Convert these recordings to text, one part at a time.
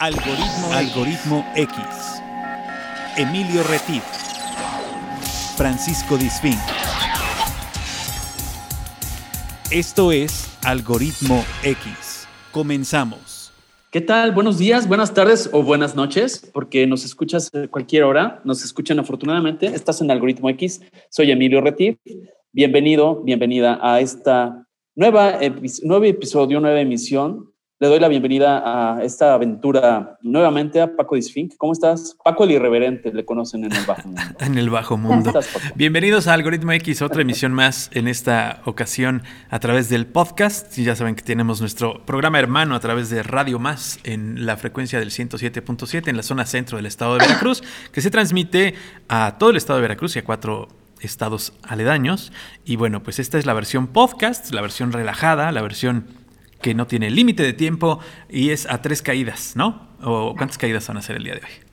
Algoritmo, Algoritmo X. Emilio Retif. Francisco Disfín. Esto es Algoritmo X. Comenzamos. ¿Qué tal? Buenos días, buenas tardes o buenas noches, porque nos escuchas a cualquier hora, nos escuchan afortunadamente. Estás en Algoritmo X, soy Emilio Retif. Bienvenido, bienvenida a esta nueva nuevo episodio, nueva emisión le doy la bienvenida a esta aventura nuevamente a Paco Disfink. ¿Cómo estás? Paco el Irreverente, le conocen en el Bajo Mundo. en el Bajo Mundo. Bienvenidos a Algoritmo X, otra emisión más en esta ocasión a través del podcast. Y ya saben que tenemos nuestro programa hermano a través de Radio Más en la frecuencia del 107.7 en la zona centro del estado de Veracruz, que se transmite a todo el estado de Veracruz y a cuatro estados aledaños. Y bueno, pues esta es la versión podcast, la versión relajada, la versión que no tiene límite de tiempo y es a tres caídas, ¿no? ¿O cuántas caídas van a ser el día de hoy?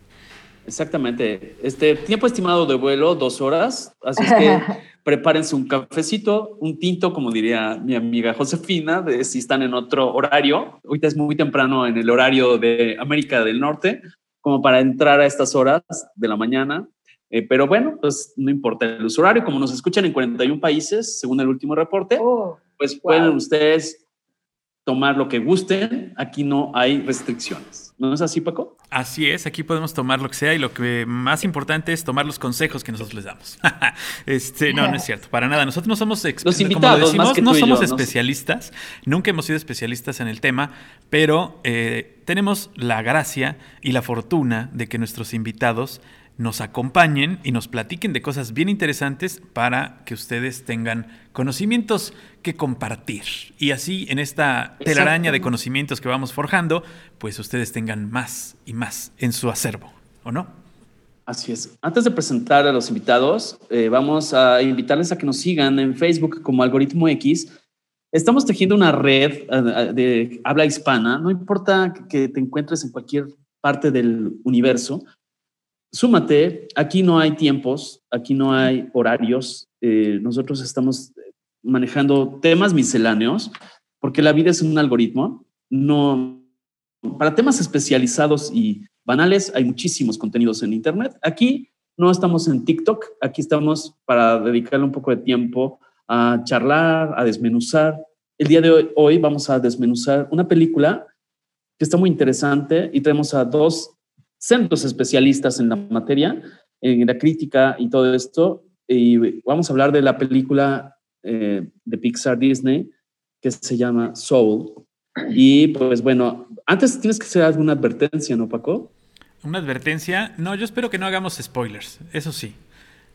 Exactamente. Este tiempo estimado de vuelo, dos horas. Así es que prepárense un cafecito, un tinto, como diría mi amiga Josefina, de si están en otro horario. Ahorita es muy temprano en el horario de América del Norte, como para entrar a estas horas de la mañana. Eh, pero bueno, pues no importa el horario, como nos escuchan en 41 países, según el último reporte, oh, pues pueden ustedes tomar lo que gusten, aquí no hay restricciones. ¿No es así, Paco? Así es, aquí podemos tomar lo que sea y lo que más importante es tomar los consejos que nosotros les damos. este, no, no es cierto, para nada. Nosotros no somos los invitados, más que no somos especialistas, nunca hemos sido especialistas en el tema, pero eh, tenemos la gracia y la fortuna de que nuestros invitados nos acompañen y nos platiquen de cosas bien interesantes para que ustedes tengan conocimientos que compartir. Y así en esta telaraña de conocimientos que vamos forjando, pues ustedes tengan más y más en su acervo, ¿o no? Así es. Antes de presentar a los invitados, eh, vamos a invitarles a que nos sigan en Facebook como Algoritmo X. Estamos tejiendo una red eh, eh, de habla hispana. No importa que te encuentres en cualquier parte del universo, súmate, aquí no hay tiempos, aquí no hay horarios, eh, nosotros estamos manejando temas misceláneos, porque la vida es un algoritmo, no, para temas especializados y banales hay muchísimos contenidos en Internet. Aquí no estamos en TikTok, aquí estamos para dedicarle un poco de tiempo a charlar, a desmenuzar. El día de hoy, hoy vamos a desmenuzar una película que está muy interesante y tenemos a dos centros especialistas en la materia, en la crítica y todo esto. Y vamos a hablar de la película eh, de Pixar Disney que se llama Soul. Y pues bueno, antes tienes que hacer alguna advertencia, ¿no, Paco? Una advertencia. No, yo espero que no hagamos spoilers, eso sí.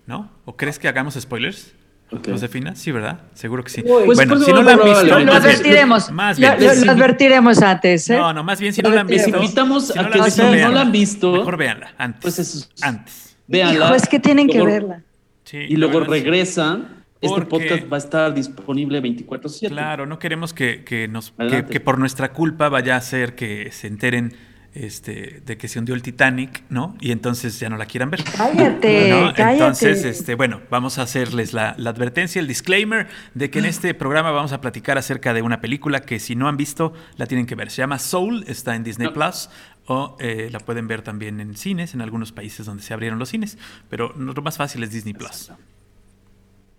¿No? ¿O crees que hagamos spoilers? Okay. ¿Josefina? Sí, ¿verdad? Seguro que sí. Pues bueno, si no lo han visto... Lo, advertiremos. Más bien. Lo, advertiremos antes, ¿eh? No, no, más bien si no lo han visto... invitamos a que si no la han visto... Mejor véanla, antes. Pues eso, antes. Véanla. Hijo, es que tienen que verla. Sí, y luego regresan... Este podcast va a estar disponible 24/7. Claro, no queremos que, que nos, que, que por nuestra culpa vaya a ser que se enteren este, de que se hundió el Titanic, ¿no? Y entonces ya no la quieran ver. Cállate, cállate. Entonces, este, bueno, vamos a hacerles la, advertencia, el disclaimer de que en este programa vamos a platicar acerca de una película que si no han visto, la tienen que ver. Se llama Soul, está en Disney Plus. O eh, la pueden ver también en cines, en algunos países donde se abrieron los cines. Pero lo más fácil es Disney Plus.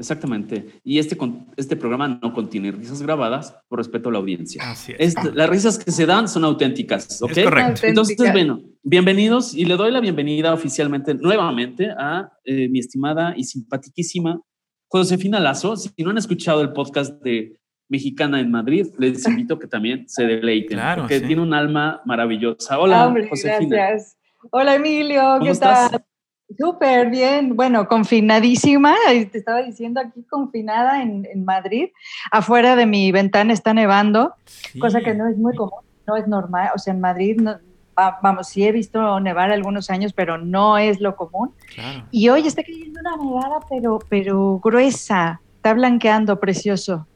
Exactamente. Y este, este programa no contiene risas grabadas por respeto a la audiencia. Así es. las risas que se dan son auténticas, ¿ok? Es correcto. Entonces, bueno, bienvenidos y le doy la bienvenida oficialmente nuevamente a eh, mi estimada y simpaticísima Josefina Lazo. Si no han escuchado el podcast de Mexicana en Madrid, les invito a que también se deleiten, claro, porque tiene un alma maravillosa. Hola, Josefina. Gracias. Hola, Emilio, ¿qué tal? Súper bien, bueno, confinadísima, te estaba diciendo aquí confinada en, Madrid, afuera de mi ventana está nevando, cosa que no es muy común, no es normal, o sea, en Madrid, vamos, sí he visto nevar algunos años, pero no es lo común. Y hoy está cayendo una nevada, pero, pero gruesa, está blanqueando, precioso.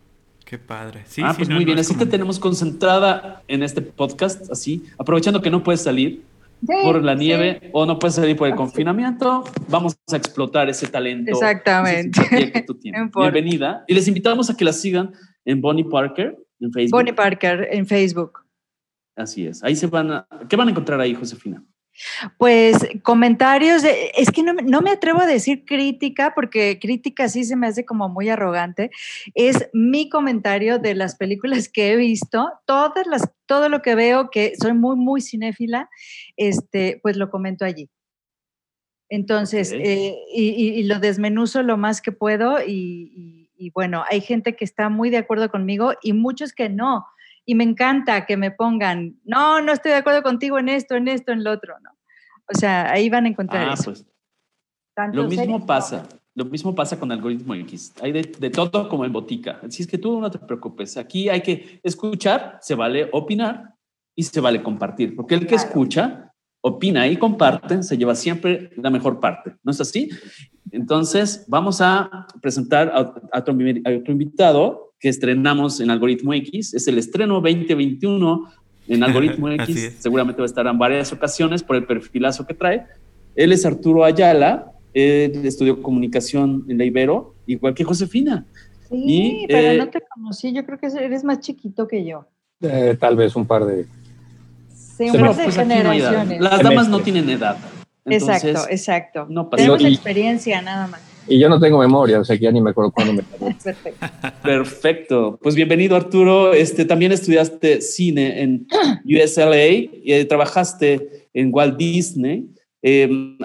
Qué padre. Sí, ah, pues muy bien, así te tenemos concentrada en este podcast, así, aprovechando que no puedes salir por la nieve o no puedes salir por el confinamiento, vamos a explotar ese talento. Exactamente. que tú tienes. Bienvenida. Y les invitamos a que la sigan en Bonnie Parker en Facebook. Bonnie Parker en Facebook. Así es. Ahí se van a. ¿Qué van a encontrar ahí, Josefina? Pues comentarios, es que no, me atrevo a decir crítica, porque crítica sí se me hace como muy arrogante. Es mi comentario de las películas que he visto, todas las, todo lo que veo, que soy muy, muy cinéfila, este, pues lo comento allí. Entonces, eh, y, lo desmenuzo lo más que puedo y, y bueno, hay gente que está muy de acuerdo conmigo y muchos que no y me encanta que me pongan, no, no estoy de acuerdo contigo en esto, en esto, en lo otro, ¿no? O sea, ahí van a encontrar ah, eso. Pues, lo mismo pasa, lo mismo pasa con algoritmo X. Hay de, todo como en botica. Así es que tú no te preocupes. Aquí hay que escuchar, se vale opinar y se vale compartir, porque el que escucha, opina y comparte, se lleva siempre la mejor parte. ¿No es así? Entonces, vamos a presentar a, a otro invitado que estrenamos en Algoritmo X. Es el estreno 2021 en Algoritmo X. Seguramente va a estar en varias ocasiones por el perfilazo que trae. Él es Arturo Ayala, él estudió comunicación en la Ibero, igual que Josefina. Sí, pero eh, no te conocí, yo creo que eres más chiquito que yo. Eh, tal vez un par de... Sí, un par de pues generaciones. Las damas no tienen edad. exacto, exacto. No Tenemos experiencia nada más. Y yo no tengo memoria, o sea que ya ni me acuerdo cuándo me Perfecto. Perfecto. Pues bienvenido, Arturo. Este, también estudiaste cine en USLA y eh, trabajaste en Walt Disney. Em,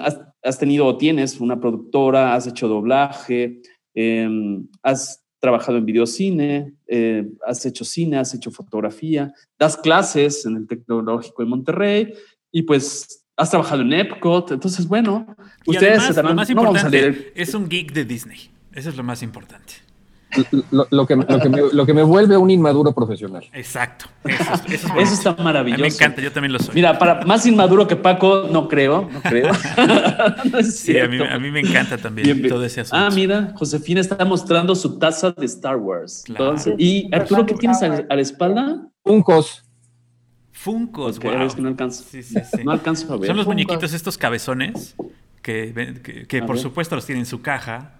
has, tenido o tienes una productora, has hecho doblaje, em, has trabajado en videocine, eh, has hecho cine, has hecho fotografía, das clases en el Tecnológico de Monterrey y pues has trabajado en Epcot, entonces bueno, ustedes además, lo más importante es un geek de Disney. Eso es lo más importante. Lo, que, me, vuelve un inmaduro profesional. Exacto. Eso, está maravilloso. me encanta, yo también lo soy. Mira, para más inmaduro que Paco, no creo, no creo. sí, a mí, me encanta también todo ese asunto. Ah, mira, Josefina está mostrando su taza de Star Wars. y Arturo, ¿qué tienes a, la espalda? Un cos. Funcos, no alcanzo. No alcanzo a ver. Son los muñequitos estos cabezones que, que, por supuesto los tiene en su caja,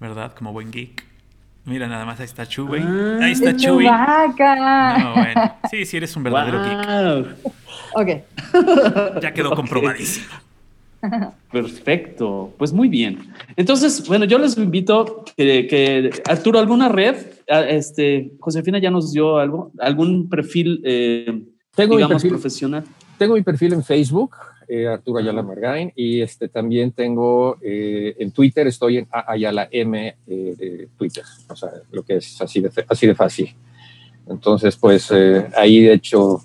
¿verdad? Como buen geek. Mira, nada más ahí está Chewie. Ah, ahí está Chewie. No, bueno. Sí, sí, eres un verdadero geek. Ok. Ya quedó comprobadísimo. Perfecto, pues muy bien. Entonces, bueno, yo les invito que, que Arturo, ¿alguna red? Ah, este, Josefina ya nos dio algo, algún perfil eh, tengo mi perfil, profesional. Tengo mi perfil en Facebook, eh, Arturo Ayala Margain, y este, también tengo eh, en Twitter, estoy en Ayala M eh, de Twitter, o sea, lo que es así de, así de fácil. Entonces, pues ahí de hecho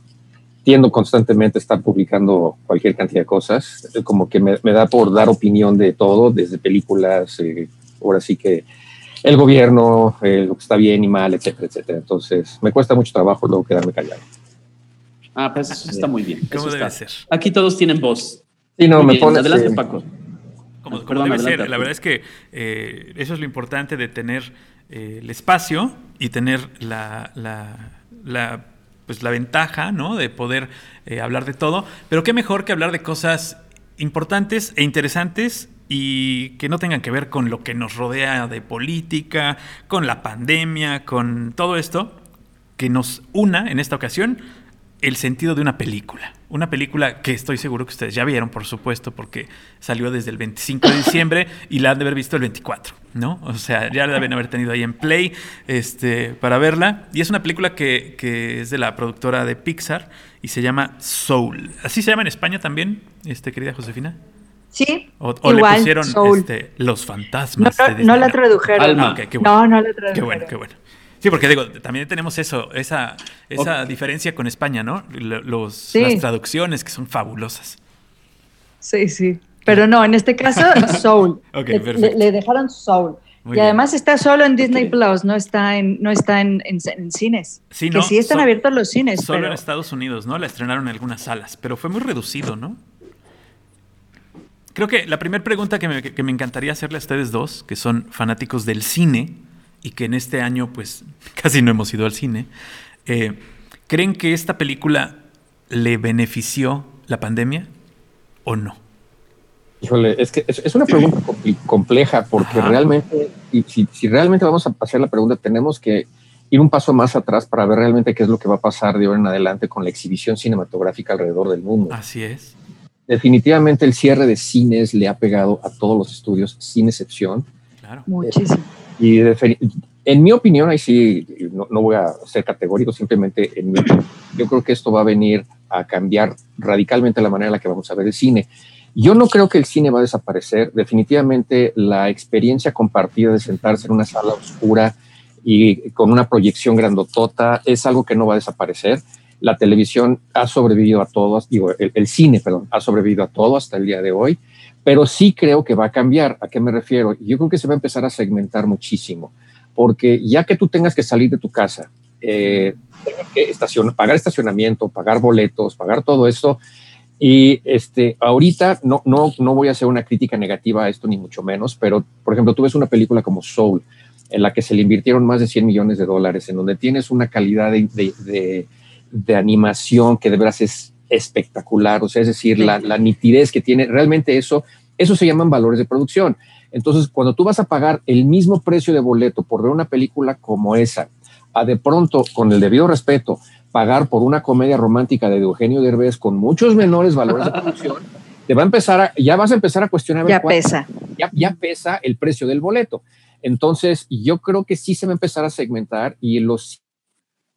tiendo constantemente a estar publicando cualquier cantidad de cosas, como que me, me da por dar opinión de todo, desde películas, ahora sí que el gobierno, lo que está bien y mal, etcétera, etcétera. Entonces, me cuesta mucho trabajo luego quedarme callado. Ah, pues eso está muy bien. ¿Cómo debe ser? Aquí todos tienen voz. Sí, no, me pone, Adelante, Paco. Como, debe ser. La verdad es que eh, eso es lo importante de tener eh, el espacio y tener la, la, pues la ventaja, ¿no? De poder eh, hablar de todo. Pero qué mejor que hablar de cosas importantes e interesantes y que no tengan que ver con lo que nos rodea de política, con la pandemia, con todo esto, que nos una en esta ocasión el sentido de una película. Una película que estoy seguro que ustedes ya vieron, por supuesto, porque salió desde el 25 de diciembre y la han de haber visto el 24, ¿no? O sea, ya la deben haber tenido ahí en Play este, para verla. Y es una película que, es de la productora de Pixar y se llama Soul. ¿Así se llama en España también, este, querida Josefina? Sí. O, le pusieron este, los fantasmas. No, la tradujeron. Ah, no, no la tradujeron. Qué bueno, qué bueno. Sí, porque digo, también tenemos eso, esa, esa diferencia con España, ¿no? Los, Las traducciones que son fabulosas. Sí, sí. Pero no, en este caso, Soul. le, dejaron Soul. y además está solo en Disney Plus, no está en, no está en, cines. Sí, que sí están abiertos los cines. Solo en Estados Unidos, ¿no? La estrenaron en algunas salas, pero fue muy reducido, ¿no? Creo que la primera pregunta que me, que me encantaría hacerle a ustedes dos, que son fanáticos del cine, y que en este año pues casi no hemos ido al cine, eh, ¿creen que esta película le benefició la pandemia o no? Híjole, es que es, una pregunta compleja porque realmente, y si, realmente vamos a hacer la pregunta, tenemos que ir un paso más atrás para ver realmente qué es lo que va a pasar de ahora en adelante con la exhibición cinematográfica alrededor del mundo. Así es. Definitivamente el cierre de cines le ha pegado a todos los estudios, sin excepción. Claro. Muchísimo. Y en mi opinión, ahí sí, no, voy a ser categórico, simplemente en mi yo creo que esto va a venir a cambiar radicalmente la manera en la que vamos a ver el cine. Yo no creo que el cine va a desaparecer. Definitivamente la experiencia compartida de sentarse en una sala oscura y con una proyección grandotota es algo que no va a desaparecer. La televisión ha sobrevivido a todos, digo, el, cine, perdón, ha sobrevivido a todo hasta el día de hoy, pero sí creo que va a cambiar. ¿A qué me refiero? Yo creo que se va a empezar a segmentar muchísimo, porque ya que tú tengas que salir de tu casa, eh, pagar estacionamiento, pagar boletos, pagar todo eso, y este, ahorita no, no, no voy a hacer una crítica negativa a esto, ni mucho menos, pero por ejemplo, tú ves una película como Soul, en la que se le invirtieron más de 100 millones de dólares, en donde tienes una calidad de, de, animación que de veras es espectacular, o sea, es decir, la, la, nitidez que tiene, realmente eso, eso se llaman valores de producción. Entonces, cuando tú vas a pagar el mismo precio de boleto por ver una película como esa, a de pronto, con el debido respeto, pagar por una comedia romántica de Eugenio Derbez con muchos menores valores de producción, te va a empezar a, ya vas a empezar a cuestionar. Ya pesa. Ya, ya pesa el precio del boleto. Entonces, yo creo que sí se va a empezar a segmentar y los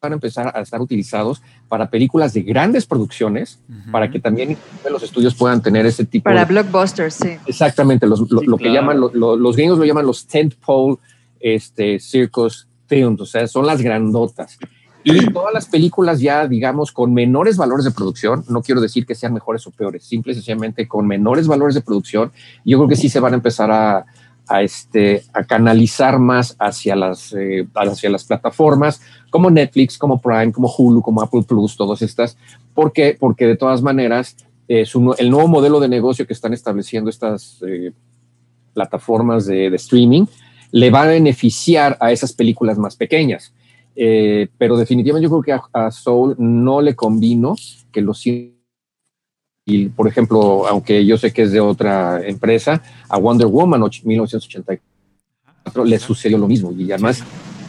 a empezar a estar utilizados para películas de grandes producciones, para que también los estudios puedan tener ese tipo para blockbusters, sí. Exactamente, los, lo, que llaman, los gringos lo llaman los tentpole este, circus films, o sea, son las grandotas. Y todas las películas ya, digamos, con menores valores de producción, no quiero decir que sean mejores o peores, simple y sencillamente con menores valores de producción, yo creo que sí se van a empezar a, a, este, a canalizar más hacia las, eh, hacia las plataformas como Netflix, como Prime, como Hulu, como Apple Plus, todas estas. ¿Por qué? Porque de todas maneras, es el nuevo modelo de negocio que están estableciendo estas eh, plataformas de, streaming le va a beneficiar a esas películas más pequeñas. Eh, pero definitivamente yo creo que a, Soul no le convino que los y por ejemplo, aunque yo sé que es de otra empresa, a Wonder Woman 1984 le sucedió lo mismo y además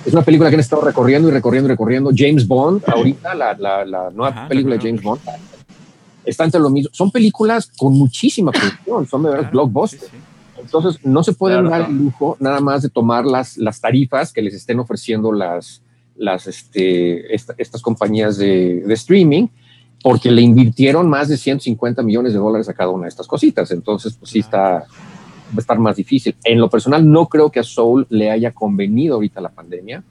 es una película que han estado recorriendo y recorriendo y recorriendo. James Bond, ahorita la, la, nueva película de James Bond, está entre lo mismo. Son películas con muchísima producción, son de verdad blockbusters. Entonces, no se pueden dar el lujo nada más de tomar las, las tarifas que les estén ofreciendo las, las, este, estas compañías de, streaming porque le invirtieron más de 150 millones de dólares a cada una de estas cositas. Entonces, pues sí está, va a estar más difícil. En lo personal, no creo que a Soul le haya convenido ahorita la pandemia,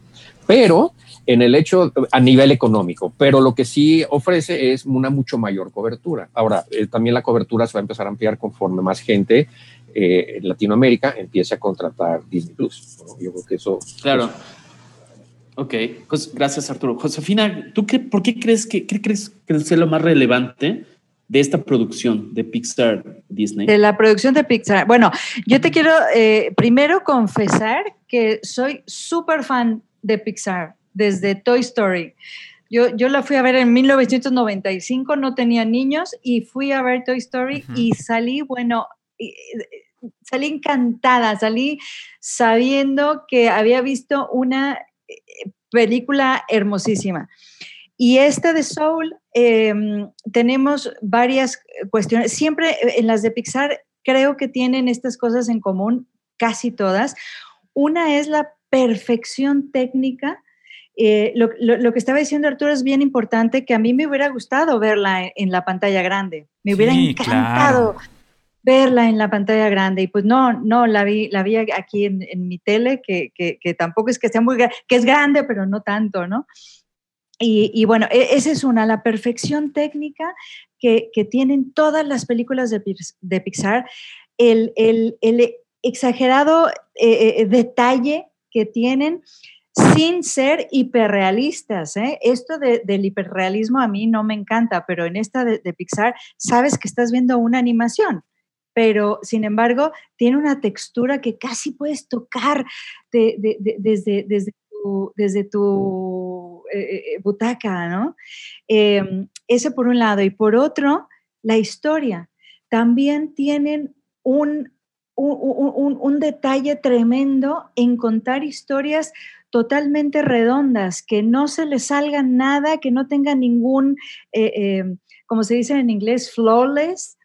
pero en el hecho a nivel económico, pero lo que sí ofrece es una mucho mayor cobertura. Ahora, eh, también la cobertura se va a empezar a ampliar conforme más gente eh, en Latinoamérica empiece a contratar Disney Plus. Yo creo que eso... Claro. Ok, pues, gracias Arturo. Josefina, ¿tú qué, por qué crees que qué crees que es lo más relevante de esta producción de Pixar Disney? De la producción de Pixar. Bueno, yo te quiero eh, primero confesar que soy súper fan de Pixar desde Toy Story. Yo, yo, la fui a ver en 1995, no tenía niños y fui a ver Toy Story y salí, bueno, salí encantada, salí sabiendo que había visto una película hermosísima. Y esta de Soul, em, tenemos varias cuestiones. Siempre en las de Pixar creo que tienen estas cosas en común, casi todas. Una es la perfección técnica. Eh, lo, que estaba diciendo Arturo es bien importante, que a mí me hubiera gustado verla en, la pantalla grande. Me hubiera encantado verla en la pantalla grande. Y pues no, no, la vi, la vi aquí en, mi tele, que, tampoco es que sea muy que es grande, pero no tanto, ¿no? Y, bueno, e, esa es una, la perfección técnica que, tienen todas las películas de, de Pixar, el, exagerado eh, eh, detalle que tienen sin ser hiperrealistas. ¿eh? Esto del hiperrealismo a mí no me encanta, pero en esta de, Pixar sabes que estás viendo una animación pero sin embargo tiene una textura que casi puedes tocar desde, desde tu, eh, eh, butaca, ¿no? Em, ese por un lado. Y por otro, la historia. También tienen un, un, detalle tremendo en contar historias totalmente redondas, que no se le salga nada, que no tenga ningún, eh, eh, como se dice en inglés, flawless,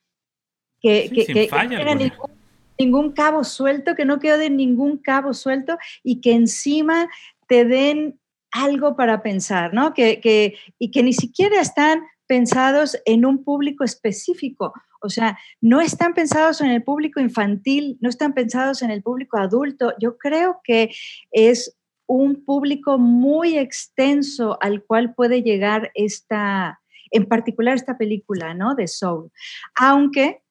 que, que, no tenga ningún, cabo suelto, que no quede ningún cabo suelto y que encima te den algo para pensar, ¿no? Que, y que ni siquiera están pensados en un público específico. O sea, no están pensados en el público infantil, no están pensados en el público adulto. Yo creo que es un público muy extenso al cual puede llegar esta, en particular esta película, ¿no? De Soul. Aunque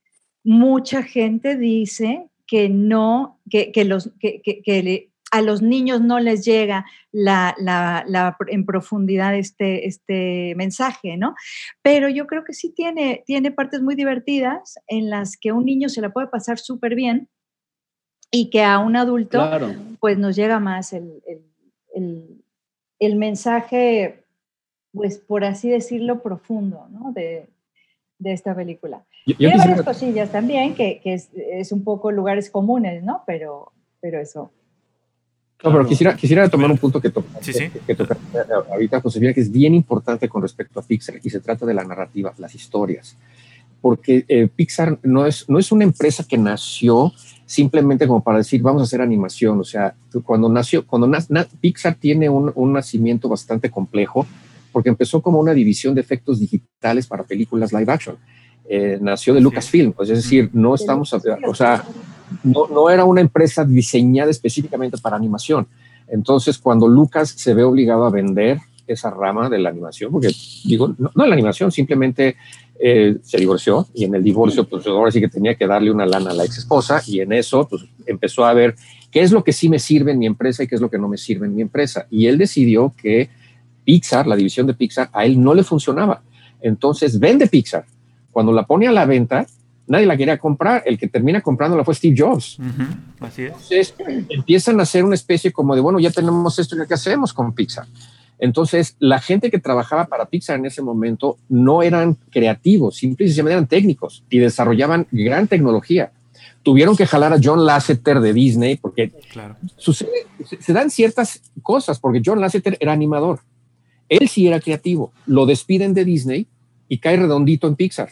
mucha gente dice que no, que, los, que, que, a los niños no les llega la, en profundidad este, este mensaje, ¿no? Pero yo creo que sí tiene, tiene partes muy divertidas en las que un niño se la puede pasar súper bien y que a un adulto pues nos llega más el, mensaje, pues por así decirlo, profundo, ¿no? De, esta película. Tiene varias cosillas también, que, es, es, un poco lugares comunes, ¿no? Pero, pero eso. No, pero quisiera, quisiera tomar un punto que toca, que, toca ahorita, Josefina, que es bien importante con respecto a Pixar y se trata de la narrativa, las historias. Porque eh, Pixar no es, no es una empresa que nació simplemente como para decir vamos a hacer animación. O sea, cuando nació, cuando Pixar tiene un, un, nacimiento bastante complejo, porque empezó como una división de efectos digitales para películas live action. Eh, nació de Lucasfilm, pues, es decir, no estamos, o sea, no, no era una empresa diseñada específicamente para animación. Entonces, cuando Lucas se ve obligado a vender esa rama de la animación, porque digo, no, no la animación, simplemente eh, se divorció y en el divorcio, pues ahora sí que tenía que darle una lana a la ex esposa y en eso, pues empezó a ver qué es lo que sí me sirve en mi empresa y qué es lo que no me sirve en mi empresa. Y él decidió que Pixar, la división de Pixar, a él no le funcionaba. Entonces vende Pixar. Cuando la pone a la venta, nadie la quería comprar. El que termina comprándola fue Steve Jobs. Así es. Entonces empiezan a hacer una especie como de, bueno, ya tenemos esto, ¿qué hacemos con Pixar? Entonces, la gente que trabajaba para Pixar en ese momento no eran creativos, simplemente eran técnicos y desarrollaban gran tecnología. Tuvieron que jalar a John Lasseter de Disney porque se dan ciertas cosas, porque John Lasseter era animador. Él sí era creativo. Lo despiden de Disney y cae redondito en Pixar.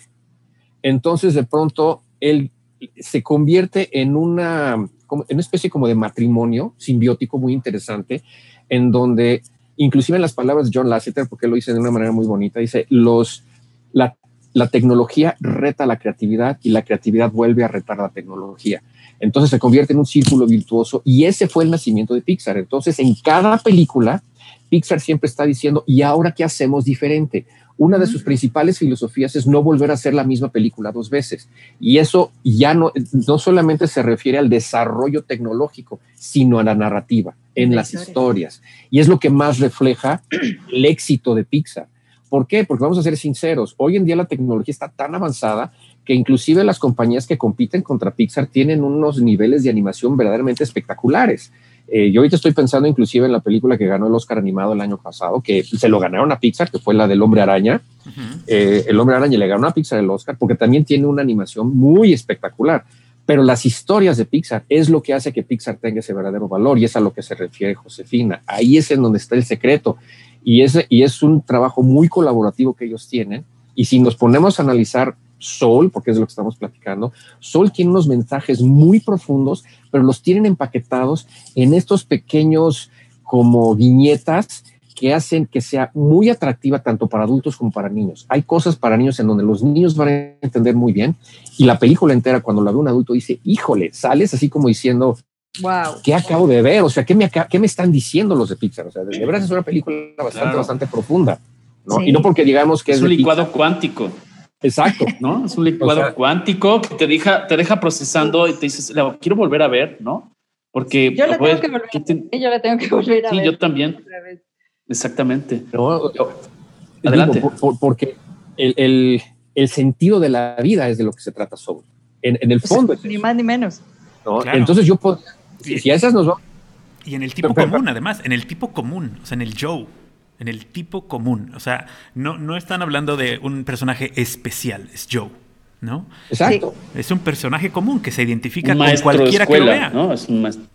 Entonces, de pronto, él se convierte en una, en una especie como de matrimonio simbiótico muy interesante, en donde, inclusive en las palabras de John Lasseter, porque lo dice de una manera muy bonita, dice, los, la, la tecnología reta la creatividad y la creatividad vuelve a retar la tecnología. Entonces se convierte en un círculo virtuoso y ese fue el nacimiento de Pixar. Entonces en cada película, Pixar siempre está diciendo, ¿y ahora qué hacemos diferente? Una de sus principales filosofías es no volver a hacer la misma película dos veces. Y eso ya no, no solamente se refiere al desarrollo tecnológico, sino a la narrativa, en las historias. Y es lo que más refleja el éxito de Pixar. ¿Por qué? Porque vamos a ser sinceros, hoy en día la tecnología está tan avanzada que inclusive las compañías que compiten contra Pixar tienen unos niveles de animación verdaderamente espectaculares. Eh, yo ahorita estoy pensando inclusive en la película que ganó el Oscar animado el año pasado, que se lo ganaron a Pixar, que fue la del Hombre Araña. Eh, el Hombre Araña le ganó a Pixar el Oscar porque también tiene una animación muy espectacular. Pero las historias de Pixar es lo que hace que Pixar tenga ese verdadero valor y es a lo que se refiere Josefina. Ahí es en donde está el secreto y, ese, y es un trabajo muy colaborativo que ellos tienen. Y si nos ponemos a analizar Soul, porque es de lo que estamos platicando, Soul tiene unos mensajes muy profundos, pero los tienen empaquetados en estos pequeños como viñetas que hacen que sea muy atractiva tanto para adultos como para niños. Hay cosas para niños en donde los niños van a entender muy bien y la película entera cuando la ve un adulto dice, híjole, sales así como diciendo, wow. ¿qué acabo de ver? O sea, ¿qué me, qué me están diciendo los de Pixar? O sea, de, verdad es una película bastante, bastante profunda. ¿no? Y no porque digamos que es, un licuado cuántico. Exacto. ¿No? Es un licuado cuántico que te deja, te deja procesando y te dices, quiero volver a ver, ¿no? Porque yo la tengo que volver, yo la tengo que volver a sí, ver. yo también. Exactamente. Adelante. porque el, el, sentido de la vida es de lo que se trata sobre. En, en el fondo. ni más ni menos. Entonces yo puedo, si, a esas nos vamos. Y en el tipo común, además, en el tipo común, o sea, en el Joe en el tipo común. O sea, no, no están hablando de un personaje especial, es Joe. ¿no? Exacto. Es un personaje común que se identifica con cualquiera que lo vea. ¿no? Es un maestro.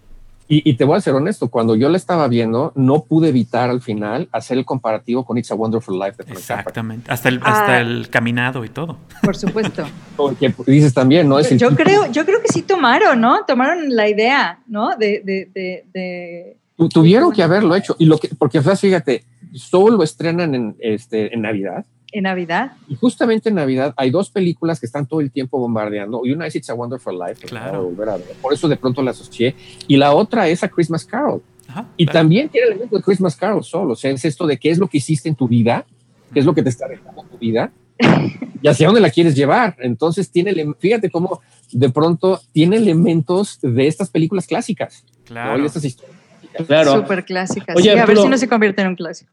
Y, te voy a ser honesto, cuando yo la estaba viendo, no pude evitar al final hacer el comparativo con It's a Wonderful Life de Exactamente, hasta el, hasta ah. el caminado y todo. Por supuesto. Porque dices también, ¿no? Es yo, creo, yo creo que sí tomaron, ¿no? Tomaron la idea, ¿no? De, de, de, Tuvieron que haberlo hecho. Y lo que, porque fíjate, Soul lo estrenan en, este, en Navidad en Navidad. Y justamente en Navidad hay dos películas que están todo el tiempo bombardeando. Y una es It's a Wonderful Life, claro. por eso de pronto la asocié. Y la otra es a Christmas Carol. y también tiene elementos de Christmas Carol solo. O sea, es esto de qué es lo que hiciste en tu vida, qué es lo que te está dejando tu vida y hacia dónde la quieres llevar. Entonces, tiene, fíjate cómo de pronto tiene elementos de estas películas clásicas. Claro. De estas historias. Claro. Súper clásicas. Oye, a ver si no se convierte en un clásico.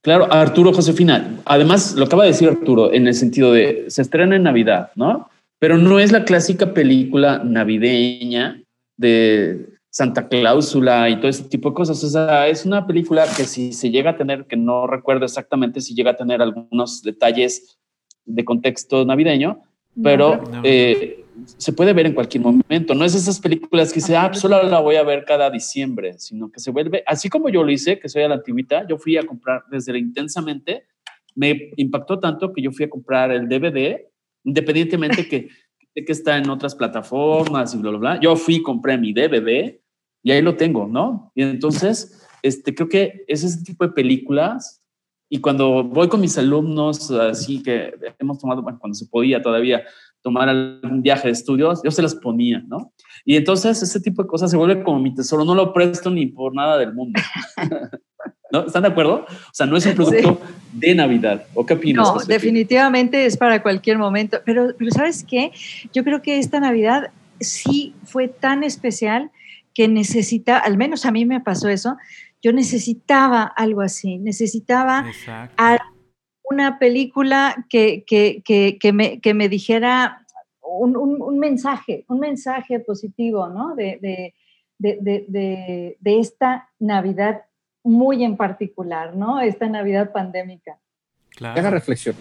Claro, Arturo Josefina. Además, lo acaba de decir Arturo en el sentido de se estrena en Navidad, ¿no? Pero no es la clásica película navideña de Santa Cláusula y todo ese tipo de cosas. O sea, es una película que si se llega a tener, que no recuerdo exactamente si llega a tener algunos detalles de contexto navideño, pero eh, se puede ver en cualquier momento. No es esas películas que se, ah, solo la voy a ver cada diciembre, sino que se vuelve, así como yo lo hice, que soy a la antigüita, yo fui a comprar desde intensamente, me impactó tanto que yo fui a comprar el DVD, independientemente que, que está en otras plataformas y bla, bla, bla. Yo fui compré mi DVD y ahí lo tengo, ¿no? Y entonces, este, creo que es ese tipo de películas. Y cuando voy con mis alumnos, así que hemos tomado, bueno, cuando se podía todavía, tomar algún viaje de estudios, yo se las ponía, ¿no? Y entonces ese tipo de cosas se vuelve como mi tesoro, no lo presto ni por nada del mundo. ¿No? ¿Están de acuerdo? O sea, no es un producto de Navidad. ¿O qué opinas? No, definitivamente es para cualquier momento. Pero, pero ¿sabes qué? Yo creo que esta Navidad sí fue tan especial que necesita, al menos a mí me pasó eso, yo necesitaba algo así, necesitaba una película que, que, me, que me, dijera un, un, mensaje, un mensaje positivo, ¿no? De, de, de, de, esta Navidad muy en particular, ¿no? Esta Navidad pandémica. Claro. Haga reflexión.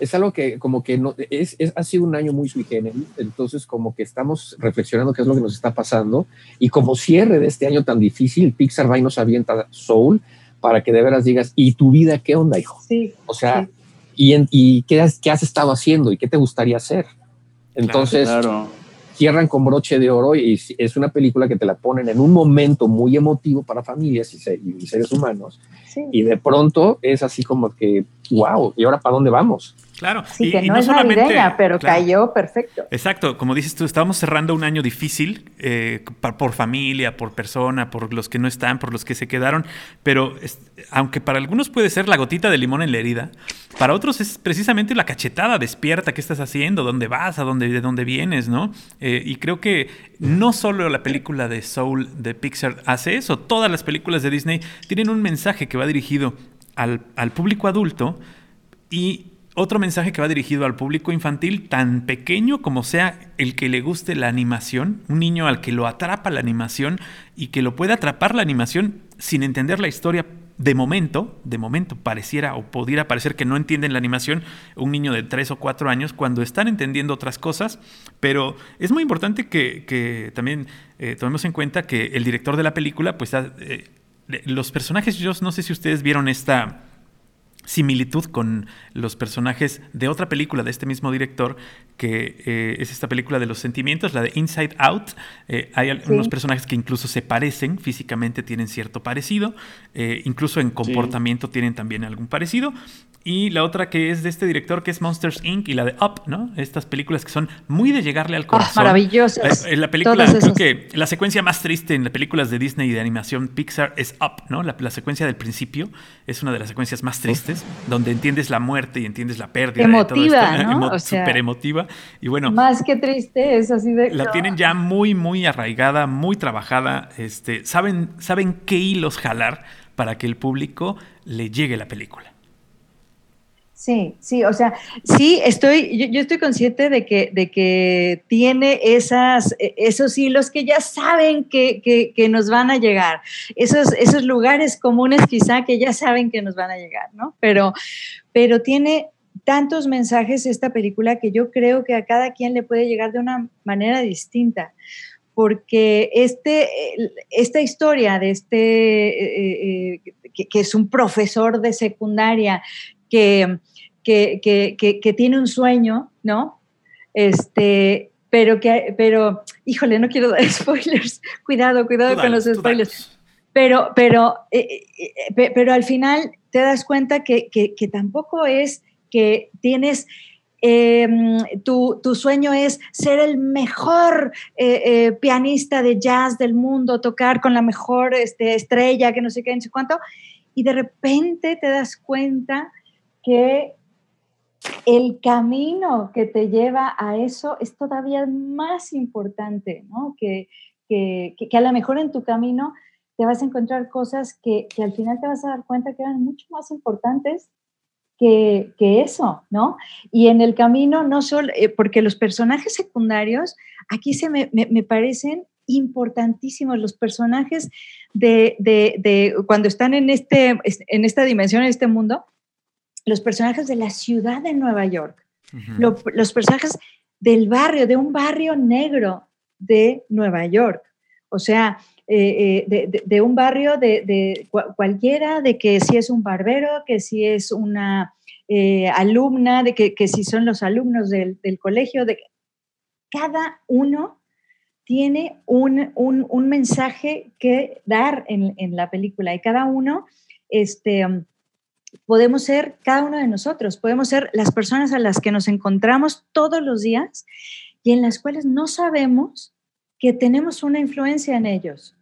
Es algo que como que no, es, es, ha sido un año muy sui generis, entonces como que estamos reflexionando qué es lo que nos está pasando y como cierre de este año tan difícil, Pixar va y nos avienta Soul, para que de veras digas, ¿y tu vida qué onda, hijo? Sí. O sea, ¿y, y qué, has, qué, has, estado haciendo y qué te gustaría hacer? Entonces, cierran con broche de oro y es una película que te la ponen en un momento muy emotivo para familias y, seres humanos. Y de pronto es así como que, wow, ¿y ahora para dónde vamos? Claro. Sí, que no, es navideña, pero cayó perfecto. Exacto, como dices tú, estábamos cerrando un año difícil eh, por familia, por persona, por los que no están, por los que se quedaron, pero aunque para algunos puede ser la gotita de limón en la herida, para otros es precisamente la cachetada despierta que estás haciendo, dónde vas, a dónde, de dónde vienes, ¿no? Eh, y creo que no solo la película de Soul de Pixar hace eso, todas las películas de Disney tienen un mensaje que va dirigido al, al público adulto y otro mensaje que va dirigido al público infantil, tan pequeño como sea el que le guste la animación, un niño al que lo atrapa la animación y que lo pueda atrapar la animación sin entender la historia de momento, de momento pareciera o pudiera parecer que no entienden la animación un niño de 3 o 4 años cuando están entendiendo otras cosas, pero es muy importante que, también eh, tomemos en cuenta que el director de la película, pues eh, los personajes, yo no sé si ustedes vieron esta similitud con los personajes de otra película de este mismo director, que eh, es esta película de los sentimientos, la de Inside Out. Eh, hay algunos personajes que incluso se parecen, físicamente tienen cierto parecido, eh, incluso en comportamiento tienen también algún parecido. Y la otra que es de este director, que es Monsters Inc. y la de Up, ¿no? Estas películas que son muy de llegarle al ah, corazón. maravillosas. la película, creo que la secuencia más triste en las películas de Disney y de animación Pixar es Up, ¿no? La, secuencia del principio es una de las secuencias más tristes, donde entiendes la muerte y entiendes la pérdida. Emotiva, ¿no? Súper emotiva. Y bueno. Más que triste, es así de. La tienen ya muy, muy arraigada, muy trabajada. Este, saben, saben qué hilos jalar para que el público le llegue la película. Sí, sí, o sea, sí, estoy, yo, estoy consciente de que, de que tiene esas, e, esos hilos que ya saben que, que, nos van a llegar, esos, esos lugares comunes quizá que ya saben que nos van a llegar, ¿no? Pero, pero tiene tantos mensajes esta película que yo creo que a cada quien le puede llegar de una manera distinta porque este, esta historia de este, eh, eh, que, es un profesor de secundaria que, que, tiene un sueño, ¿no? Este, pero que, pero, híjole, no quiero dar spoilers, cuidado, cuidado con los spoilers. Pero, pero, eh, pero al final te das cuenta que, tampoco es que tienes Em, tu, sueño es ser el mejor eh, eh, pianista de jazz del mundo, tocar con la mejor este, estrella, que no sé qué, no sé cuánto, y de repente te das cuenta que el camino que te lleva a eso es todavía más importante, ¿no? Que, que, a lo mejor en tu camino te vas a encontrar cosas que, que al final te vas a dar cuenta que eran mucho más importantes que, eso, ¿no? Y en el camino, no solo, eh, porque los personajes secundarios aquí se me, parecen importantísimos, los personajes de, cuando están en, este, en esta dimensión, en este mundo, los personajes de la ciudad de Nueva York, los personajes del barrio, de un barrio negro de Nueva York. O sea, eh, eh, de, un barrio de, cualquiera, de que si es un barbero, que si es una eh, alumna, de que, si son los alumnos del, colegio, de cada uno tiene un, mensaje que dar en, la película y cada uno, este, podemos ser cada uno de nosotros, podemos ser las personas a las que nos encontramos todos los días y en las cuales no sabemos que tenemos una influencia en ellos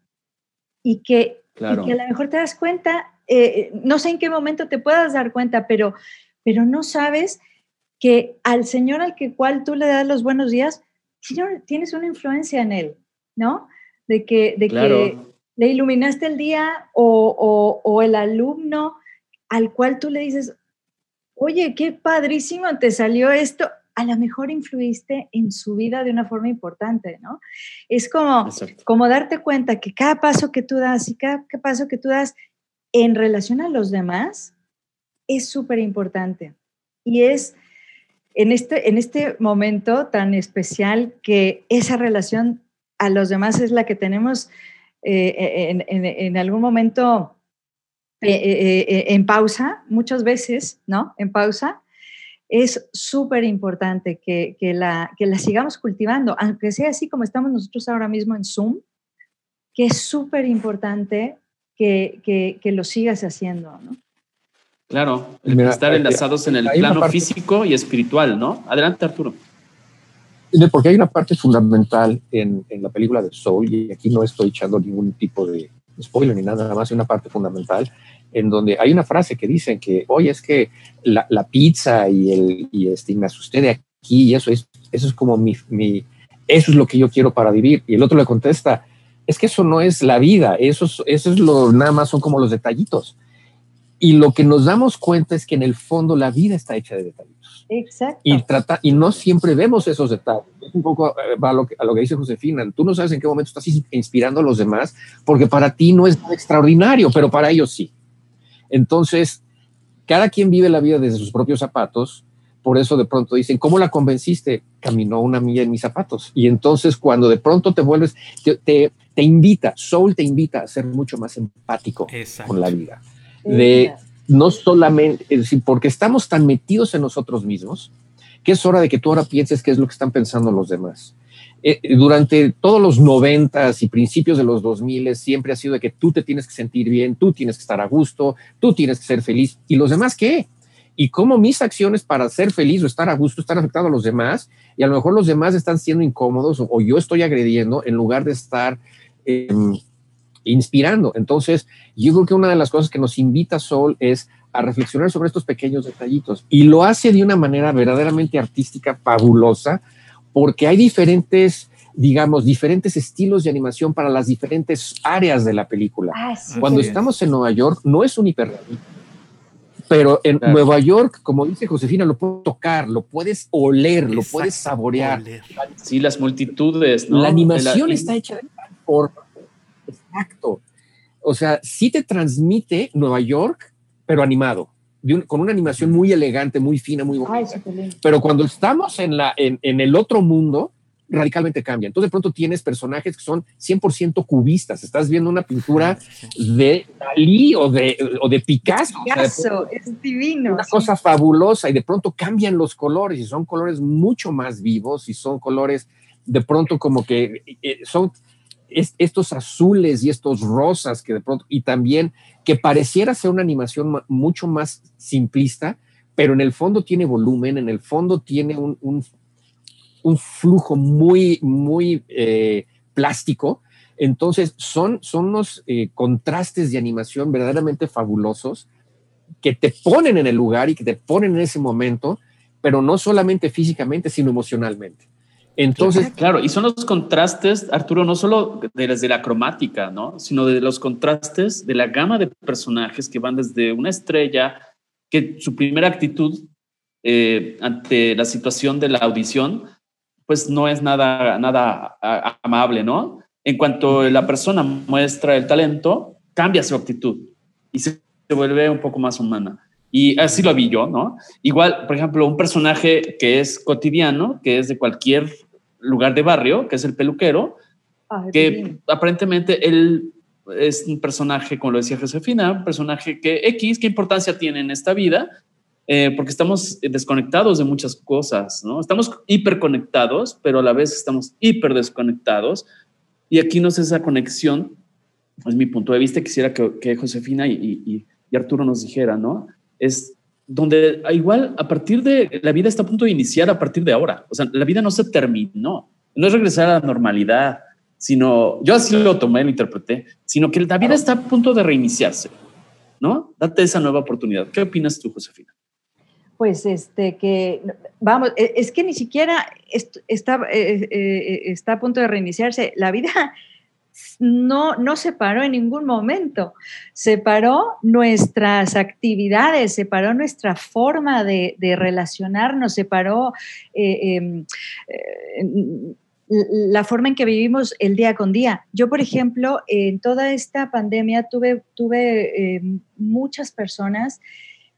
y que, a lo mejor te das cuenta, eh, no sé en qué momento te puedas dar cuenta, pero, pero no sabes que al Señor al que cual tú le das los buenos días, Señor, tienes una influencia en él, ¿no? De que, de que le iluminaste el día o, o el alumno al cual tú le dices, oye, qué padrísimo te salió esto a lo mejor influiste en su vida de una forma importante, ¿no? Es como, como darte cuenta que cada paso que tú das y cada, paso que tú das en relación a los demás es súper importante. Y es en este, en este momento tan especial que esa relación a los demás es la que tenemos eh, en, algún momento en pausa, muchas veces, ¿no? En pausa, es súper importante que, la, que la sigamos cultivando, aunque sea así como estamos nosotros ahora mismo en Zoom, que es súper importante que, lo sigas haciendo, ¿no? Claro, estar enlazados en el plano físico y espiritual, ¿no? Adelante, Arturo. Porque hay una parte fundamental en, en, la película de Soul, y aquí no estoy echando ningún tipo de spoiler ni nada, más, una parte fundamental en donde hay una frase que dicen que, oye, es que la, pizza y, el, y este, me asusté de aquí y eso es, eso es como mi, mi, eso es lo que yo quiero para vivir. Y el otro le contesta, es que eso no es la vida, eso es, eso es lo, nada más son como los detallitos. Y lo que nos damos cuenta es que en el fondo la vida está hecha de detallitos. Exacto. Y, trata, y no siempre vemos esos detalles. un poco eh, a lo, que, a lo que dice Josefina. Tú no sabes en qué momento estás inspirando a los demás, porque para ti no es extraordinario, pero para ellos sí. Entonces, cada quien vive la vida desde sus propios zapatos. Por eso de pronto dicen, ¿cómo la convenciste? Caminó una milla en mis zapatos. Y entonces cuando de pronto te vuelves, te, te, invita, Soul te invita a ser mucho más empático con la vida. De no solamente, es decir, porque estamos tan metidos en nosotros mismos, que es hora de que tú ahora pienses qué es lo que están pensando los demás. Eh, durante todos los noventas y principios de los dos miles siempre ha sido de que tú te tienes que sentir bien, tú tienes que estar a gusto, tú tienes que ser feliz. ¿Y los demás qué? Y cómo mis acciones para ser feliz o estar a gusto están afectando a los demás y a lo mejor los demás están siendo incómodos o, yo estoy agrediendo en lugar de estar em, inspirando. Entonces, yo creo que una de las cosas que nos invita Sol es a reflexionar sobre estos pequeños detallitos y lo hace de una manera verdaderamente artística, fabulosa, porque hay diferentes, digamos, diferentes estilos de animación para las diferentes áreas de la película. Ah, Cuando estamos en Nueva York, no es un hiperrealismo. Pero en Nueva York, como dice Josefina, lo puedes tocar, lo puedes oler, lo puedes saborear. Sí, las multitudes, ¿no? La animación está hecha de forma. Exacto. O sea, sí te transmite Nueva York, pero animado. con una animación muy elegante, muy fina, muy bonita. Pero cuando estamos en, la, en, en el otro mundo, radicalmente cambia. Entonces de pronto tienes personajes que son 100% cubistas. Estás viendo una pintura de Dalí o de, o de Picasso. Picasso, es divino. Una cosa fabulosa y de pronto cambian los colores y son colores mucho más vivos y son colores de pronto como que eh, estos azules y estos rosas que de pronto, y también que pareciera ser una animación mucho más simplista, pero en el fondo tiene volumen, en el fondo tiene un, un flujo muy, muy eh, plástico. Entonces, son, son unos eh, contrastes de animación verdaderamente fabulosos que te ponen en el lugar y que te ponen en ese momento, pero no solamente físicamente, sino emocionalmente. Entonces, claro, y son los contrastes, Arturo, no solo desde la cromática, ¿no? Sino de los contrastes de la gama de personajes que van desde una estrella que su primera actitud eh, ante la situación de la audición pues no es nada, nada amable, ¿no? En cuanto la persona muestra el talento, cambia su actitud y se vuelve un poco más humana. Y así lo vi yo, ¿no? Igual, por ejemplo, un personaje que es cotidiano, que es de cualquier lugar de barrio, que es el peluquero, que aparentemente él es un personaje, como lo decía Josefina, un personaje que X, ¿qué importancia tiene en esta vida? Eh, porque estamos desconectados de muchas cosas, ¿no? Estamos hiperconectados, pero a la vez estamos hiper desconectados. Y aquí no es esa conexión, es mi punto de vista, quisiera que, Josefina y, Arturo nos dijera, ¿no? Es donde igual a partir de la vida está a punto de iniciar a partir de ahora. O sea, la vida no se terminó, no es regresar a la normalidad, sino yo así lo tomé, lo interpreté, sino que la vida está a punto de reiniciarse, ¿no? Date esa nueva oportunidad. ¿Qué opinas tú, Josefina? pues este que vamos e, es que ni siquiera está eh, eh, está a punto de reiniciarse la vida no no se paró en ningún momento se paró nuestras actividades se paró nuestra forma de, relacionarnos se paró eh, em, la forma en que vivimos el día con día. Yo, por ejemplo, en toda esta pandemia tuve, tuve em, muchas personas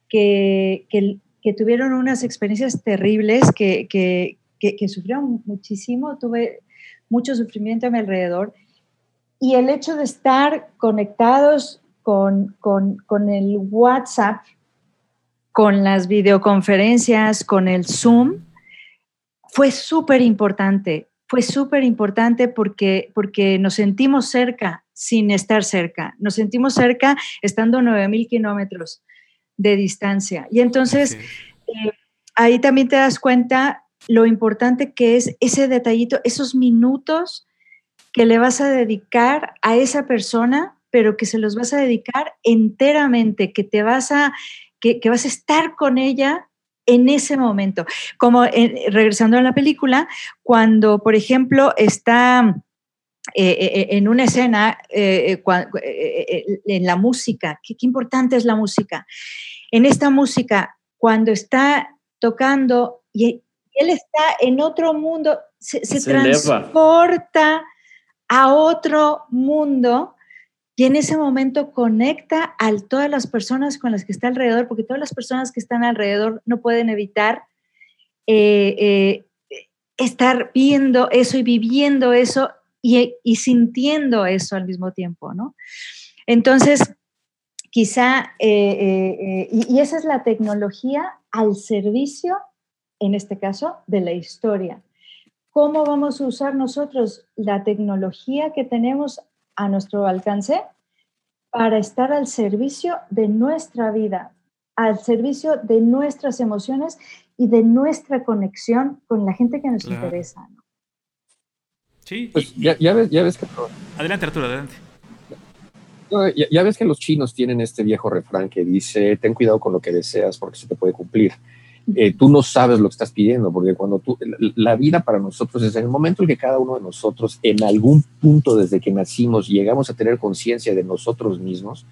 que, que, que tuvieron unas experiencias terribles, que, que, sufrieron muchísimo, tuve mucho sufrimiento a mi alrededor. Y el hecho de estar conectados con, con, con el WhatsApp, con las videoconferencias, con el Zoom, fue súper importante. Fue súper importante porque, porque nos sentimos cerca sin estar cerca. Nos sentimos cerca estando a 9.000 kilómetros de distancia. Y entonces eh, ahí también te das cuenta lo importante que es ese detallito, esos minutos que le vas a dedicar a esa persona, pero que se los vas a dedicar enteramente, que te vas a, que, vas a estar con ella en ese momento. Como regresando a la película, cuando, por ejemplo, está eh, en una escena, en la música, ¿qué, qué importante es la música. En esta música, cuando está tocando y él está en otro mundo, se, transporta a otro mundo y en ese momento conecta a todas las personas con las que está alrededor, porque todas las personas que están alrededor no pueden evitar eh, eh, estar viendo eso y viviendo eso y, sintiendo eso al mismo tiempo, ¿no? Entonces, quizá, eh, y, esa es la tecnología al servicio, en este caso, de la historia. ¿Cómo vamos a usar nosotros la tecnología que tenemos a nuestro alcance para estar al servicio de nuestra vida, al servicio de nuestras emociones y de nuestra conexión con la gente que nos interesa? Sí, pues ya, ves, ya ves que... Adelante, Arturo, adelante ya, ves que los chinos tienen este viejo refrán que dice, ten cuidado con lo que deseas porque se te puede cumplir. Eh, tú no sabes lo que estás pidiendo, porque cuando tú, la vida para nosotros es en el momento en que cada uno de nosotros, en algún punto desde que nacimos, llegamos a tener conciencia de nosotros mismos,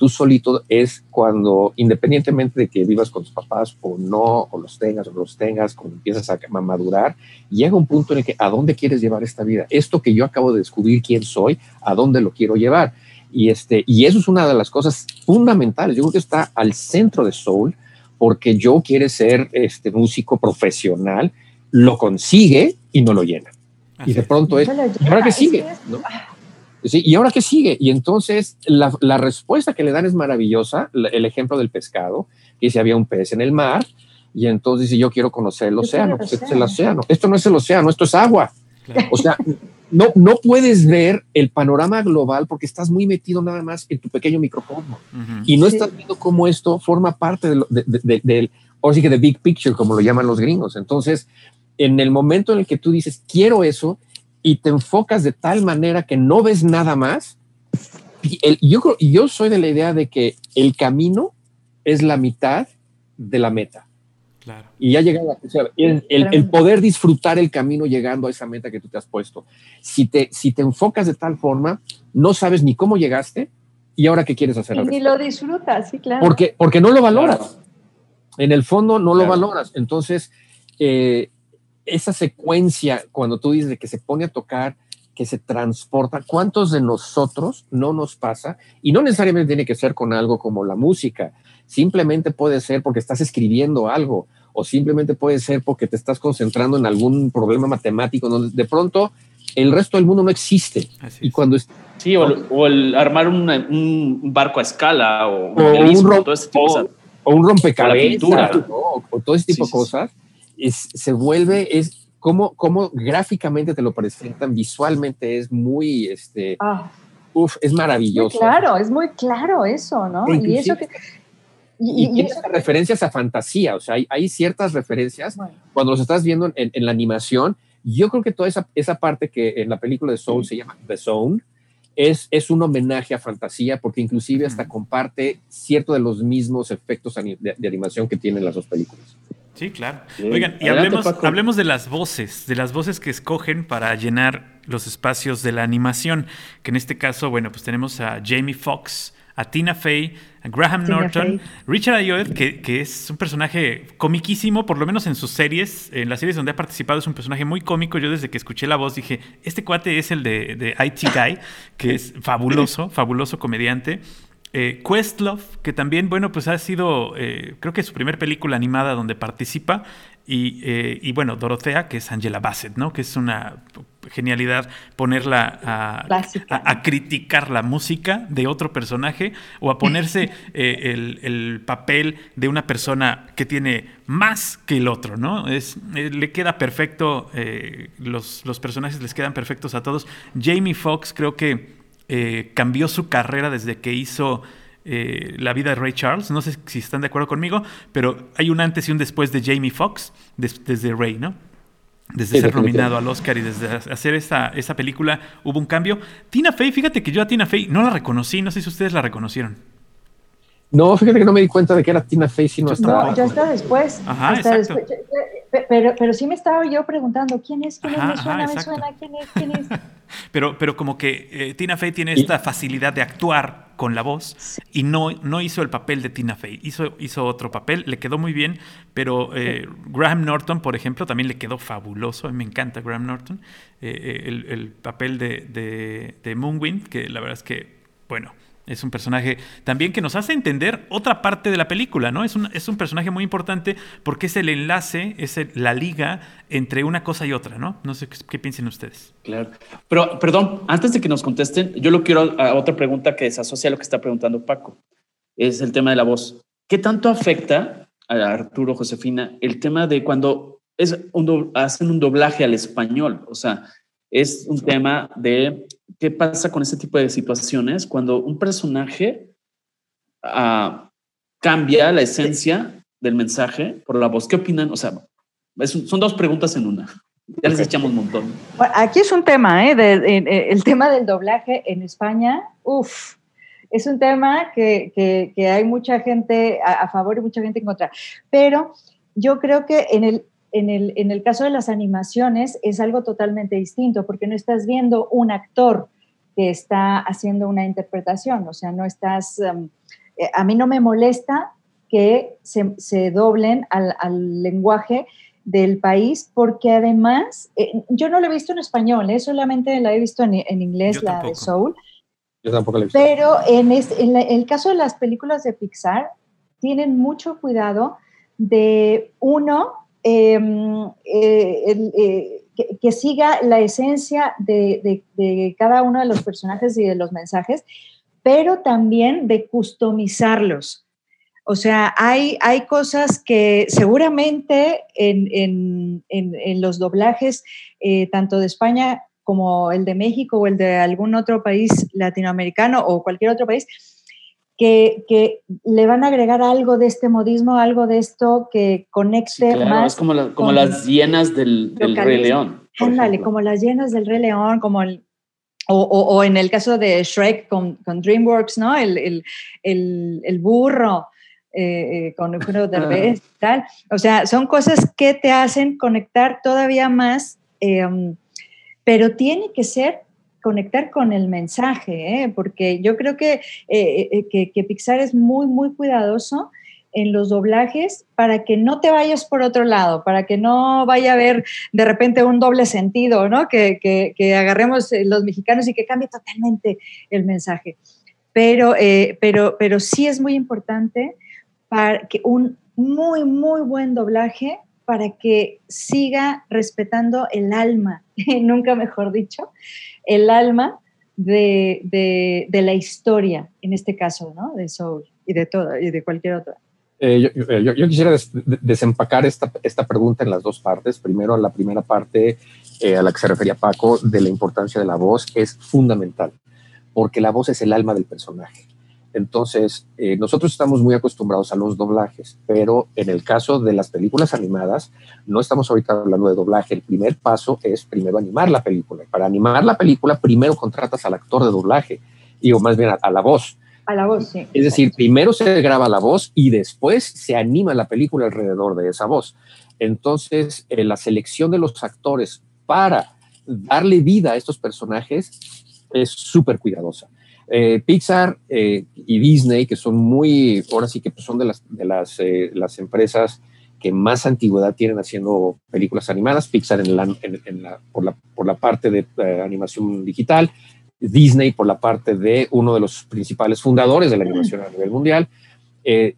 tú solito es cuando, independientemente de que vivas con tus papás o no, o los tengas o los tengas, cuando empiezas a madurar, llega un punto en el que a dónde quieres llevar esta vida. Esto que yo acabo de descubrir quién soy, a dónde lo quiero llevar Y, este, y eso es una de las cosas fundamentales. Yo creo que está al centro de Soul, porque yo quiere ser este músico profesional, lo consigue y no lo llena. y de pronto es, ¿y ahora qué sigue? ¿y ahora qué sigue? Y entonces la, la, respuesta que le dan es maravillosa. El ejemplo del pescado, que si había un pez en el mar, y entonces dice, yo quiero conocer el océano. Pues este es el océano. Esto no es el océano, esto es agua. O sea, no, no puedes ver el panorama global porque estás muy metido nada más en tu pequeño microcosmo y no estás viendo cómo esto forma parte del, de, o sí que de big picture, como lo llaman los gringos. Entonces, en el momento en el que tú dices, quiero eso, y te enfocas de tal manera que no ves nada más, el, yo, yo soy de la idea de que el camino es la mitad de la meta. Y ya llegado el, el, poder disfrutar el camino llegando a esa meta que tú te has puesto. Si te, si te enfocas de tal forma, no sabes ni cómo llegaste y ahora qué quieres hacer. Y ni lo disfrutas, sí, claro. Porque, porque no lo valoras. En el fondo no lo valoras. Entonces, eh, esa secuencia, cuando tú dices que se pone a tocar, que se transporta, ¿cuántos de nosotros no nos pasa? Y no necesariamente tiene que ser con algo como la música, simplemente puede ser porque estás escribiendo algo o simplemente puede ser porque te estás concentrando en algún problema matemático donde de pronto el resto del mundo no existe. Y cuando sí, o, el, armar un barco a escala o, un, todo o, un rompecabezas o, todo ese tipo de cosas se vuelve, es como, como gráficamente te lo presentan, visualmente es muy, este, ah. es maravilloso. claro, es muy claro eso, ¿no? Y eso que... Y, referencias a fantasía, o sea, hay, ciertas referencias cuando los estás viendo en, la animación. Yo creo que toda esa, esa parte que en la película de Soul se llama The Zone, es, es, un homenaje a fantasía porque inclusive hasta comparte cierto de los mismos efectos de, animación que tienen las dos películas. Sí, claro. Oigan, y hablemos, hablemos de las voces, de las voces que escogen para llenar los espacios de la animación, que en este caso, bueno, pues tenemos a Jamie Foxx, a Tina Fey, a Graham Norton, Richard Ayoade, que, que, es un personaje comiquísimo, por lo menos en sus series, en las series donde ha participado es un personaje muy cómico. Yo desde que escuché la voz dije, este cuate es el de, de IT Guy, que es fabuloso, fabuloso comediante. Eh, Questlove, que también, bueno, pues ha sido, eh, creo que es su primer película animada donde participa. Eh, y, bueno, Dorothea, que es Angela Bassett, ¿no? Que es una genialidad ponerla a, criticar la música de otro personaje o a ponerse el, papel de una persona que tiene más que el otro, ¿no? Es, le queda perfecto, los, los personajes les quedan perfectos a todos. Jamie Foxx creo que eh, cambió su carrera desde que hizo eh, La vida de Ray Charles. No sé si están de acuerdo conmigo, pero hay un antes y un después de Jamie Foxx desde Ray, ¿no? Desde ser nominado al Oscar y desde hacer esa, esa película hubo un cambio. Tina Fey, fíjate que yo a Tina Fey no la reconocí, no sé si ustedes la reconocieron. No, fíjate que no me di cuenta de que era Tina Fey, sino hasta... No, ya está después. Ajá, exacto. Pero, pero sí me estaba yo preguntando, ¿quién es? ¿Quién es? Me suena, me suena, ¿quién es? ¿Quién es? pero, pero como que eh, Tina Fey tiene esta facilidad de actuar con la voz y no, no hizo el papel de Tina Fey, hizo, hizo otro papel, le quedó muy bien, pero eh, Graham Norton, por ejemplo, también le quedó fabuloso, a mí me encanta Graham Norton, eh, el, el, papel de, de, de Moonwind, que la verdad es que, bueno, es un personaje también que nos hace entender otra parte de la película, ¿no? Es un, es un personaje muy importante porque es el enlace, es la liga entre una cosa y otra, ¿no? No sé qué, piensen ustedes. Claro. Pero, perdón, antes de que nos contesten, yo lo quiero a otra pregunta que se asocia a lo que está preguntando Paco. Es el tema de la voz. ¿Qué tanto afecta a Arturo Josefina el tema de cuando es hacen un doblaje al español? O sea, es un tema de qué pasa con ese tipo de situaciones cuando un personaje ah, cambia la esencia del mensaje por la voz. ¿Qué opinan? O sea, son dos preguntas en una. Ya les echamos un montón. aquí es un tema, ¿eh? eh, el tema del doblaje en España, uff, es un tema que, hay mucha gente a, favor y mucha gente en contra. Pero yo creo que en el, en el, en el caso de las animaciones es algo totalmente distinto, porque no estás viendo un actor que está haciendo una interpretación, o sea, no estás, em, eh, a mí no me molesta que se, doblen al, lenguaje del país, porque además, eh, yo no lo he visto en español, eh, solamente la he visto en, inglés, la de Soul, Yo tampoco la he visto. Pero en, el caso de las películas de Pixar, tienen mucho cuidado de, uno, eh, eh, que, siga la esencia de, cada uno de los personajes y de los mensajes, pero también de customizarlos. O sea, hay, hay cosas que seguramente en, los doblajes, eh, tanto de España como el de México o el de algún otro país latinoamericano o cualquier otro país, que, le van a agregar algo de este modismo, algo de esto que conecte más. Es como, como las hienas del, Rey León. Ándale, como las hienas del Rey León, como el, o, en el caso de Shrek con, DreamWorks, ¿no? El, el burro. Eh, eh, con Eugenio Derbez y tal. O sea, son cosas que te hacen conectar todavía más, em, pero tiene que ser conectar con el mensaje, ¿eh? porque yo creo que, que, que, Pixar es muy, muy cuidadoso en los doblajes para que no te vayas por otro lado, para que no vaya a haber de repente un doble sentido, ¿no? Que, que, que agarremos los mexicanos y que cambie totalmente el mensaje. Pero, pero, pero sí es muy importante para que un muy, muy buen doblaje para que siga respetando el alma, nunca mejor dicho, el alma de, la historia, en este caso, ¿no? De Soul y de todo, y de cualquier otra. Eh, eh, yo, quisiera desempacar esta, pregunta en las dos partes. Primero, la primera parte eh, a la que se refería Paco, de la importancia de la voz, es fundamental, porque la voz es el alma del personaje. Entonces, eh, nosotros estamos muy acostumbrados a los doblajes, pero en el caso de las películas animadas, no estamos ahorita hablando de doblaje. El primer paso es primero animar la película. Para animar la película, primero contratas al actor de doblaje, y o más bien a, la voz. A la voz, sí. Es decir, primero se graba la voz y después se anima la película alrededor de esa voz. Entonces, eh, la selección de los actores para darle vida a estos personajes es súper cuidadosa. Eh, Pixar eh, y Disney, que son muy, ahora sí que pues, son de las, de las, eh, las empresas que más antigüedad tienen haciendo películas animadas, Pixar en la, en, la, por, la, por, la, parte de animación digital, Disney por la parte de uno de los principales fundadores de la animación a nivel mundial,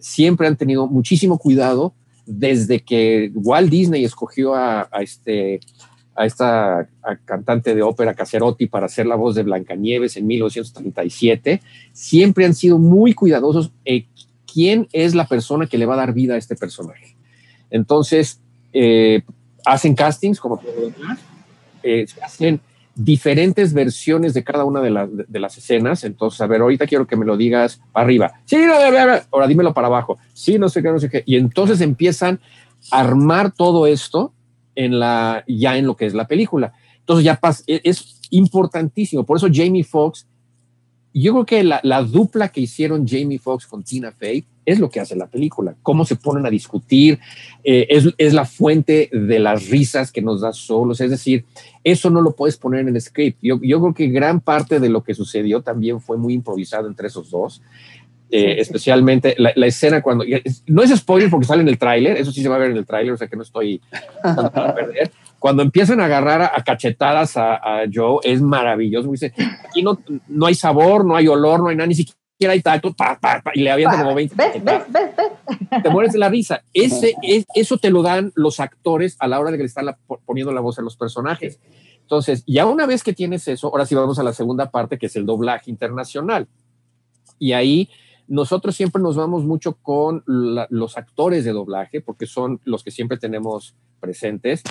siempre han tenido muchísimo cuidado desde que Walt Disney escogió a, a este a esta cantante de ópera Caserotti para hacer la voz de Blancanieves en 1937, siempre han sido muy cuidadosos en quién es la persona que le va a dar vida a este personaje. Entonces, eh, hacen castings como eh, hacen diferentes versiones de cada una de, las escenas. Entonces, a ver, ahorita quiero que me lo digas para arriba. Sí, no, ahora dímelo para abajo. Sí, no sé qué, no sé qué. Y entonces empiezan a armar todo esto en la, ya en lo que es la película. Entonces ya pasa, e, es importantísimo. Por eso Jamie Foxx, yo creo que la, dupla que hicieron Jamie Foxx con Tina Fey es lo que hace la película. Cómo se ponen a discutir, eh, es, la fuente de las risas que nos da solos. Es decir, eso no lo puedes poner en el script. Yo, yo creo que gran parte de lo que sucedió también fue muy improvisado entre esos dos. Eh, especialmente la, escena cuando, no es spoiler porque sale en el tráiler, eso sí se va a ver en el tráiler, o sea que no estoy a perder. Cuando empiezan a agarrar a, cachetadas a, Joe, es maravilloso. Dice, aquí no, no hay sabor, no hay olor, no hay nada, ni siquiera hay tacto, y le avientan como 20. Te mueres de la risa. Ese, es, eso te lo dan los actores a la hora de que le están poniendo la voz a los personajes. Entonces, ya una vez que tienes eso, ahora sí vamos a la segunda parte, que es el doblaje internacional. Y ahí nosotros siempre nos vamos mucho con los actores de doblaje, porque son los que siempre tenemos presentes,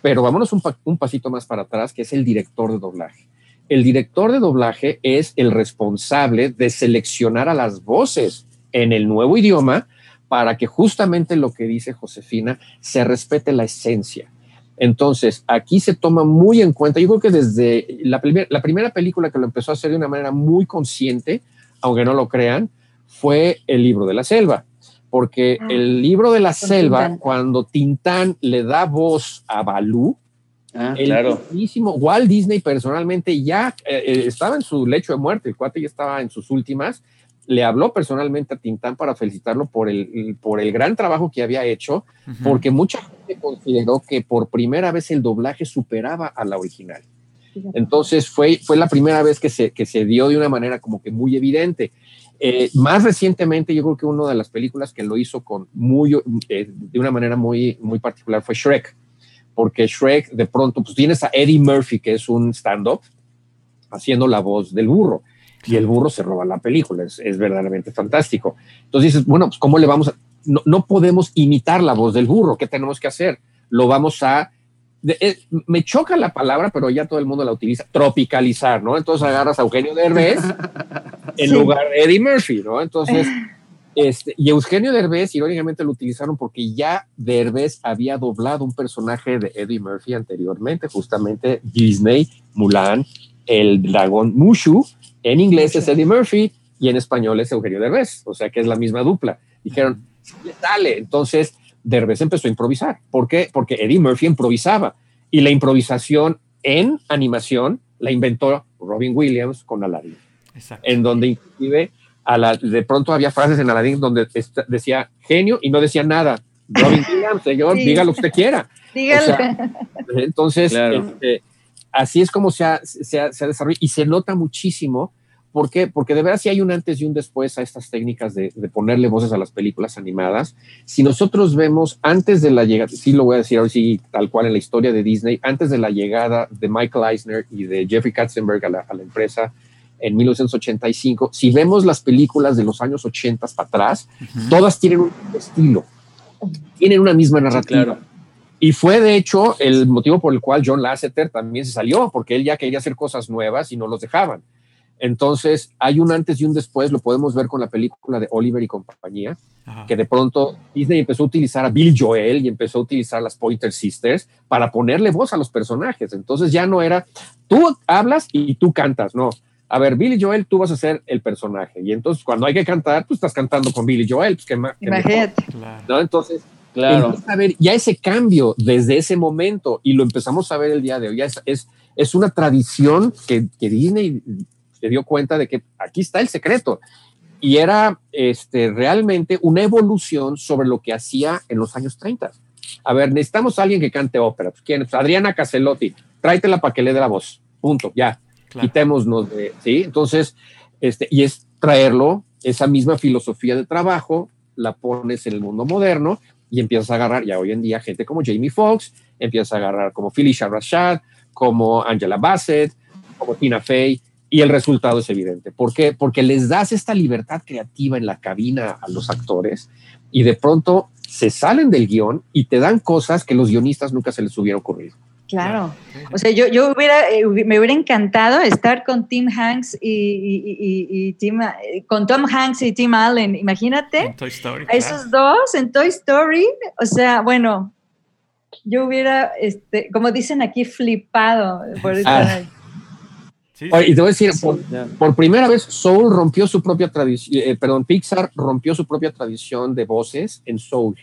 pero vámonos un, pasito más para atrás, que es el director de doblaje. El director de doblaje es el responsable de seleccionar a las voces en el nuevo idioma para que justamente lo que dice Josefina se respete la esencia. Entonces, aquí se toma muy en cuenta, yo creo que desde la, la primera película que lo empezó a hacer de una manera muy consciente, aunque no lo crean, fue el libro de la selva, porque ah. el libro de la selva, cuando Tintán le da voz a Balú, ah, el claro. Walt Disney personalmente ya eh, eh, estaba en su lecho de muerte, el cuate ya estaba en sus últimas, le habló personalmente a Tintán para felicitarlo por el, por el gran trabajo que había hecho, porque mucha gente consideró que por primera vez el doblaje superaba a la original. Entonces fue, fue la primera vez que se, que se dio de una manera como que muy evidente. Eh, más recientemente, yo creo que una de las películas que lo hizo con muy, eh, de una manera muy, muy particular fue Shrek, porque Shrek de pronto, pues tienes a Eddie Murphy, que es un stand-up, haciendo la voz del burro, y el burro se roba la película, es, es verdaderamente fantástico. Entonces dices, bueno, pues ¿cómo le vamos a...? No, no podemos imitar la voz del burro, ¿qué tenemos que hacer? Lo vamos a eh, me choca la palabra, pero ya todo el mundo la utiliza, tropicalizar, ¿no? Entonces agarras a Eugenio Derbez en lugar de Eddie Murphy, ¿no? Entonces, este, y Eugenio Derbez, irónicamente lo utilizaron porque ya Derbez había doblado un personaje de Eddie Murphy anteriormente, justamente Disney, Mulan, el dragón Mushu, en inglés es Eddie Murphy y en español es Eugenio Derbez, o sea que es la misma dupla. Dijeron, dale, entonces Derbez empezó a improvisar. ¿Por qué? Porque Eddie Murphy improvisaba y la improvisación en animación la inventó Robin Williams con Aladdin. En donde inclusive a la, de pronto había frases en Aladdin donde decía genio y no decía nada. Robin Williams, señor, diga lo que usted quiera. entonces, este, así es como se ha, se, ha, se ha desarrollado y se nota muchísimo ¿Por qué? Porque de verdad si hay un antes y un después a estas técnicas de, ponerle voces a las películas animadas. Si nosotros vemos antes de la llegada, sí lo voy a decir ahora sí, tal cual en la historia de Disney, antes de la llegada de Michael Eisner y de Jeffrey Katzenberg a la, empresa en 1985, si vemos las películas de los años 80 para atrás, todas tienen un estilo, tienen una misma narrativa. Y fue de hecho el motivo por el cual John Lasseter también se salió, porque él ya quería hacer cosas nuevas y no los dejaban. Entonces, hay un antes y un después, lo podemos ver con la película de Oliver y compañía, que de pronto Disney empezó a utilizar a Bill Joel y empezó a utilizar las Pointer Sisters para ponerle voz a los personajes. Entonces ya no era, tú hablas y tú cantas, no. A ver, Billy Joel, tú vas a ser el personaje. Y entonces cuando hay que cantar, tú estás cantando con Billy Joel. Pues, Imagínate. ¿no? Entonces, claro. a ver ya ese cambio desde ese momento y lo empezamos a ver el día de hoy. Ya es, es, es una tradición que, que Disney se dio cuenta de que aquí está el secreto. Y era este, realmente una evolución sobre lo que hacía en los años 30. A ver, necesitamos a alguien que cante ópera. Pues, ¿Quién? Adriana Caselotti. Tráetela para que le dé la voz. Punto. Ya. Quitémonos de. Sí. Entonces, este, y es traerlo, esa misma filosofía de trabajo, la pones en el mundo moderno y empiezas a agarrar ya hoy en día gente como Jamie Foxx, empiezas a agarrar como Felicia Rashad, como Angela Bassett, como Tina Fey, y el resultado es evidente. ¿Por qué? Porque les das esta libertad creativa en la cabina a los actores y de pronto se salen del guion y te dan cosas que los guionistas nunca se les hubiera ocurrido. Claro. O sea, yo, yo hubiera, eh, me hubiera encantado estar con Tim Hanks y, Tim, eh, con Tom Hanks y Tim Allen. Imagínate. Toy Story. esos dos en Toy Story. O sea, bueno, yo hubiera, este, como dicen aquí, flipado por ah y te voy a decir, por, primera vez Soul rompió su propia tradición, eh, perdón, Pixar rompió su propia tradición de voces en Soul,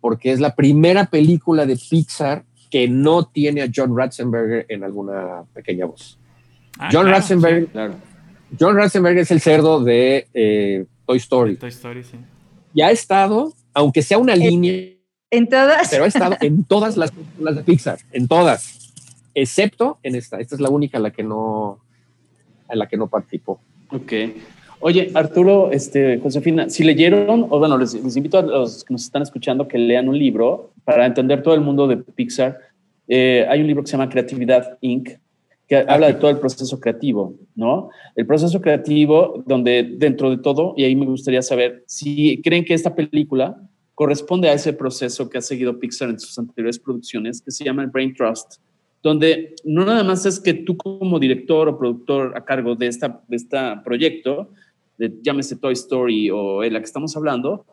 porque es la primera película de Pixar que no tiene a John Ratzenberger en alguna pequeña voz. Ah, John Ratzenberger, John Ratzenberger es el cerdo de eh, Toy Story. Toy Story, sí. Y ha estado, aunque sea una línea, en todas, pero ha estado en todas las películas de Pixar, en todas excepto en esta. Esta es la única en la que no, en la que no participó. Ok. Oye, Arturo, este, Josefina, si leyeron, o bueno, les, invito a los que nos están escuchando que lean un libro para entender todo el mundo de Pixar. Eh, hay un libro que se llama Creatividad Inc., que habla de todo el proceso creativo, ¿no? El proceso creativo donde dentro de todo, y ahí me gustaría saber si creen que esta película corresponde a ese proceso que ha seguido Pixar en sus anteriores producciones, que se llama el Brain Trust, donde no nada más es que tú como director o productor a cargo de este de esta proyecto, de, llámese Toy Story o en la que estamos hablando,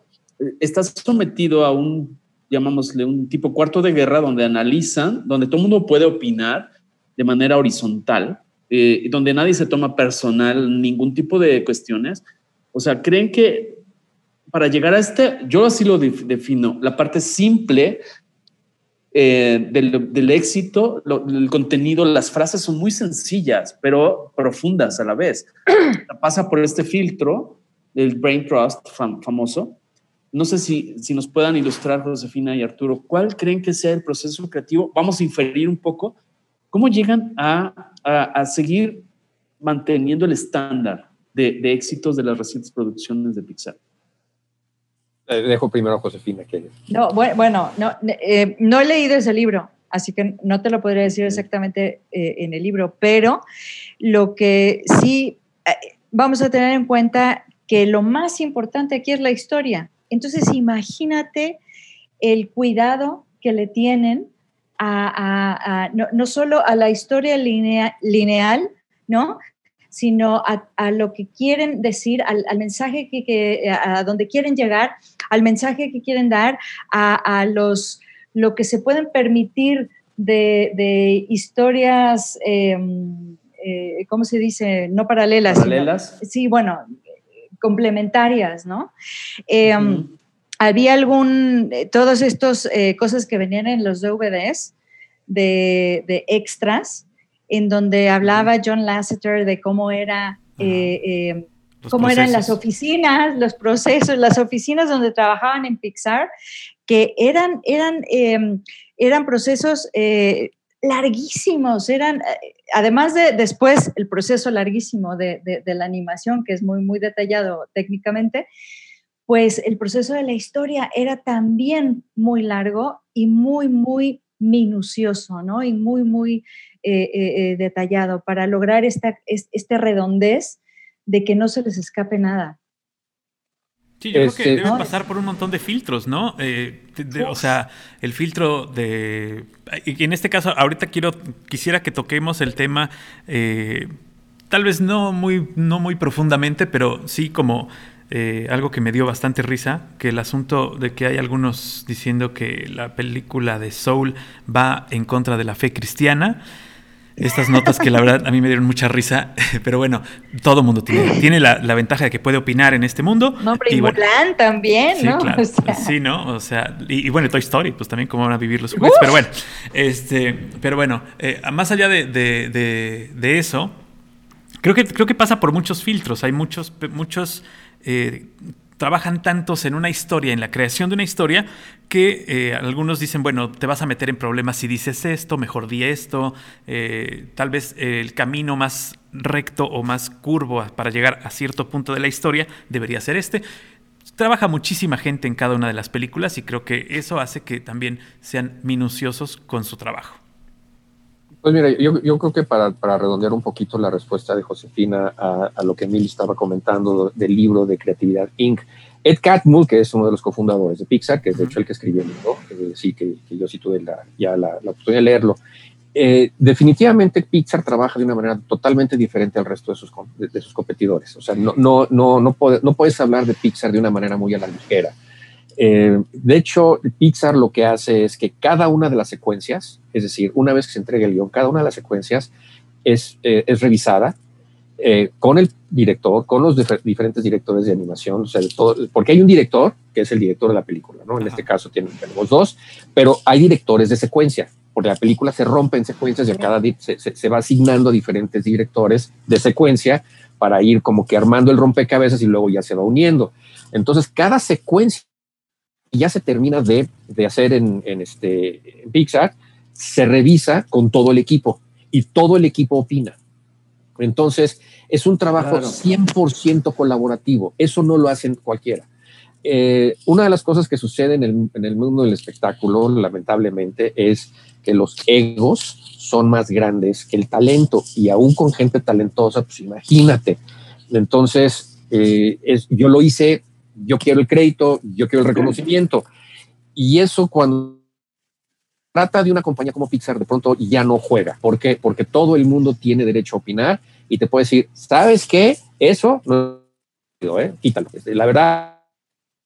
estás sometido a un, llamámosle, un tipo cuarto de guerra donde analizan, donde todo el mundo puede opinar de manera horizontal, eh, donde nadie se toma personal ningún tipo de cuestiones. O sea, creen que para llegar a este, yo así lo defino, la parte simple eh, del, éxito, el contenido, las frases son muy sencillas, pero profundas a la vez. Pasa por este filtro del Brain Trust famoso. No sé si, si nos puedan ilustrar, Josefina y Arturo, ¿cuál creen que sea el proceso creativo? Vamos a inferir un poco cómo llegan a a, seguir manteniendo el estándar de, éxitos de las recientes producciones de Pixar? Eh, dejo primero a Josefina que... No, bueno, no, eh, no he leído ese libro, así que no te lo podría decir exactamente eh, en el libro, pero lo que sí vamos a tener en cuenta que lo más importante aquí es la historia. Entonces, imagínate el cuidado que le tienen a, no, solo a la historia lineal, ¿no? Sino a, lo que quieren decir, al, mensaje que, a donde quieren llegar, al mensaje que quieren dar, a, los lo que se pueden permitir de, historias, em, eh, ¿cómo se dice? No paralelas. Paralelas. sí, bueno, complementarias, ¿no? Em, había algún, eh, todas estas eh, cosas que venían en los DVDs de, extras, en donde hablaba John Lasseter de cómo era... Eh, cómo eran las oficinas, los procesos, las oficinas donde trabajaban en Pixar, que eran, eran, em, eran procesos larguísimos, eran, además de después el proceso larguísimo de, de, la animación, que es muy, muy detallado técnicamente, pues el proceso de la historia era también muy largo y muy, muy minucioso, ¿no? Y muy, muy eh, eh, eh, detallado para lograr esta, este redondez de que no se les escape nada. Sí, yo creo que este, debe pasar por un montón de filtros, ¿no? o sea, el filtro de... Y en este caso, ahorita quiero, quisiera que toquemos el tema, tal vez no muy, no muy profundamente, pero sí como eh, algo que me dio bastante risa, que el asunto de que hay algunos diciendo que la película de Soul va en contra de la fe cristiana. Estas notas que la verdad a mí me dieron mucha risa, pero bueno, todo mundo tiene, tiene la, ventaja de que puede opinar en este mundo. No, y, bueno, también, sí, ¿no? Claro, Sí, ¿no? O sea, y, bueno, Toy Story, pues también cómo van a vivir los juguetes, pero bueno, este, pero bueno, eh, más allá de, de, eso, creo que, creo que pasa por muchos filtros, hay muchos, muchos eh, trabajan tantos en una historia, en la creación de una historia, que eh, algunos dicen, bueno, te vas a meter en problemas si dices esto, mejor di esto, eh, tal vez el camino más recto o más curvo para llegar a cierto punto de la historia debería ser este. Trabaja muchísima gente en cada una de las películas y creo que eso hace que también sean minuciosos con su trabajo. Pues mira, yo, yo creo que para, para, redondear un poquito la respuesta de Josefina a, a lo que Emil estaba comentando del libro de Creatividad Inc., Ed Catmull, que es uno de los cofundadores de Pixar, que es de hecho el que escribió el libro, sí, que, que, yo sí tuve la, ya la, la oportunidad de leerlo, eh, definitivamente Pixar trabaja de una manera totalmente diferente al resto de sus, de, sus competidores. O sea, no, no, no, no, no puedes hablar de Pixar de una manera muy a la ligera. Eh, de hecho, Pixar lo que hace es que cada una de las secuencias, es decir, una vez que se entrega el guion, cada una de las secuencias es, eh, es revisada eh, con el director, con los diferentes directores de animación, o sea, todo, porque hay un director que es el director de la película, ¿no? En este caso tenemos dos, pero hay directores de secuencia, porque la película se rompe en secuencias y a cada se, se, va asignando a diferentes directores de secuencia para ir como que armando el rompecabezas y luego ya se va uniendo. Entonces, cada secuencia ya se termina de, de hacer en, en, este, Pixar, se revisa con todo el equipo y todo el equipo opina. Entonces, es un trabajo 100% colaborativo. Eso no lo hacen cualquiera. Eh, una de las cosas que sucede en el, en el, mundo del espectáculo, lamentablemente, es que los egos son más grandes que el talento y aún con gente talentosa, pues imagínate. Entonces, eh, es, yo lo hice yo quiero el crédito, yo quiero el reconocimiento. Y eso cuando trata de una compañía como Pixar, de pronto ya no juega. ¿Por qué? Porque todo el mundo tiene derecho a opinar y te puede decir, ¿sabes qué? Eso no, ¿eh? quítalo. La verdad,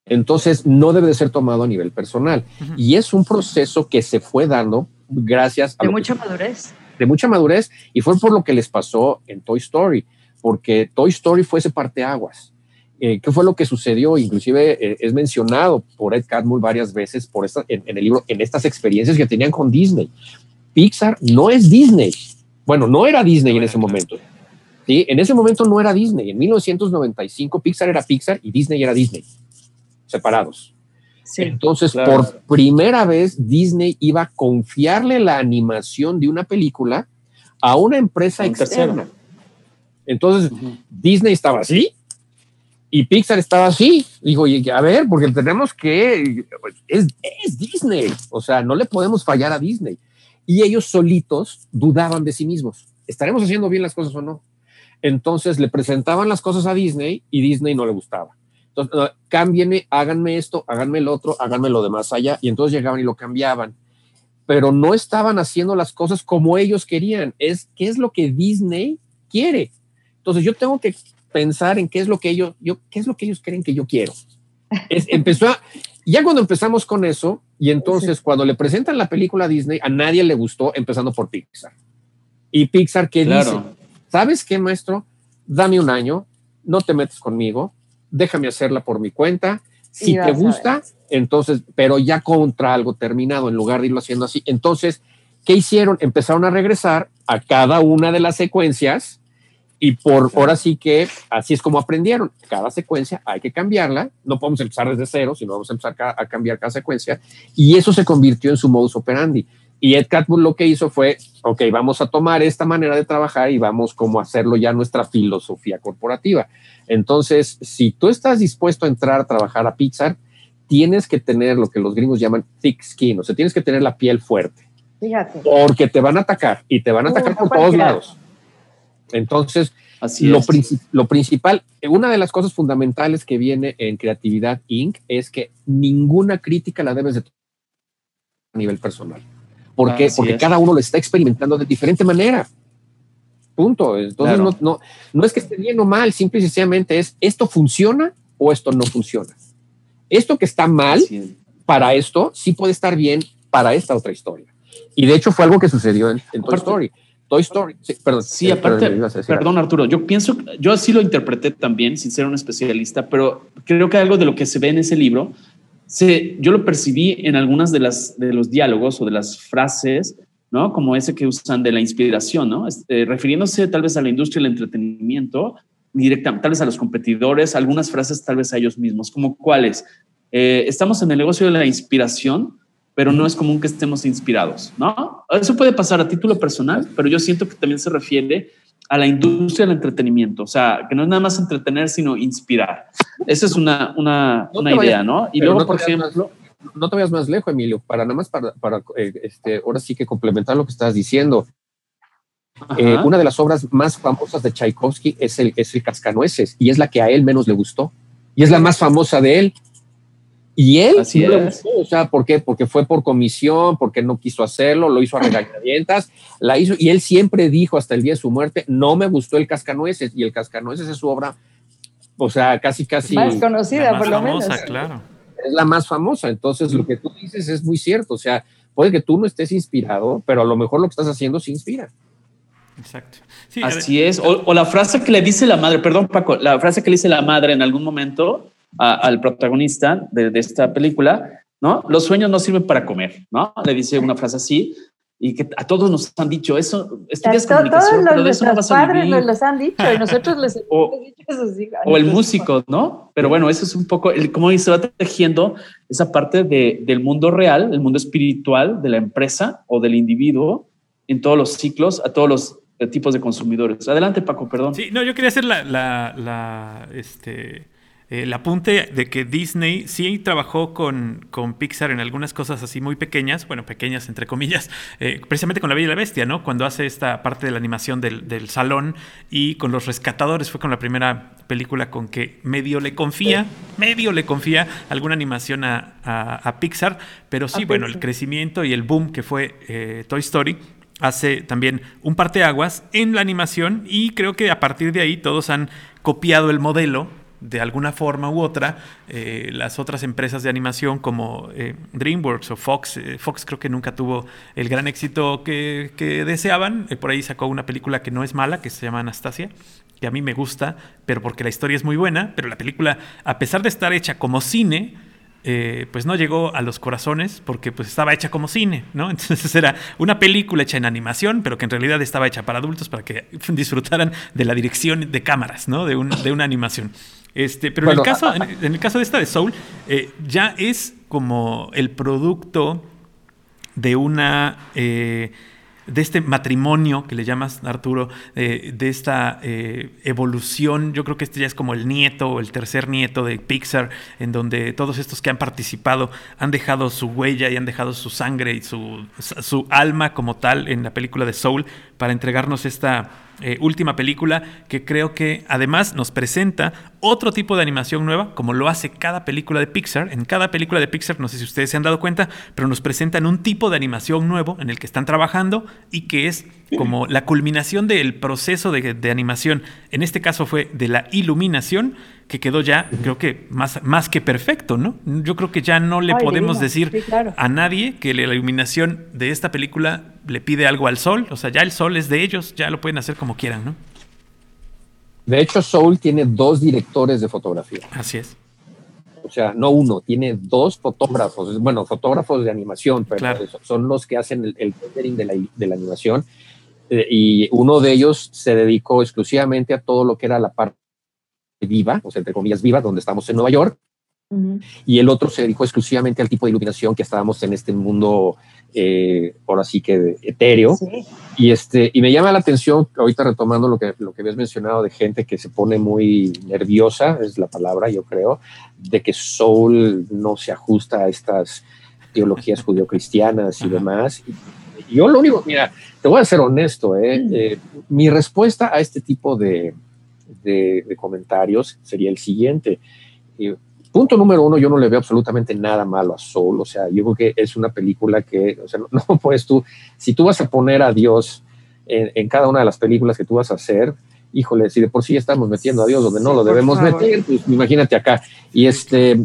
entonces no debe de ser tomado a nivel personal. Y es un proceso que se fue dando gracias a... De mucha madurez. De mucha madurez y fue por lo que les pasó en Toy Story, porque Toy Story fue ese parteaguas. Eh, ¿Qué fue lo que sucedió? Inclusive eh, es mencionado por Ed Catmull varias veces por esta, en, el libro, en estas experiencias que tenían con Disney. Pixar no es Disney. Bueno, no era Disney en ese momento. ¿sí? En ese momento no era Disney. En 1995 Pixar era Pixar y Disney era Disney. Separados. Entonces, por primera vez, Disney iba a confiarle la animación de una película a una empresa externa. Entonces, Disney estaba así y Pixar estaba así. Dijo, a ver, porque tenemos que, es, es Disney, o sea, no le podemos fallar a Disney. Y ellos solitos dudaban de sí mismos. ¿Estaremos haciendo bien las cosas o no? Entonces le presentaban las cosas a Disney y Disney no le gustaba. Entonces, cámbienme, háganme esto, háganme el otro, háganme lo de más allá. Y entonces llegaban y lo cambiaban. Pero no estaban haciendo las cosas como ellos querían. Es qué es lo que Disney quiere. Entonces yo tengo que pensar en qué es lo que ellos, yo, qué es lo que ellos creen que yo quiero. Es, empezó ya cuando empezamos con eso, y entonces cuando le presentan la película a Disney, a nadie le gustó, empezando por Pixar. Y Pixar, ¿qué dice? ¿Sabes qué, maestro? Dame un año, no te metes conmigo, déjame hacerla por mi cuenta. Si te gusta, entonces, pero ya contra algo terminado, en lugar de irlo haciendo así. Entonces, ¿qué hicieron? Empezaron a regresar a cada una de las secuencias y por ahora sí que así es como aprendieron. Cada secuencia hay que cambiarla. No podemos empezar desde cero, sino vamos a empezar a, cambiar cada secuencia. Y eso se convirtió en su modus operandi. Y Ed Catmull lo que hizo fue, ok, vamos a tomar esta manera de trabajar y vamos como a hacerlo ya nuestra filosofía corporativa. Entonces, si tú estás dispuesto a entrar a trabajar a Pixar, tienes que tener lo que los gringos llaman thick skin, o sea, tienes que tener la piel fuerte. Fíjate. Porque te van a atacar y te van a atacar por todos lados. Entonces, lo, lo, principal, una de las cosas fundamentales que viene en Creatividad Inc. es que ninguna crítica la debes de a nivel personal. ¿Por qué? Porque cada uno lo está experimentando de diferente manera. Punto. Entonces, no, no, no es que esté bien o mal, simple y sencillamente es esto funciona o esto no funciona. Esto que está mal para esto sí puede estar bien para esta otra historia. Y de hecho fue algo que sucedió en, Toy Story. Toy Story, sí, perdón. Sí, aparte, perdón Arturo, yo pienso, yo así lo interpreté también, sin ser un especialista, pero creo que algo de lo que se ve en ese libro, se, yo lo percibí en algunas de, las, de los diálogos o de las frases, ¿no? Como ese que usan de la inspiración, ¿no? Este, refiriéndose tal vez a la industria del entretenimiento, directamente, tal vez a los competidores, algunas frases tal vez a ellos mismos, como cuáles. Eh, estamos en el negocio de la inspiración, pero no es común que estemos inspirados, ¿no? Eso puede pasar a título personal, pero yo siento que también se refiere a la industria del entretenimiento, o sea, que no es nada más entretener, sino inspirar. Esa es una, una, una idea, ¿no? Y luego, por ejemplo... no te vayas más lejos, Emilio, para nada más para, para eh, este, ahora sí que complementar lo que estás diciendo. Eh, una de las obras más famosas de Tchaikovsky es el, es el Cascanueces y es la que a él menos le gustó y es la más famosa de él. Y él, Así o sea, ¿por qué? Porque fue por comisión, porque no quiso hacerlo, lo hizo a regañadientas, la hizo, y él siempre dijo hasta el día de su muerte, no me gustó el Cascanueces, y el Cascanueces es su obra, o sea, casi, casi... Más conocida, por lo menos. claro. Es la más famosa, entonces lo que tú dices es muy cierto, o sea, puede que tú no estés inspirado, pero a lo mejor lo que estás haciendo se inspira. Exacto. Así es, o, o la frase que le dice la madre, perdón Paco, la frase que le dice la madre en algún momento, al protagonista de, esta película, ¿no? Los sueños no sirven para comer, ¿no? Le dice una frase así y que a todos nos han dicho eso. Estudias comunicación, todos pero de eso no vas a padres nos los han dicho y nosotros les hemos dicho eso. Sí, o el músico, ¿no? Pero bueno, eso es un poco el, cómo se va tejiendo esa parte de, del mundo real, el mundo espiritual de la empresa o del individuo en todos los ciclos, a todos los tipos de consumidores. Adelante, Paco, perdón. Sí, no, yo quería hacer la, la, la este, el apunte de que Disney sí trabajó con, con, Pixar en algunas cosas así muy pequeñas, bueno, pequeñas entre comillas, eh, precisamente con La Bella y la Bestia, ¿no? Cuando hace esta parte de la animación del, salón y con Los Rescatadores fue con la primera película con que medio le confía, medio le confía alguna animación a, Pixar, pero sí, bueno, el crecimiento y el boom que fue eh, Toy Story hace también un parteaguas en la animación y creo que a partir de ahí todos han copiado el modelo de alguna forma u otra, eh, las otras empresas de animación como eh, DreamWorks o Fox, eh, Fox creo que nunca tuvo el gran éxito que, deseaban, por ahí sacó una película que no es mala, que se llama Anastasia, que a mí me gusta, pero porque la historia es muy buena, pero la película, a pesar de estar hecha como cine, pues no llegó a los corazones porque pues estaba hecha como cine, ¿no? Entonces era una película hecha en animación, pero que en realidad estaba hecha para adultos para que disfrutaran de la dirección de cámaras, ¿no? De, de una animación. Este, pero en, el caso, en, el caso de esta de Soul, eh, ya es como el producto de una... Eh, de este matrimonio que le llamas, Arturo, de esta eh, evolución. Yo creo que este ya es como el nieto o el tercer nieto de Pixar, en donde todos estos que han participado han dejado su huella y han dejado su sangre y su, su alma como tal en la película de Soul para entregarnos esta eh, última película que creo que además nos presenta otro tipo de animación nueva, como lo hace cada película de Pixar. En cada película de Pixar, no sé si ustedes se han dado cuenta, pero nos presentan un tipo de animación nuevo en el que están trabajando y que es como la culminación del proceso de, animación. En este caso fue de la iluminación, que quedó ya, creo que más, más que perfecto, ¿no? Yo creo que ya no le podemos decir a nadie que la iluminación de esta película le pide algo al sol, o sea, ya el sol es de ellos, ya lo pueden hacer como quieran, ¿no? De hecho, Soul tiene dos directores de fotografía. Así es. O sea, no uno, tiene dos fotógrafos, bueno, fotógrafos de animación, pero son los que hacen el, el de la, de la animación. Eh, y uno de ellos se dedicó exclusivamente a todo lo que era la parte viva, o sea, entre comillas viva, donde estamos en Nueva York, y el otro se dedicó exclusivamente al tipo de iluminación que estábamos en este mundo, eh, ahora sí que etéreo. Y, este, y me llama la atención, ahorita retomando lo que, lo que habías mencionado de gente que se pone muy nerviosa, es la palabra, yo creo, de que Soul no se ajusta a estas teologías judio-cristianas y demás. Yo lo único, mira, te voy a ser honesto, ¿eh? Eh, mi respuesta a este tipo de, de, comentarios sería el siguiente. Punto número uno, yo no le veo absolutamente nada malo a Soul. O sea, yo creo que es una película que, o sea, no, puedes tú, si tú vas a poner a Dios en, cada una de las películas que tú vas a hacer, híjole, si de por sí estamos metiendo a Dios donde no lo debemos meter, pues imagínate acá. Y este,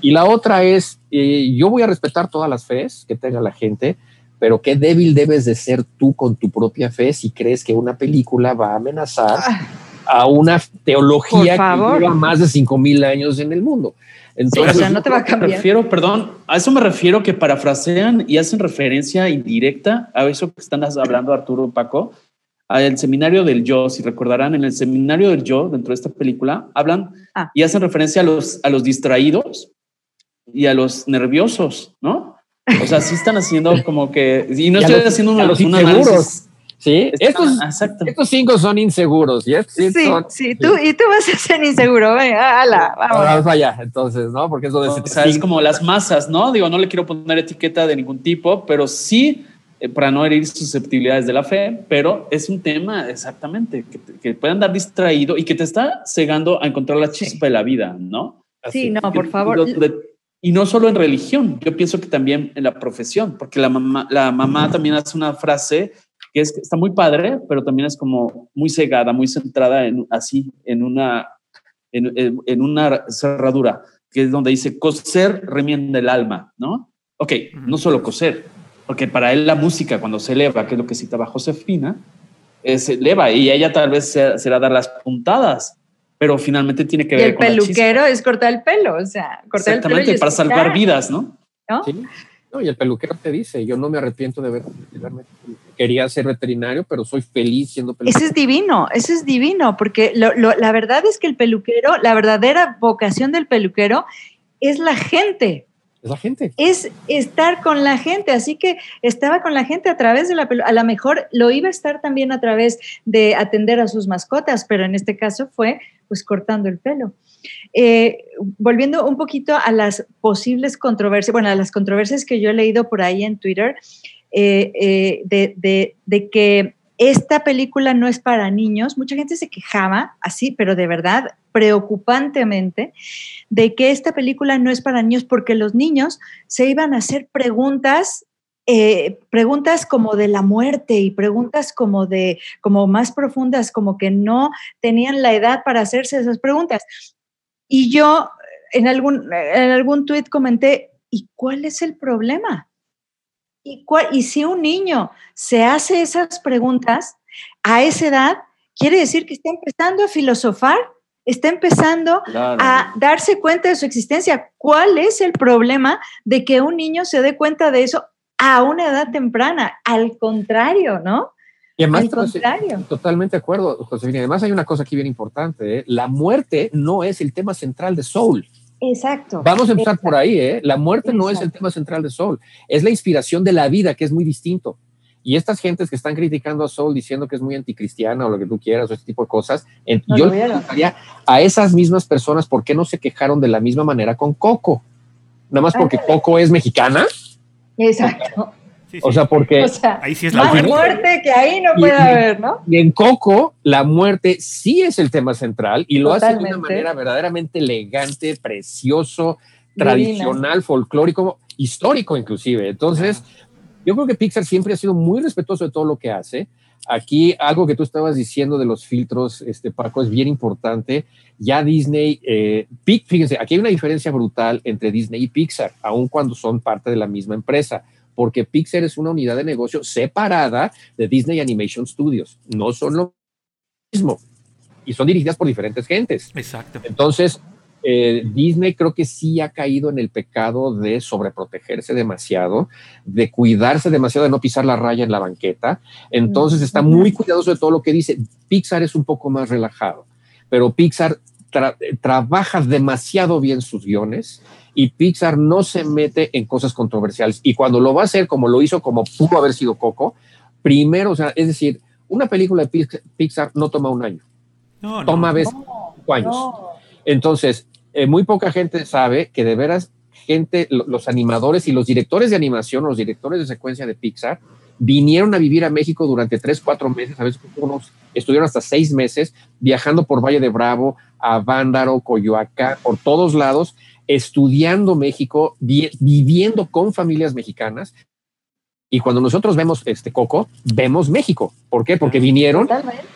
y la otra es, eh, yo voy a respetar todas las fees que tenga la gente, pero qué débil debes de ser tú con tu propia fe si crees que una película va a amenazar. Ah a una teología que lleva más de 5000 años en el mundo. Entonces, no te va a cambiar. refiero, perdón, a eso me refiero que parafrasean y hacen referencia indirecta a eso que están hablando Arturo Paco, al seminario del yo, si recordarán, en el seminario del yo, dentro de esta película, hablan ah. y hacen referencia a los, a los distraídos y a los nerviosos, ¿no? O sea, sí están haciendo como que, y no estoy haciendo una, un análisis Sí, estos, estos, cinco son inseguros. ¿y sí, sí, Tú, y tú vas a ser inseguro. Venga, ala, vamos. Vamos allá, entonces, ¿no? Porque eso de o sea, es como las masas, ¿no? Digo, no le quiero poner etiqueta de ningún tipo, pero sí eh, para no herir susceptibilidades de la fe, pero es un tema exactamente que, que puede andar distraído y que te está cegando a encontrar la chispa de la vida, ¿no? sí, no, por favor. y no solo en religión, yo pienso que también en la profesión, porque la mamá, la mamá también hace una frase que es, está muy padre, pero también es como muy cegada, muy centrada en, así, en una, en, una cerradura, que es donde dice, coser remienda el alma, ¿no? Ok, no solo coser, porque para él la música cuando se eleva, que es lo que citaba Josefina, se eleva y ella tal vez será dar las puntadas, pero finalmente tiene que ver el peluquero es cortar el pelo, o sea, cortar el pelo. para salvar vidas, ¿no? ¿No? ¿Sí? No, y el peluquero te dice, yo no me arrepiento de haber quería ser veterinario, pero soy feliz siendo peluquero. Ese es divino, ese es divino, porque la verdad es que el peluquero, la verdadera vocación del peluquero es la gente. Es la gente. Es estar con la gente. Así que estaba con la gente a través de la A lo mejor lo iba a estar también a través de atender a sus mascotas, pero en este caso fue pues cortando el pelo. Eh, volviendo un poquito a las posibles controversias, bueno, a las controversias que yo he leído por ahí en Twitter, eh, eh, de, de, que esta película no es para niños. Mucha gente se quejaba, así, pero de verdad, preocupantemente, de que esta película no es para niños porque los niños se iban a hacer preguntas. Preguntas como de la muerte y preguntas como de como más profundas como que no tenían la edad para hacerse esas preguntas y yo en algún, en algún tuit comenté, ¿y cuál es el problema? ¿Y, y si un niño se hace esas preguntas a esa edad, quiere decir que está empezando a filosofar, está empezando a darse cuenta de su existencia. ¿Cuál es el problema de que un niño se dé cuenta de eso a una edad temprana? Al contrario, ¿no? Y además, totalmente de acuerdo, Josefina. Además, hay una cosa aquí bien importante. ¿eh? La muerte no es el tema central de Soul. Exacto. Vamos a empezar por ahí. ¿eh? La muerte no es el tema central de Soul. Es la inspiración de la vida, que es muy distinto. Y estas gentes que están criticando a Soul diciendo que es muy anticristiana o lo que tú quieras o este tipo de cosas, yo le preguntaría a esas mismas personas por qué no se quejaron de la misma manera con Coco. Nada más porque Coco es mexicana. Exacto. O sea, porque ahí sí es la más muerte. que ahí no puede haber, ¿no? Y en Coco, la muerte sí es el tema central y lo hace de una manera verdaderamente elegante, precioso, tradicional, folclórico, histórico inclusive. Entonces, yo creo que Pixar siempre ha sido muy respetuoso de todo lo que hace. Aquí algo que tú estabas diciendo de los filtros, este Paco, es bien importante. Ya Disney, eh, fíjense, aquí hay una diferencia brutal entre Disney y Pixar, aun cuando son parte de la misma empresa, porque Pixar es una unidad de negocio separada de Disney Animation Studios. No son lo mismo y son dirigidas por diferentes gentes. Exacto. Entonces, eh, Disney creo que sí ha caído en el pecado de sobreprotegerse demasiado, de cuidarse demasiado, de no pisar la raya en la banqueta. Entonces está muy cuidadoso de todo lo que dice. Pixar es un poco más relajado, pero Pixar trabaja demasiado bien sus guiones y Pixar no se mete en cosas controversiales. Y cuando lo va a hacer, como lo hizo, como pudo haber sido Coco, primero, o sea, es decir, una película de Pixar no toma un año. No, toma veces años. Entonces, eh, muy poca gente sabe que de veras gente, los animadores y los directores de animación, los directores de secuencia de Pixar, vinieron a vivir a México durante tres, cuatro meses, a veces unos estuvieron hasta seis meses viajando por Valle de Bravo, a Vándaro, Coyoacán, por todos lados, estudiando México, viviendo con familias mexicanas. Y cuando nosotros vemos este Coco, vemos México. ¿Por qué? Porque vinieron,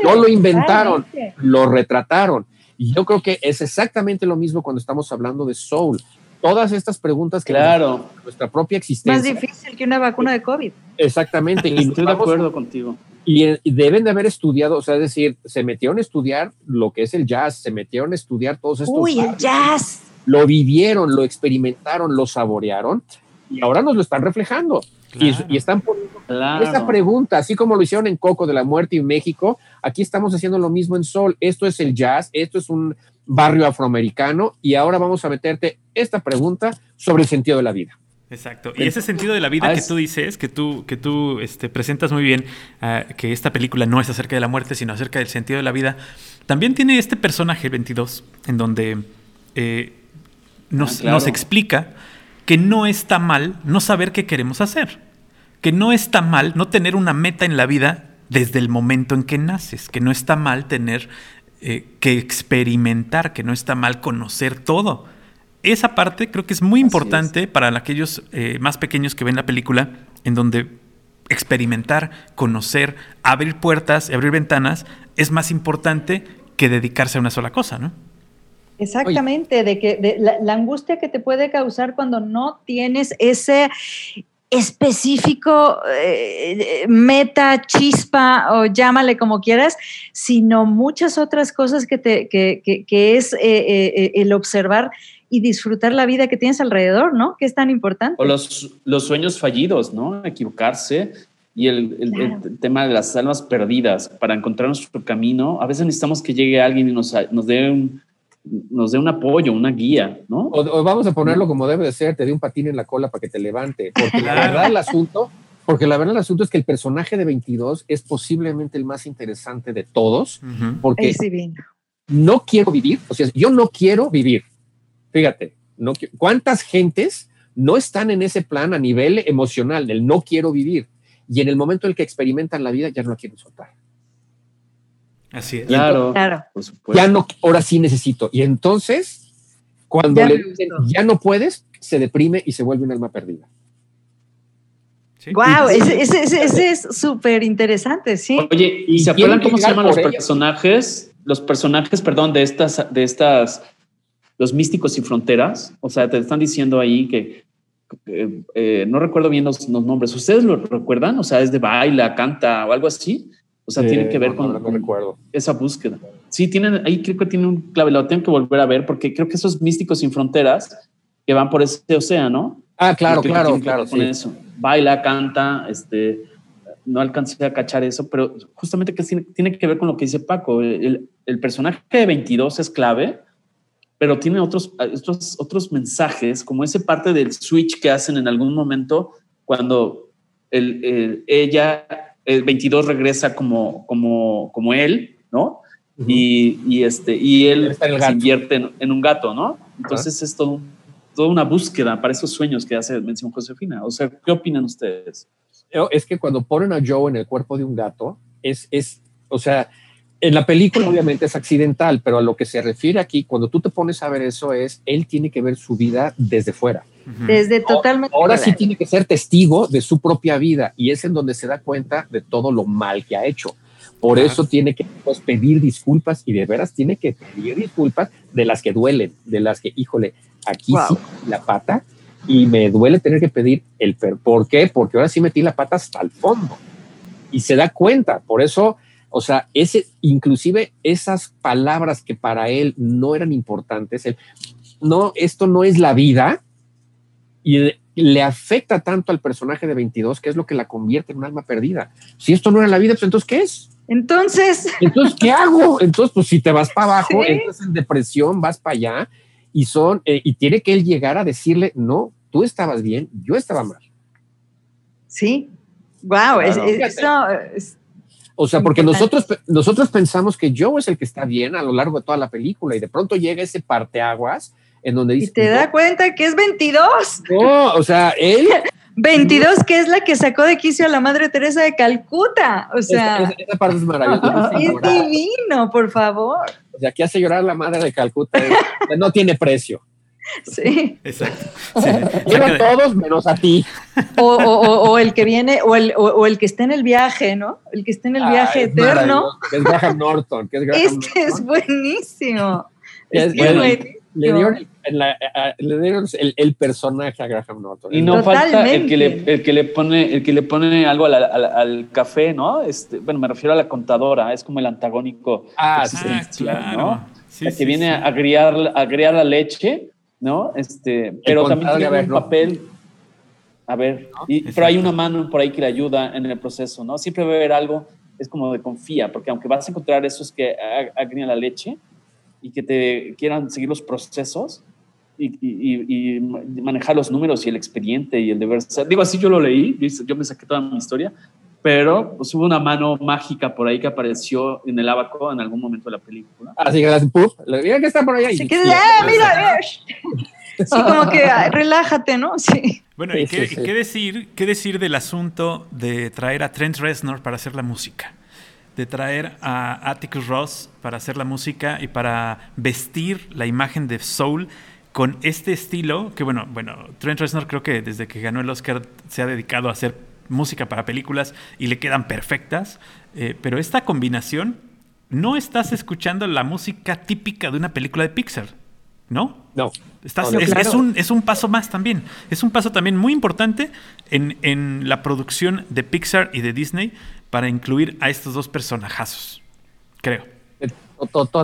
no lo inventaron, lo retrataron. Y yo creo que es exactamente lo mismo cuando estamos hablando de Soul. Todas estas preguntas que claro. nuestra propia existencia. Más difícil que una vacuna de COVID. Exactamente. y Estoy de acuerdo contigo. Y, deben de haber estudiado, o sea, es decir, se metieron a estudiar lo que es el jazz, se metieron a estudiar todos estos. Uy, el jazz. Lo vivieron, lo experimentaron, lo saborearon y ahora nos lo están reflejando. Y, están poniendo esta pregunta, así como lo hicieron en Coco de la Muerte y México, aquí estamos haciendo lo mismo en Sol. Esto es el jazz, esto es un barrio afroamericano y ahora vamos a meterte esta pregunta sobre el sentido de la vida. Exacto. Y ese sentido de la vida que tú dices, que tú, que tú este, presentas muy bien, ah, que esta película no es acerca de la muerte, sino acerca del sentido de la vida, también tiene este personaje 22, en donde eh, nos, ah, nos explica que no está mal no saber qué queremos hacer, que no está mal no tener una meta en la vida desde el momento en que naces, que no está mal tener eh, que experimentar, que no está mal conocer todo. Esa parte creo que es muy importante para aquellos eh, más pequeños que ven la película, en donde experimentar, conocer, abrir puertas y abrir ventanas es más importante que dedicarse a una sola cosa, ¿no? Exactamente, de que la, angustia que te puede causar cuando no tienes ese específico eh, meta, chispa o llámale como quieras, sino muchas otras cosas que, te, que, que, es eh, eh, el observar y disfrutar la vida que tienes alrededor, ¿no? Que es tan importante. O los, los sueños fallidos, ¿no? Equivocarse y el, el, tema de las almas perdidas para encontrar nuestro camino. A veces necesitamos que llegue alguien y nos, nos dé un, nos dé un apoyo, una guía, ¿no? O, vamos a ponerlo como debe de ser, te dé un patín en la cola para que te levante, porque la verdad el asunto, porque la verdad el asunto es que el personaje de 22 es posiblemente el más interesante de todos, porque no quiero vivir, o sea, yo no quiero vivir. Fíjate, no cuántas gentes no están en ese plan a nivel emocional del no quiero vivir y en el momento en el que experimentan la vida ya no la quieren soltar. Así es. Claro, claro. ya no, ahora sí necesito. Y entonces, cuando le dicen ya no puedes, se deprime y se vuelve un alma perdida. Wow, ese, es súper interesante, sí. Oye, ¿y se acuerdan cómo se llaman los personajes? Los personajes, perdón, de estas, de estas, los místicos sin fronteras. O sea, te están diciendo ahí que eh, no recuerdo bien los, los, nombres. ¿Ustedes lo recuerdan? O sea, es de baila, canta o algo así. O sea, tiene que ver con, esa búsqueda. Sí, tienen, ahí creo que tiene un clave, lo tengo que volver a ver porque creo que esos místicos sin fronteras que van por ese océano. Ah, claro, claro, claro. Con eso. Baila, canta, este, no alcancé a cachar eso, pero justamente que tiene, que ver con lo que dice Paco. El, el, personaje de 22 es clave, pero tiene otros, otros, otros mensajes, como ese parte del switch que hacen en algún momento cuando el, ella, el 22 regresa como, como, como él, ¿no? y, este, y él se invierte en, un gato, ¿no? Entonces es todo, toda una búsqueda para esos sueños que hace mención Josefina. O sea, ¿qué opinan ustedes? Es que cuando ponen a Joe en el cuerpo de un gato, es, es o sea, en la película obviamente es accidental, pero a lo que se refiere aquí, cuando tú te pones a ver eso, es él tiene que ver su vida desde fuera. Desde totalmente. Ahora sí tiene que ser testigo de su propia vida y es en donde se da cuenta de todo lo mal que ha hecho. Por eso tiene que pues, pedir disculpas y de veras tiene que pedir disculpas de las que duelen, de las que, híjole, aquí sí la pata y me duele tener que pedir el per. ¿Por qué? Porque ahora sí metí la pata hasta el fondo y se da cuenta. Por eso o sea, ese, inclusive esas palabras que para él no eran importantes, no, esto no es la vida, y le afecta tanto al personaje de 22 que es lo que la convierte en un alma perdida. Si esto no era la vida, pues entonces, ¿qué es? Entonces. Entonces, ¿qué hago? Entonces, pues si te vas para abajo, entras en depresión, vas para allá y son, eh, y tiene que él llegar a decirle, no, tú estabas bien, yo estaba mal. Sí. Wow, eso es, o sea, porque nosotros, nosotros pensamos que Joe es el que está bien a lo largo de toda la película y de pronto llega ese parteaguas en donde dice... Y te da cuenta que es 22. No, o sea, él... 22, que es la que sacó de quicio a la Madre Teresa de Calcuta. O sea... Esa, parte es maravillosa. Es divino, por favor. O sea, que hace llorar la Madre de Calcuta. no tiene precio. Sí. Exacto. Quiero a todos menos a ti. O, el que viene, o el, o, el que está en el viaje, ¿no? El que está en el viaje eterno. Que es Graham Norton. Que es Graham este es buenísimo. Es, buenísimo. Le dieron, el, personaje a Graham Norton. Y no falta el que, le, el que le pone el que le pone algo al, café, ¿no? Este, bueno, me refiero a la contadora, es como el antagónico. Ah, sí, claro. ¿no? el que viene a agriar, a agriar la leche ¿no? Este, pero también tiene un papel. A ver, pero hay una mano por ahí que le ayuda en el proceso, ¿no? Siempre va a haber algo, es como de confía, porque aunque vas a encontrar esos que agrían la leche y que te quieran seguir los procesos y, manejar los números y el expediente y el deber ser. Digo, así yo lo leí, yo me saqué toda mi historia, pero pues, hubo una mano mágica por ahí que apareció en el abaco en algún momento de la película. Así que las puff, mira que está por allá. Se queda, ¡eh, mira! Sí, como que relájate, ¿no? Sí. Bueno, ¿y qué, qué, decir, qué decir del asunto de traer a Trent Reznor para hacer la música? De traer a Atticus Ross para hacer la música y para vestir la imagen de Soul con este estilo, que bueno, bueno, Trent Reznor creo que desde que ganó el Oscar se ha dedicado a hacer música para películas y le quedan perfectas, eh, pero esta combinación, no estás escuchando la música típica de una película de Pixar, ¿no? No. Estás, es, un, es, un, paso más también. Es un paso también muy importante en, en la producción de Pixar y de Disney para incluir a estos dos personajazos, creo. Eh,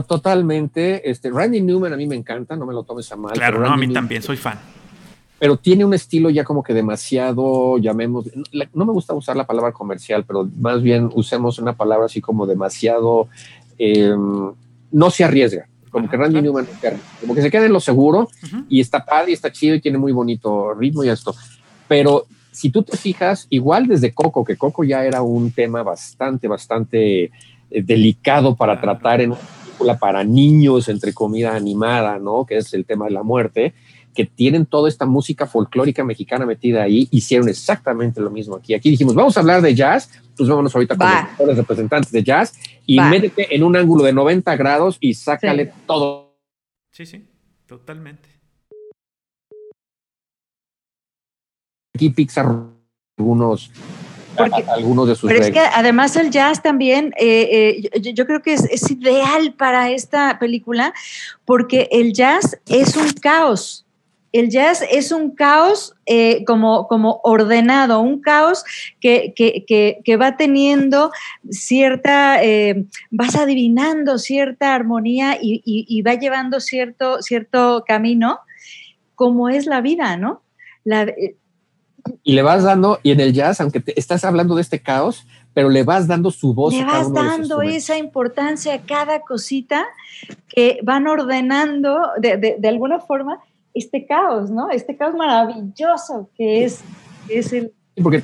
totalmente. Este, Randy Newman a mí me encanta, no me lo tomes a mal. Claro, no, a mí también, soy fan pero tiene un estilo ya como que demasiado, llamemos, no me gusta usar la palabra comercial, pero más bien usemos una palabra así como demasiado, em, no se arriesga, como que Randy Newman, como que se queda en lo seguro y está padre y está chido y tiene muy bonito ritmo y esto, pero si tú te fijas, igual desde Coco, que Coco ya era un tema bastante, bastante eh, delicado para tratar en una película para niños, entre comida animada, ¿no? Que es el tema de la muerte que tienen toda esta música folclórica mexicana metida ahí, hicieron exactamente lo mismo aquí. Aquí dijimos, vamos a hablar de jazz, pues vámonos ahorita con los representantes de jazz y métete en un ángulo de 90 grados y sácale todo. Sí, sí, totalmente. Aquí Pixar algunos algunos de sus pero es que además el jazz también eh, eh, yo, creo que es, es, ideal para esta película porque el jazz es un caos el jazz es un caos eh, como, como ordenado, un caos que, va teniendo cierta, eh, vas adivinando cierta armonía y, va llevando cierto, cierto camino, como es la vida, ¿no? Eh, y le vas dando, y en el jazz, aunque te, estás hablando de este caos, pero le vas dando su voz. Le vas dando esa importancia a cada cosita que van ordenando de, de alguna forma este caos, ¿no? Este caos maravilloso que es, es el... Porque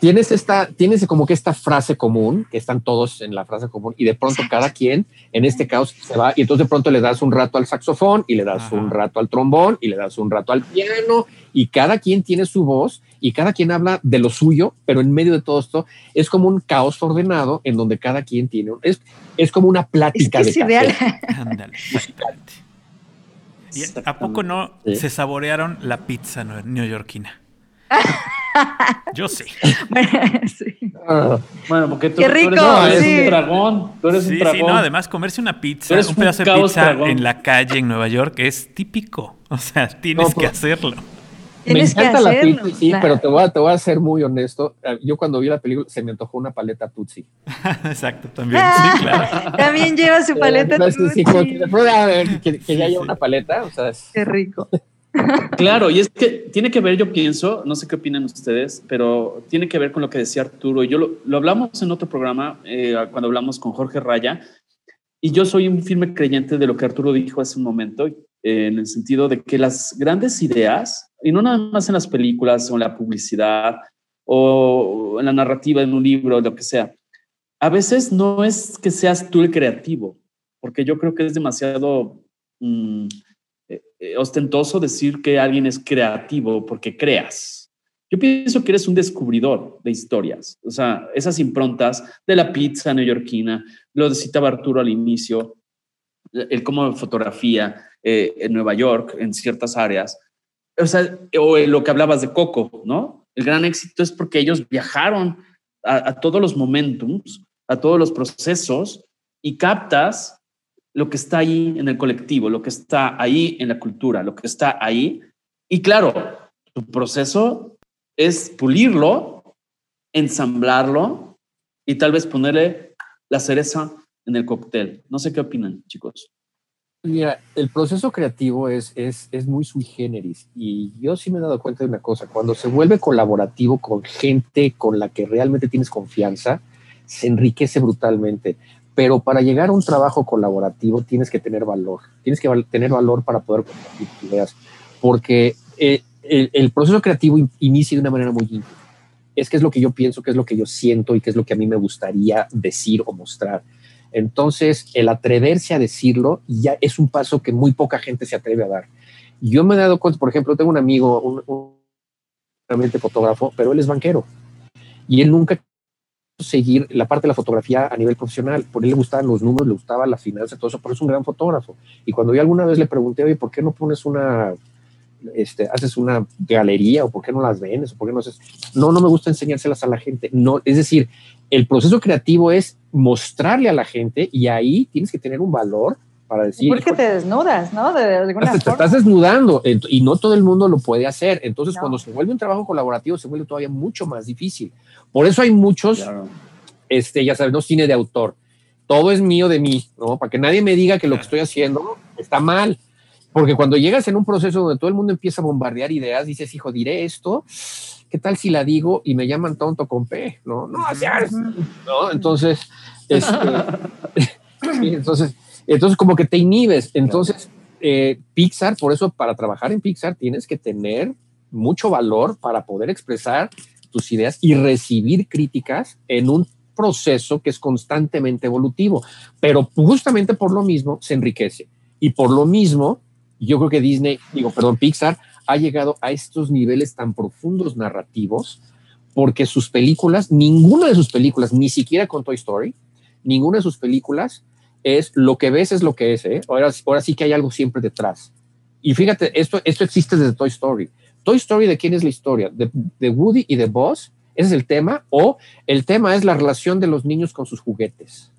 tienes esta, tienes como que esta frase común, que están todos en la frase común, y de pronto cada quien, en este caos, se va, y entonces de pronto le das un rato al saxofón, y le das un rato al trombón, y le das un rato al piano, y cada quien tiene su voz, y cada quien habla de lo suyo, pero en medio de todo esto es como un caos ordenado en donde cada quien tiene, es, es como una plática es de ideal. ¿Y ¿A poco no se saborearon la pizza neoyorquina? Yo sí. Bueno, porque tú, Qué rico, eres, sí. un dragón. Tú eres sí, un dragón. sí, no, además comerse una pizza, Eres un un pedazo de pizza dragón. en la calle en Nueva York es típico. O sea, tienes No, que hacerlo. Me Tienes encanta la hacerlo, claro. pero te voy, a, te voy a ser muy honesto. Eh, Yo cuando vi la película se me antojó una paleta Tutsi. Exacto, también. Sí, claro. También lleva su paleta. Eh, sí, sí, Tutsi. que que, que ya sí. una paleta, o sea, es- Qué rico. Claro, y es que tiene que ver, yo pienso, no sé qué opinan ustedes, pero tiene que ver con lo que decía Arturo. Yo lo, lo hablamos en otro programa, eh, cuando hablamos con Jorge Raya, y yo soy un firme creyente de lo que Arturo dijo hace un momento, eh, en el sentido de que las grandes ideas, y no nada más en las películas o en la publicidad o en la narrativa en un libro, lo que sea, a veces no es que seas tú el creativo, porque yo creo que es demasiado... mm, eh, eh, ostentoso decir que alguien es creativo porque creas. Yo pienso que eres un descubridor de historias, o sea, esas improntas de la pizza neoyorquina, lo citaba Arturo al inicio, el cómo fotografía eh, en Nueva York, en ciertas áreas, o sea, o lo que hablabas de Coco, ¿no? El gran éxito es porque ellos viajaron a, todos los momentums, a todos los procesos y captas lo que está ahí en el colectivo, lo que está ahí en la cultura, lo que está ahí. Y claro, tu proceso es pulirlo, ensamblarlo y tal vez ponerle la cereza en el cóctel. No sé qué opinan, chicos. Mira, el proceso creativo es, es, es muy sui generis y yo sí me he dado cuenta de una cosa, cuando se vuelve colaborativo con gente con la que realmente tienes confianza, se enriquece brutalmente. Pero para llegar a un trabajo colaborativo tienes que tener valor, tienes que val tener valor para poder compartir ideas, porque eh, el, el, proceso creativo in inicia de una manera muy íntima. Es que es lo que yo pienso, que es lo que yo siento y que es lo que a mí me gustaría decir o mostrar. Entonces, el atreverse a decirlo ya es un paso que muy poca gente se atreve a dar. Yo me he dado cuenta, por ejemplo, tengo un amigo, un, realmente fotógrafo, pero él es banquero y él nunca seguir la parte de la fotografía a nivel profesional. Por él le gustaban los números, le gustaba la finanza, todo eso, pero es un gran fotógrafo. Y cuando yo alguna vez le pregunté, oye, ¿por qué no pones una, este, haces una galería o por qué no las vendes o por qué no haces? No, no me gusta enseñárselas a la gente. No, es decir, el proceso creativo es mostrarle a la gente y ahí tienes que tener un valor para decir. Porque te desnudas, ¿no? De alguna te, forma. te estás desnudando y no todo el mundo lo puede hacer. Entonces, no. cuando se vuelve un trabajo colaborativo, se vuelve todavía mucho más difícil. Por eso hay muchos, claro. este, ya sabes, no cine de autor. Todo es mío de mí, ¿no? Para que nadie me diga que lo que estoy haciendo está mal. Porque cuando llegas en un proceso donde todo el mundo empieza a bombardear ideas, dices, hijo, diré esto, ¿qué tal si la digo y me llaman tonto con P? No, no, ¿no? Entonces, este, entonces, entonces como que te inhibes. Entonces, eh, Pixar, por eso para trabajar en Pixar tienes que tener mucho valor para poder expresar tus ideas y recibir críticas en un proceso que es constantemente evolutivo, pero justamente por lo mismo se enriquece. Y por lo mismo yo creo que Disney, digo, perdón, Pixar ha llegado a estos niveles tan profundos narrativos porque sus películas, ninguna de sus películas, ni siquiera con Toy Story, ninguna de sus películas es lo que ves es lo que es, ¿eh? ahora, ahora sí que hay algo siempre detrás. Y fíjate, esto, esto existe desde Toy Story. Toy Story, ¿de quién es la historia? ¿De, de Woody y de Buzz? ¿Ese es el tema? ¿O el tema es la relación de los niños con sus juguetes?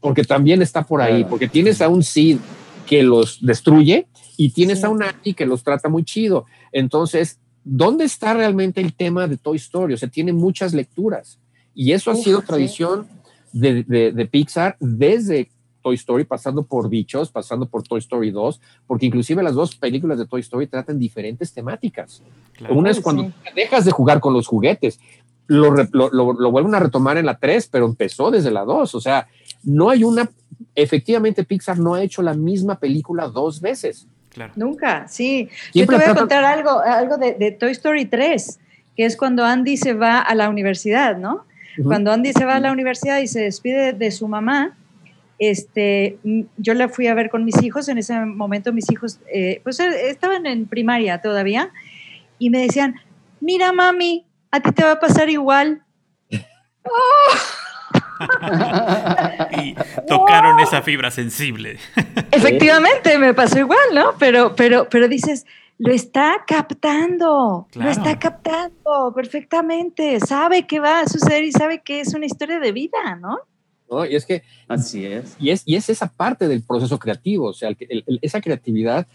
Porque también está por ahí, porque tienes a un Sid que los destruye y tienes sí. a un Andy que los trata muy chido. Entonces, ¿dónde está realmente el tema de Toy Story? O sea, tiene muchas lecturas. Y eso Uf, ha sido tradición de, de, de Pixar desde Toy Story, pasando por Bichos, pasando por Toy Story 2, porque inclusive las dos películas de Toy Story tratan diferentes temáticas. Claro, Una es cuando sí. dejas de jugar con los juguetes, lo, lo, lo, lo, vuelven a retomar en la 3, pero empezó desde la 2, o sea, no hay una, efectivamente Pixar no ha hecho la misma película dos veces. Claro. Nunca, sí. Siempre Yo te voy a contar algo, algo de, de, Toy Story 3. que es cuando Andy se va a la universidad, ¿no? Cuando Andy se va a la universidad y se despide de su mamá, este, yo la fui a ver con mis hijos, en ese momento mis hijos, eh, pues eh, estaban en primaria todavía, y me decían, mira mami, a ti te va a pasar igual. y tocaron esa fibra sensible. Efectivamente, me pasó igual, ¿no? Pero, pero, pero dices, lo está captando, lo está captando perfectamente, sabe qué va a suceder y sabe que es una historia de vida, ¿no? ¿No? Y es que... Así es. Y es, y es esa parte del proceso creativo, o sea, esa creatividad,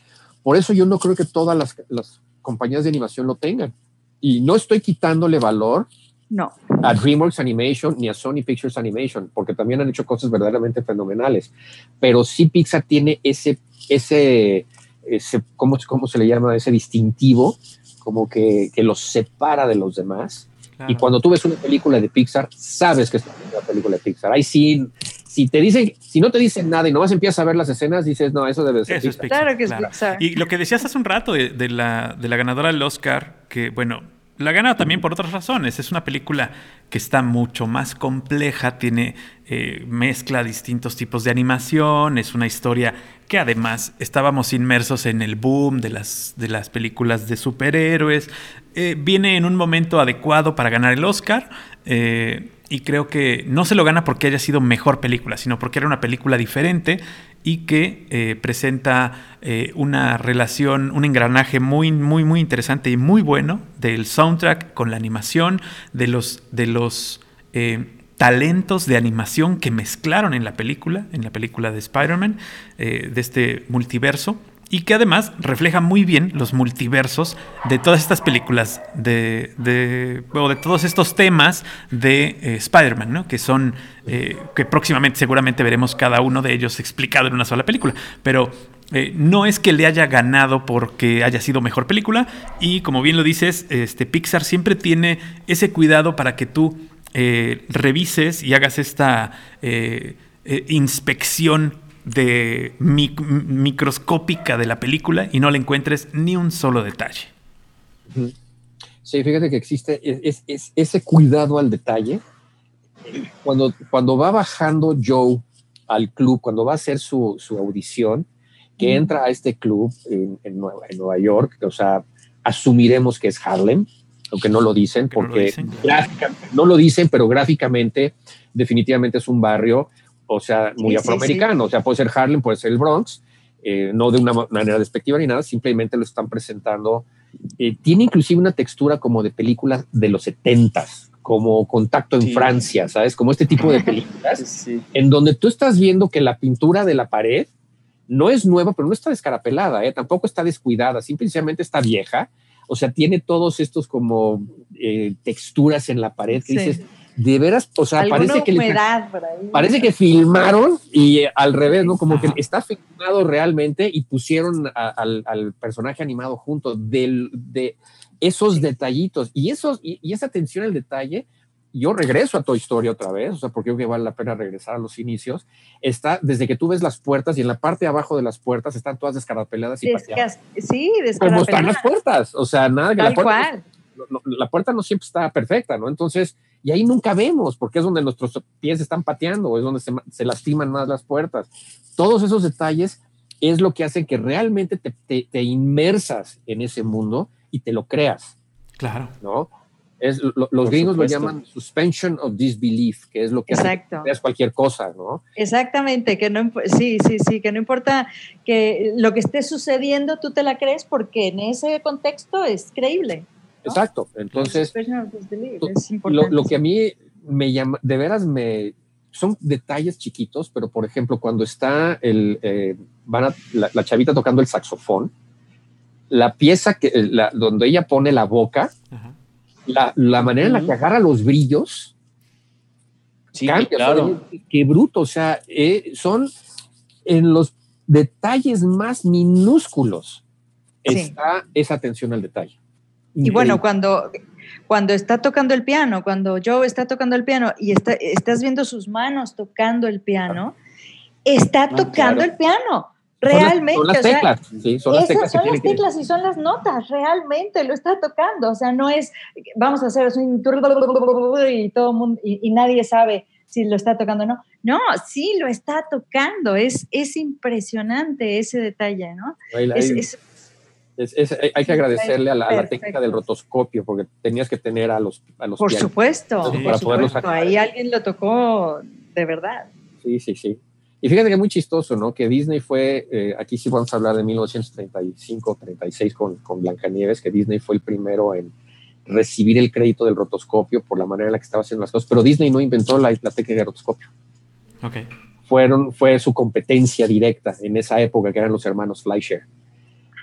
por eso yo no creo que todas las, las compañías de animación lo tengan. Y no estoy quitándole valor no. a DreamWorks Animation ni a Sony Pictures Animation, porque también han hecho cosas verdaderamente fenomenales. Pero sí Pixar tiene ese, ese, ese ¿cómo, cómo se le llama? Ese distintivo, como que, que los separa de los demás. Y cuando tú ves una película de Pixar, sabes que es una película de Pixar. Ahí sí, si te dicen, si no te dicen nada y nomás empiezas a ver las escenas, dices, no, eso debe ser. Pixar. Claro que es Pixar. Y lo que decías hace un rato de, de, la, de la ganadora del Oscar, que bueno, la gana también por otras razones. Es una película que está mucho más compleja, tiene eh, mezcla distintos tipos de animación, es una historia que además estábamos inmersos en el boom de las, de las películas de superhéroes. Eh, viene en un momento adecuado para ganar el Oscar. Eh, y creo que no se lo gana porque haya sido mejor película, sino porque era una película diferente y que eh, presenta eh, una relación, un engranaje muy, muy, muy interesante y muy bueno del soundtrack con la animación, de los, de los eh, talentos de animación que mezclaron en la película, en la película de Spider-Man, de este multiverso y que además refleja muy bien los multiversos de todas estas películas, de, de, o de todos estos temas de eh, Spider-Man, ¿no? que son, eh, que próximamente seguramente veremos cada uno de ellos explicado en una sola película, pero eh, no es que le haya ganado porque haya sido mejor película y como bien lo dices, este, Pixar siempre tiene ese cuidado para que tú revises y hagas esta inspección de microscópica de la película y no le encuentres ni un solo detalle. Sí, fíjate que existe es, ese cuidado al detalle. Cuando, cuando va bajando Joe al club, cuando va a hacer su, audición, que entra a este club en, Nueva, en, Nueva, York, o sea, asumiremos que es Harlem, aunque no lo dicen, porque no lo dicen, pero gráficamente definitivamente es un barrio o sea, muy afroamericano. O sea, puede ser Harlem, puede ser el Bronx, eh, no de una manera despectiva ni nada, simplemente lo están presentando. Eh, tiene inclusive una textura como de películas de los setentas, como Contacto en Francia, ¿sabes? Como este tipo de películas, en donde tú estás viendo que la pintura de la pared no es nueva, pero no está descarapelada, ¿eh? tampoco está descuidada, simplemente está vieja. O sea, tiene todos estos como texturas en la pared que dices, de veras, o sea, parece que, parece que filmaron y eh, al revés, ¿no? Como que está filmado realmente y pusieron al, personaje animado junto del, de esos detallitos y, esos, y, esa atención al detalle. Yo regreso a Toy Story otra vez, o sea, porque creo que vale la pena regresar a los inicios. Está desde que tú ves las puertas y en la parte de abajo de las puertas están todas descarapeladas y pateadas. Sí, descarapeladas. Como están las puertas, o sea, nada que la puerta, la puerta no siempre está perfecta, ¿no? Entonces, y ahí nunca vemos, porque es donde nuestros pies están pateando, es donde se, lastiman más las puertas. Todos esos detalles es lo que hacen que realmente te, te, inmersas en ese mundo y te lo creas. Claro. ¿No? Es, los gringos lo llaman suspension of disbelief, que es lo que Exacto. hace que cualquier cosa, ¿no? Exactamente, que no, sí, sí, sí, que no importa que lo que esté sucediendo, tú te la crees porque en ese contexto es creíble. Exacto. Entonces, lo, que a mí me llama, de veras me, son detalles chiquitos, pero por ejemplo, cuando está el, eh, van la, chavita tocando el saxofón, la pieza que, la, donde ella pone la boca, la, la, manera en la que agarra los brillos, sí, claro. qué bruto, o sea, eh, son en los detalles más minúsculos está esa atención al detalle. Y bueno, cuando, cuando está tocando el piano, cuando Joe está tocando el piano y estás viendo sus manos tocando el piano, está ah, tocando el piano. Realmente. Son las, teclas, sí, son las teclas. Son las teclas y son las notas, realmente lo está tocando. O sea, no es, vamos a hacer un y todo mundo, y, nadie sabe si lo está tocando o no. No, sí lo está tocando. Es, es impresionante ese detalle, ¿no? es, hay que agradecerle a la, técnica del rotoscopio, porque tenías que tener a los, a los Por supuesto, Ahí alguien lo tocó de verdad. Sí, sí, sí. Y fíjate que es muy chistoso, ¿no? Que Disney fue, eh, aquí sí vamos a hablar de 1935, 36 con, con Blancanieves, que Disney fue el primero en recibir el crédito del rotoscopio por la manera en la que estaba haciendo las cosas, pero Disney no inventó la, la técnica de rotoscopio. Okay. Fueron, fue su competencia directa en esa época, que eran los hermanos Fleischer.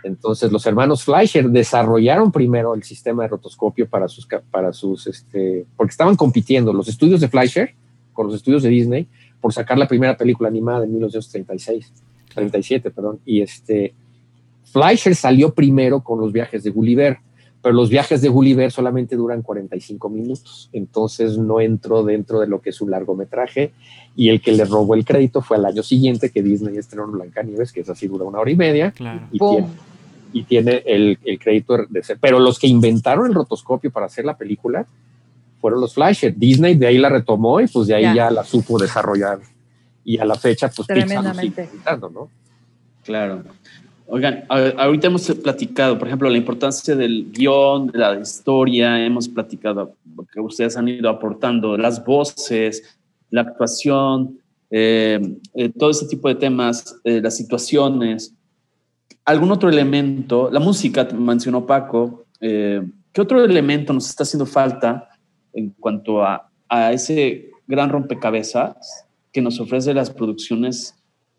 Entonces, los hermanos Fleischer desarrollaron primero el sistema de rotoscopio para sus, para sus, este, porque estaban compitiendo los estudios de Fleischer con los estudios de Disney por sacar la primera película animada en 1936, 37, perdón. Y este, Fleischer salió primero con los viajes de Gulliver, pero los viajes de Gulliver solamente duran 45 minutos, entonces no entró dentro de lo que es un largometraje y el que le robó el crédito fue al año siguiente que Disney estrenó Blancanieves, que es así dura una hora y media, y, tiene, y, tiene, el, el crédito de ser. Pero los que inventaron el rotoscopio para hacer la película fueron los Flasher. Disney de ahí la retomó y pues de ahí ya, la supo desarrollar. Y a la fecha, pues Tremendamente. ¿no? Claro. Oigan, ahorita hemos platicado, por ejemplo, la importancia del guion, de la historia, hemos platicado que ustedes han ido aportando, las voces, la actuación, eh, eh, todo ese tipo de temas, eh, las situaciones. ¿Algún otro elemento? La música, mencionó Paco. ¿Qué otro elemento nos está haciendo falta en cuanto a, a ese gran rompecabezas que nos ofrece las producciones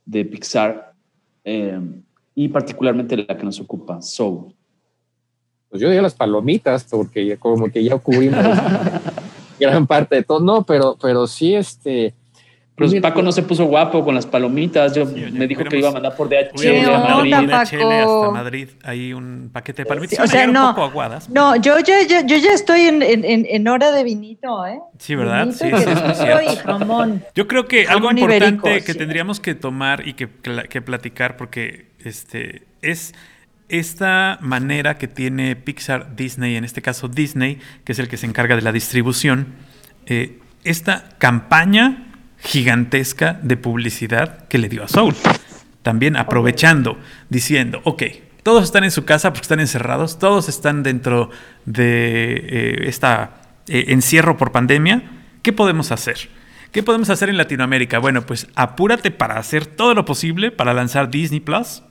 de Pixar eh, y particularmente la que nos ocupa, Soul. Pues yo diría las palomitas, porque como que ya cubrimos gran parte de todo, no, pero, pero sí, este, pues Paco no se puso guapo con las palomitas. Yo, me dijo que iba a mandar por DHL, Madrid, hasta Madrid. Hay un paquete de palomitas. o sea, no, un poco aguadas. No, yo ya, yo, yo ya estoy en, en, en, hora de vinito, ¿eh? Sí, ¿verdad? sí, sí, sí, jamón. Yo creo que algo importante que tendríamos que tomar y que, que platicar, porque este es esta manera que tiene Pixar, Disney, en este caso Disney, que es el que se encarga de la distribución, eh, esta campaña gigantesca de publicidad que le dio a Soul. También aprovechando, diciendo, ok, todos están en su casa porque están encerrados, todos están dentro de este encierro por pandemia. ¿Qué podemos hacer? ¿Qué podemos hacer en Latinoamérica? Bueno, pues apúrate para hacer todo lo posible para lanzar Disney Plus.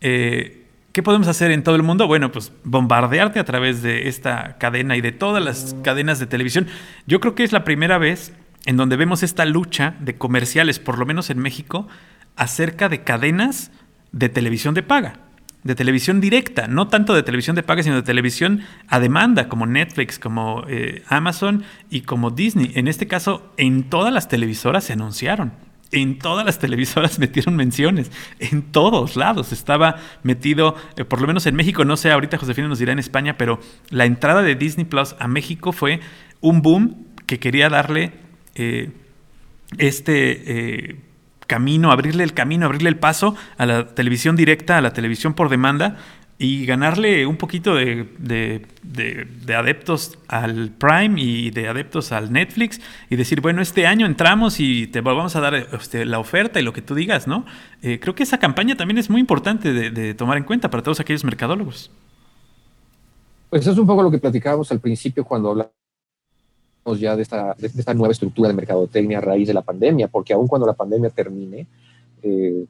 Eh, ¿Qué podemos hacer en todo el mundo? Bueno, pues bombardearte a través de esta cadena y de todas las cadenas de televisión. Yo creo que es la primera vez en donde vemos esta lucha de comerciales, por lo menos en México, acerca de cadenas de televisión de paga, de televisión directa, no tanto de televisión de paga, sino de televisión a demanda, como Netflix, como eh, Amazon y como Disney. En este caso, en todas las televisoras se anunciaron. En todas las televisoras metieron menciones, en todos lados. Estaba metido, eh, por lo menos en México, no sé, ahorita Josefina nos dirá en España, pero la entrada de Disney Plus a México fue un boom que quería darle eh, este eh, camino, abrirle el camino, abrirle el paso a la televisión directa, a la televisión por demanda y ganarle un poquito de, adeptos al Prime y de adeptos al Netflix y decir, bueno, este año entramos y te vamos a dar este, la oferta y lo que tú digas, ¿no? Eh, creo que esa campaña también es muy importante de, tomar en cuenta para todos aquellos mercadólogos. Pues eso es un poco lo que platicábamos al principio cuando hablamos ya de esta, de esta nueva estructura de mercadotecnia a raíz de la pandemia, porque aun cuando la pandemia termine, eh,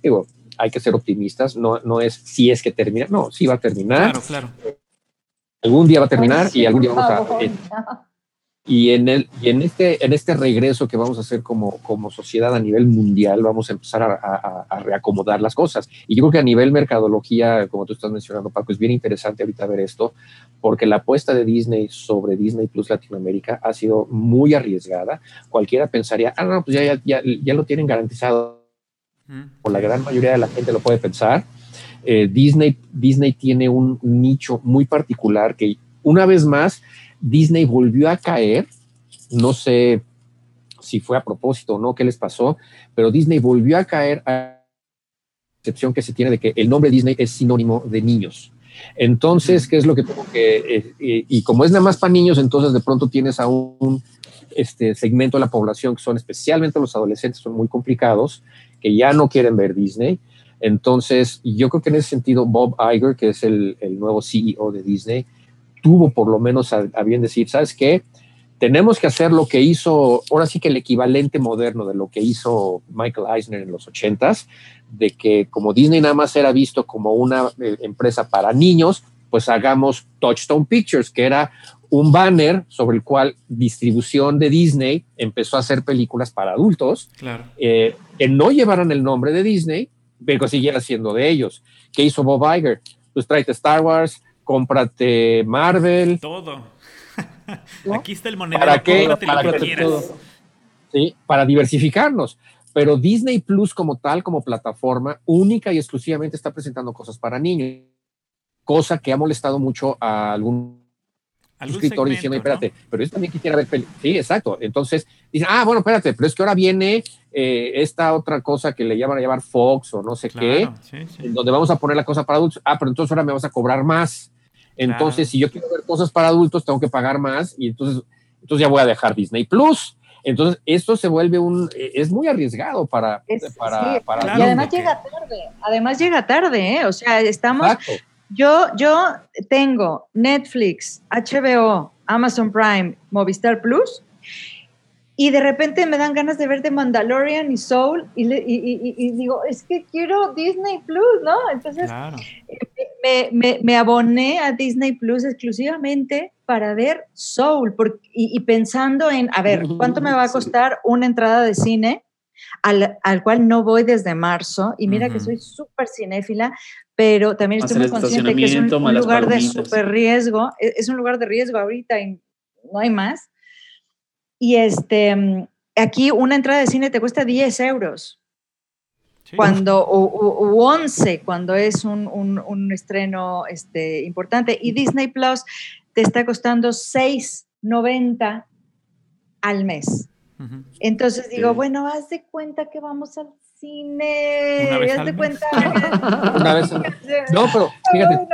digo, hay que ser optimistas, no, no es si es que termina, no, sí va a terminar. Claro, claro. Algún día va a terminar y algún día vamos a... Y en, el, y en, este, en este regreso que vamos a hacer como, como sociedad a nivel mundial, vamos a empezar a, a, reacomodar las cosas. Y yo creo que a nivel mercadología, como tú estás mencionando, Paco, es bien interesante ahorita ver esto, porque la apuesta de Disney sobre Disney Plus Latinoamérica ha sido muy arriesgada. Cualquiera pensaría, ah, no, pues ya, ya, ya, ya lo tienen garantizado. Por la gran mayoría de la gente lo puede pensar. Eh, Disney, Disney tiene un nicho muy particular que una vez más Disney volvió a caer, no sé si fue a propósito o no, qué les pasó, pero Disney volvió a caer a percepción que se tiene de que el nombre Disney es sinónimo de niños. Entonces, ¿qué es lo que tengo que...? Eh, y como es nada más para niños, entonces de pronto tienes a un este segmento de la población que son especialmente los adolescentes, son muy complicados, que ya no quieren ver Disney. Entonces, yo creo que en ese sentido, Bob Iger, que es el, el nuevo CEO de Disney, tuvo por lo menos a, bien decir, ¿sabes qué? Tenemos que hacer lo que hizo, ahora sí que el equivalente moderno de lo que hizo Michael Eisner en los ochentas, de que como Disney nada más era visto como una eh, empresa para niños, pues hagamos Touchstone Pictures, que era un banner sobre el cual distribución de Disney empezó a hacer películas para adultos, claro. eh, que no llevaran el nombre de Disney, pero siguiera siendo de ellos. ¿Qué hizo Bob Iger? Pues tráete Star Wars, cómprate Marvel. Todo. Aquí está el monedero. ¿Para qué? Para, que todo. Sí, para diversificarnos. Pero Disney Plus como tal, como plataforma, única y exclusivamente está presentando cosas para niños, cosa que ha molestado mucho a algún suscriptor diciendo, espérate, ¿no? pero yo también quisiera ver películas. Sí, exacto. Entonces dicen, ah, bueno, espérate, pero es que ahora viene eh, esta otra cosa que le llaman a llamar Fox o no sé claro, qué, sí, sí. donde vamos a poner la cosa para adultos. Ah, pero entonces ahora me vas a cobrar más. Entonces, claro. si yo quiero ver cosas para adultos, tengo que pagar más y entonces, entonces ya voy a dejar Disney Plus. Entonces, esto se vuelve un, es muy arriesgado para... Es, para, sí, para claro, y además llega tarde, además llega tarde, ¿eh? O sea, estamos... Exacto. Yo, yo tengo Netflix, HBO, Amazon Prime, Movistar Plus, y de repente me dan ganas de ver The Mandalorian y Soul, y, le, y, y, y digo, es que quiero Disney Plus, ¿no? Entonces, claro. me, me, me, aboné a Disney Plus exclusivamente para ver Soul, porque, y, pensando en, a ver, ¿cuánto me va a costar una entrada de cine? Al, al, cual no voy desde marzo, y mira uh -huh. que soy súper cinéfila, pero también estoy muy consciente que es un, un lugar de súper riesgo, es, es, un lugar de riesgo ahorita y no hay más. Y este, aquí una entrada de cine te cuesta 10 euros. Sí. Cuando, o, o, o, 11 cuando es un, un, un estreno este, importante. Y Disney Plus te está costando 6.90 al mes. Uh -huh. Entonces digo, sí. bueno, haz de cuenta que vamos al cine, haz de cuenta. Una vez al No, pero fíjate.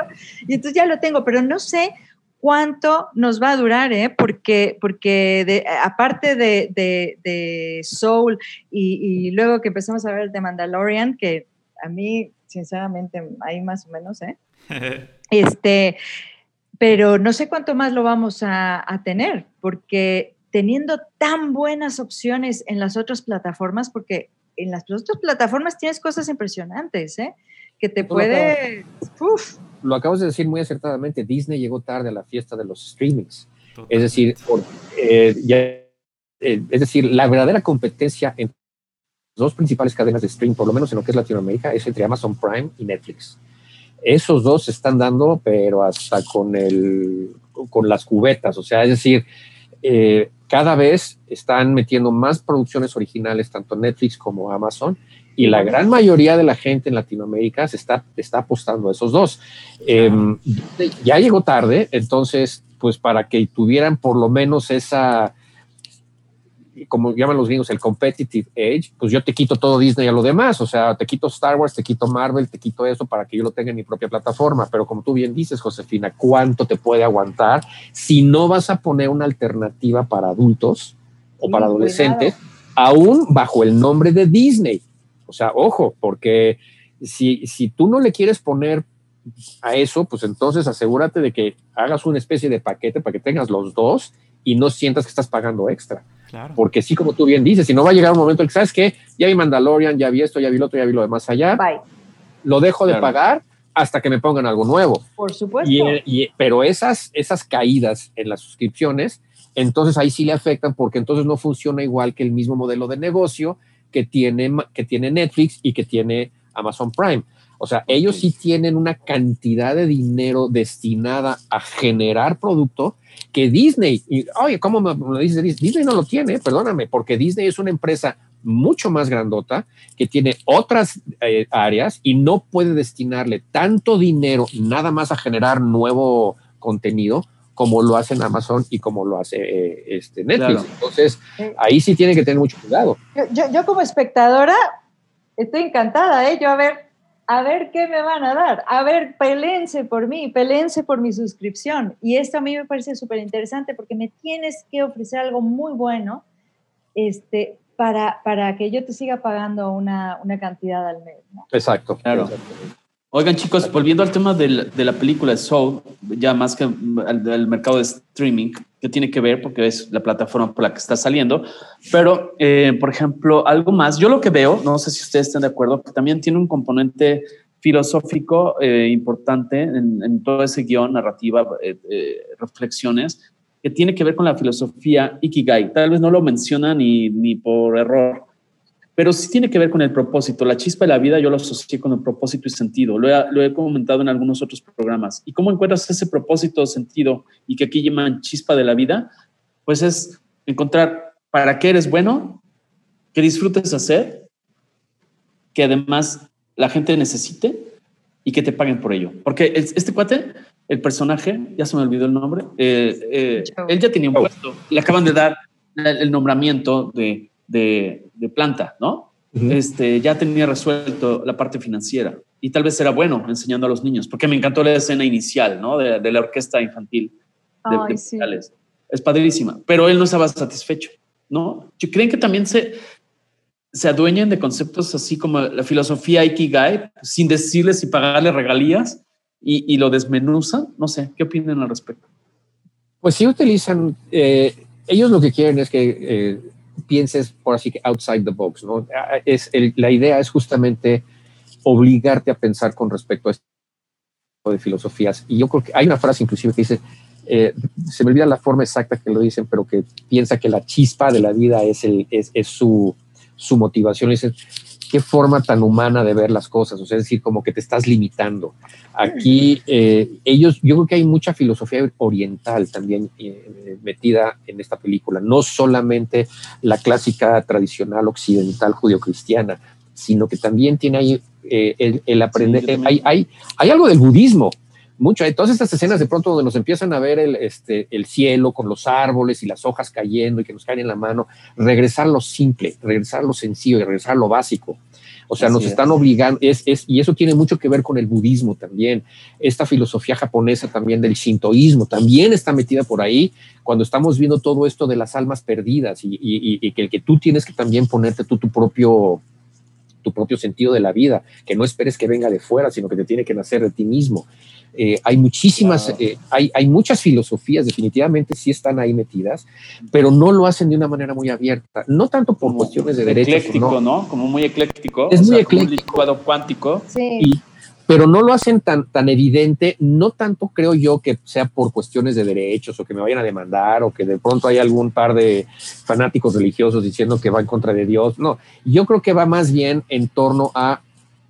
Y entonces ya lo tengo, pero no sé cuánto nos va a durar, ¿eh? porque, porque de, aparte de, de, de Soul y, y, luego que empezamos a ver The Mandalorian, que a mí, sinceramente, ahí más o menos, ¿eh? este, pero no sé cuánto más lo vamos a, a tener, porque teniendo tan buenas opciones en las otras plataformas, porque en las otras plataformas tienes cosas impresionantes, ¿eh? Que te puede... Lo acabas de decir muy acertadamente, Disney llegó tarde a la fiesta de los streamings. Totalmente. Es decir, por, eh, ya, eh, es decir, la verdadera competencia entre las dos principales cadenas de stream, por lo menos en lo que es Latinoamérica, es entre Amazon Prime y Netflix. Esos dos se están dando, pero hasta con, el, con las cubetas. O sea, es decir, eh, cada vez están metiendo más producciones originales, tanto Netflix como Amazon, y la gran mayoría de la gente en Latinoamérica se está, está apostando a esos dos. Eh, ya llegó tarde, entonces, pues para que tuvieran por lo menos esa, como llaman los gringos, el competitive edge, pues yo te quito todo Disney a lo demás, o sea, te quito Star Wars, te quito Marvel, te quito eso para que yo lo tenga en mi propia plataforma, pero como tú bien dices, Josefina, ¿cuánto te puede aguantar si no vas a poner una alternativa para adultos o para adolescentes, aún bajo el nombre de Disney? O sea, ojo, porque si, si tú no le quieres poner a eso, pues entonces asegúrate de que hagas una especie de paquete para que tengas los dos y no sientas que estás pagando extra. Claro. Porque sí, como tú bien dices, si no va a llegar un momento en que, ¿sabes qué? Ya vi Mandalorian, ya vi esto, ya vi lo otro, ya vi lo demás allá. Bye. Lo dejo claro. de pagar hasta que me pongan algo nuevo. Por supuesto. Y, y, pero esas, esas caídas en las suscripciones, entonces ahí sí le afectan porque entonces no funciona igual que el mismo modelo de negocio que tiene, que tiene Netflix y que tiene Amazon Prime. O sea, okay. ellos sí tienen una cantidad de dinero destinada a generar producto que Disney, y, oye, ¿cómo me lo dices? Disney no lo tiene, perdóname, porque Disney es una empresa mucho más grandota que tiene otras eh, áreas y no puede destinarle tanto dinero nada más a generar nuevo contenido como lo hacen Amazon y como lo hace eh, este Netflix. Claro. Entonces, ahí sí tiene que tener mucho cuidado. Yo, yo, yo, como espectadora estoy encantada, ¿eh? Yo a ver, a ver qué me van a dar, a ver, pelense por mí, pelense por mi suscripción. Y esto a mí me parece súper interesante porque me tienes que ofrecer algo muy bueno este, para, para que yo te siga pagando una, una cantidad al mes. Exacto, claro. Oigan chicos, volviendo al tema de la película Soul, ya más que al, mercado de streaming, que tiene que ver porque es la plataforma por la que está saliendo, pero eh, por ejemplo, algo más, yo lo que veo, no sé si ustedes están de acuerdo, que también tiene un componente filosófico eh, importante en, todo ese guion, narrativa, eh, reflexiones, que tiene que ver con la filosofía Ikigai. Tal vez no lo menciona ni, ni por error, pero sí tiene que ver con el propósito. La chispa de la vida yo lo asocié con el propósito y sentido. Lo he, comentado en algunos otros programas. ¿Y cómo encuentras ese propósito, o sentido y que aquí llaman chispa de la vida? Pues es encontrar para qué eres bueno, que disfrutes hacer, que además la gente necesite y que te paguen por ello. Porque este cuate, el personaje, ya se me olvidó el nombre, eh, eh, él ya tenía un puesto. Le acaban de dar el nombramiento de de, planta, ¿no? este, ya tenía resuelto la parte financiera y tal vez era bueno enseñando a los niños, porque me encantó la escena inicial, ¿no? De, la orquesta infantil de, Es padrísima, pero él no estaba satisfecho, ¿no? ¿Creen que también se, se adueñan de conceptos así como la filosofía Ikigai, sin decirles y pagarle regalías y, lo desmenuzan? No sé, ¿qué opinan al respecto? Pues sí utilizan, eh, ellos lo que quieren es que eh, pienses por así que outside the box, ¿no? Es la idea es justamente obligarte a pensar con respecto a este tipo de filosofías. Y yo creo que hay una frase inclusive que dice, eh, se me olvida la forma exacta que lo dicen, pero que piensa que la chispa de la vida es, el, es, su, motivación. Dicen, qué forma tan humana de ver las cosas, o sea, es decir, como que te estás limitando. Aquí eh, ellos, yo creo que hay mucha filosofía oriental también eh, metida en esta película, no solamente la clásica tradicional occidental judio-cristiana, sino que también tiene ahí eh, el, aprender, hay, hay, hay algo del budismo, mucho. Hay todas estas escenas de pronto donde nos empiezan a ver el, este, el cielo con los árboles y las hojas cayendo y que nos caen en la mano, regresar a lo simple, regresar a lo sencillo y regresar a lo básico. O sea, nos están obligando, es, es, y eso tiene mucho que ver con el budismo también. Esta filosofía japonesa también del sintoísmo también está metida por ahí cuando estamos viendo todo esto de las almas perdidas y, y, que el que tú tienes que también ponerte tú tu propio tu propio sentido de la vida, que no esperes que venga de fuera, sino que te tiene que nacer de ti mismo. Eh, hay muchísimas, eh, hay, hay, muchas filosofías, definitivamente sí están ahí metidas, pero no lo hacen de una manera muy abierta, no tanto por cuestiones de derechos. Ecléctico, ¿no? Como muy ecléctico. Es muy ecléctico. Un cuántico. Sí. pero no lo hacen tan, tan evidente, no tanto creo yo que sea por cuestiones de derechos o que me vayan a demandar o que de pronto hay algún par de fanáticos religiosos diciendo que va en contra de Dios. No, yo creo que va más bien en torno a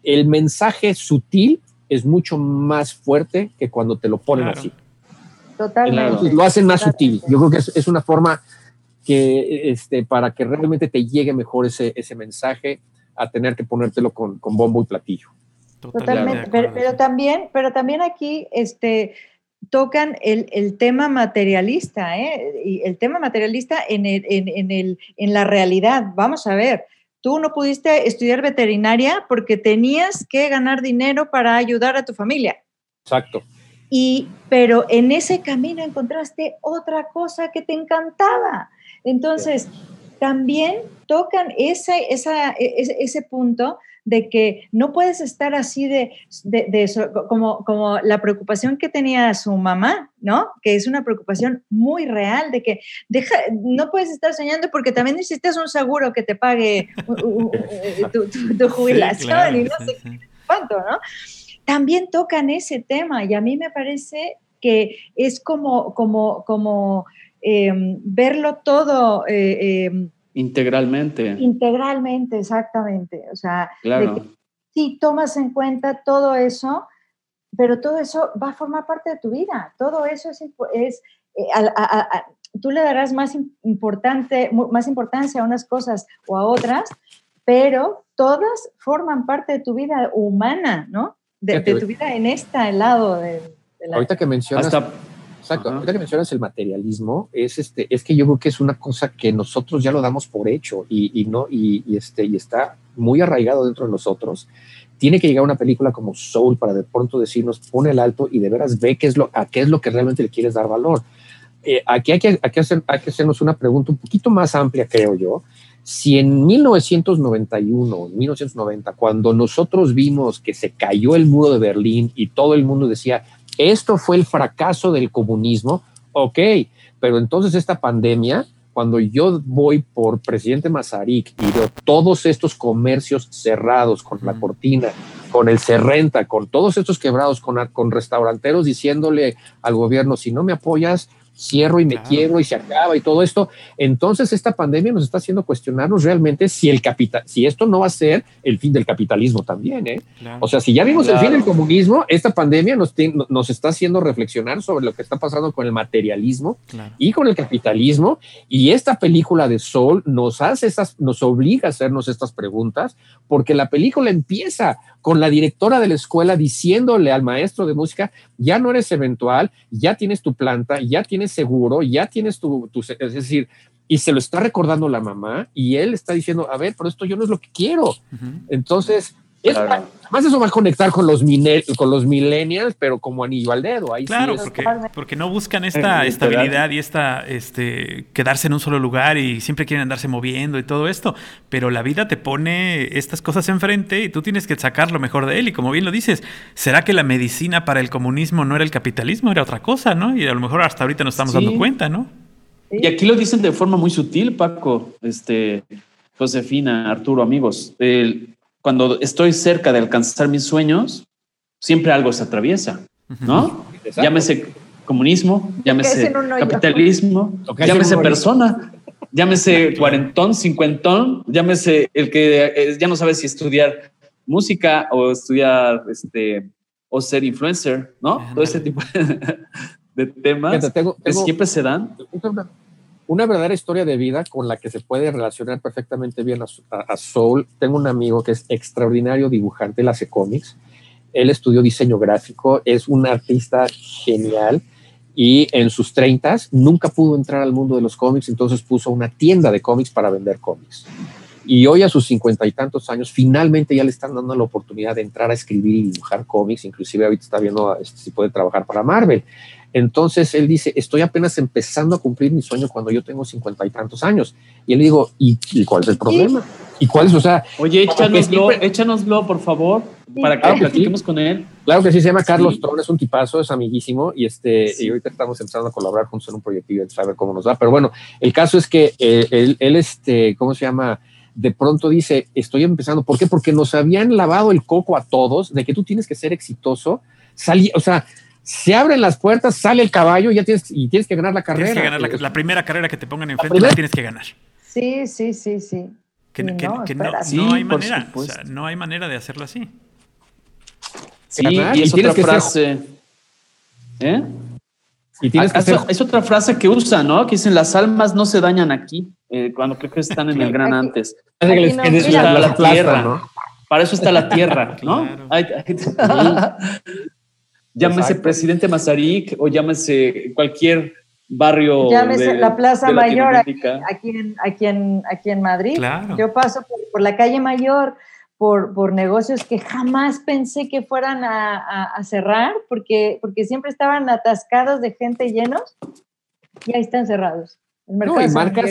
el mensaje sutil es mucho más fuerte que cuando te lo ponen así. Totalmente. lo hacen más sutil. Yo creo que es, una forma que, este, para que realmente te llegue mejor ese, ese mensaje, a tener que ponértelo con, con bombo y platillo. Totalmente. Pero, también, pero también aquí, este, tocan el, el, tema materialista, ¿eh? Y el tema materialista en, el, en, en, el, en la realidad. Vamos a ver, Tú no pudiste estudiar veterinaria porque tenías que ganar dinero para ayudar a tu familia. Exacto. Y, pero en ese camino encontraste otra cosa que te encantaba. Entonces, también tocan ese, esa, e, ese, ese punto de que no puedes estar así de, de, eso, como, como la preocupación que tenía su mamá, ¿no? Que es una preocupación muy real de que deja, no puedes estar soñando porque también necesitas un seguro que te pague tu, jubilación y no sé cuánto, ¿no? También tocan ese tema y a mí me parece que es como, como, como em, verlo todo. Eh, em, Integralmente. Integralmente, exactamente. O sea, si tomas en cuenta todo eso, pero todo eso va a formar parte de tu vida. Todo eso es, es eh, tú le darás más importante, más importancia a unas cosas o a otras, pero todas forman parte de tu vida humana, ¿no? De, tu vida en este lado de, la... Ahorita que mencionas... Exacto. Ahorita que mencionas el materialismo, es este, es que yo creo que es una cosa que nosotros ya lo damos por hecho y, no, y, este, y está muy arraigado dentro de nosotros, tiene que llegar una película como Soul para de pronto decirnos, pone el alto y de veras ve qué es lo, a qué es lo que realmente le quieres dar valor. Eh, aquí hay que, hay, que hacer, hay que hacernos una pregunta un poquito más amplia, creo yo. Si en 1991, 1990, cuando nosotros vimos que se cayó el muro de Berlín y todo el mundo decía, esto fue el fracaso del comunismo, ok, pero entonces esta pandemia cuando yo voy por presidente Mazarik y veo todos estos comercios cerrados con la cortina, con el Cerrenta, con todos estos quebrados, con, con restauranteros diciéndole al gobierno, si no me apoyas, cierro y me quiero y se acaba y todo esto. Entonces esta pandemia nos está haciendo cuestionarnos realmente si el capital, si esto no va a ser el fin del capitalismo también. ¿eh? O sea, si ya vimos el fin del comunismo, esta pandemia nos, nos está haciendo reflexionar sobre lo que está pasando con el materialismo y con el capitalismo. Y esta película de Sol nos hace esas, nos obliga a hacernos estas preguntas porque la película empieza con la directora de la escuela diciéndole al maestro de música, ya no eres eventual, ya tienes tu planta, ya tienes seguro, ya tienes tu, es decir, y se lo está recordando la mamá y él está diciendo, a ver, pero esto yo no es lo que quiero. Entonces, Además, eso va a conectar con los, con los millennials, pero como anillo al dedo. Ahí claro, porque, porque no buscan esta estabilidad y esta este, quedarse en un solo lugar y siempre quieren andarse moviendo y todo esto. Pero la vida te pone estas cosas enfrente y tú tienes que sacar lo mejor de él. Y como bien lo dices, ¿será que la medicina para el comunismo no era el capitalismo, era otra cosa, ¿no? Y a lo mejor hasta ahorita nos estamos dando cuenta, ¿no? Y aquí lo dicen de forma muy sutil, Paco, este, Josefina, Arturo, amigos. El, cuando estoy cerca de alcanzar mis sueños, siempre algo se atraviesa, ¿no? Llámese comunismo, llámese capitalismo, llámese persona, llámese cuarentón, cincuentón, llámese el que eh, ya no sabe si estudiar música o estudiar este o ser influencer, ¿no? Todo ese tipo de temas siempre se dan una verdadera historia de vida con la que se puede relacionar perfectamente bien a, Soul. Tengo un amigo que es extraordinario dibujante, él hace cómics. Él estudió diseño gráfico, es un artista genial y en sus treintas nunca pudo entrar al mundo de los cómics, entonces puso una tienda de cómics para vender cómics. Y hoy a sus cincuenta y tantos años, finalmente ya le están dando la oportunidad de entrar a escribir y dibujar cómics, inclusive ahorita está viendo este, si puede trabajar para Marvel. Entonces él dice, estoy apenas empezando a cumplir mi sueño cuando yo tengo cincuenta y tantos años. Y él le digo, ¿y, cuál es el problema? ¿Y cuál es? O sea, oye, échanoslo, échanoslo por favor, para que platiquemos con él. Claro que sí, se llama Carlos Tron, es un tipazo, es amiguísimo y este, y ahorita estamos empezando a colaborar juntos en un proyectillo, a ver cómo nos va. Pero bueno, el caso es que eh, él, él, este, ¿cómo se llama? de pronto dice, estoy empezando. ¿Por qué? Porque nos habían lavado el coco a todos de que tú tienes que ser exitoso. Salí, o sea, se abren las puertas, sale el caballo y ya tienes, y tienes que ganar la carrera. Tienes que ganar la, primera carrera que te pongan enfrente, la tienes que ganar. Sí, sí, sí, sí. Que, no, no, hay manera, o sea, no hay manera de hacerlo así. Sí, y es otra frase. ¿Eh? Y tienes que ah, Es otra frase que usan, ¿no? Que dicen, las almas no se dañan aquí, eh, cuando creo que están en el gran antes. la, tierra, ¿no? Para eso está la tierra, ¿no? Llámese presidente Mazarik o llámese cualquier barrio. Llámese la Plaza Mayor aquí, en, aquí, en, aquí en Madrid. Yo paso por, la calle Mayor por, por, negocios que jamás pensé que fueran a, cerrar porque, porque siempre estaban atascados de gente llenos y ahí están cerrados. no, y marcas,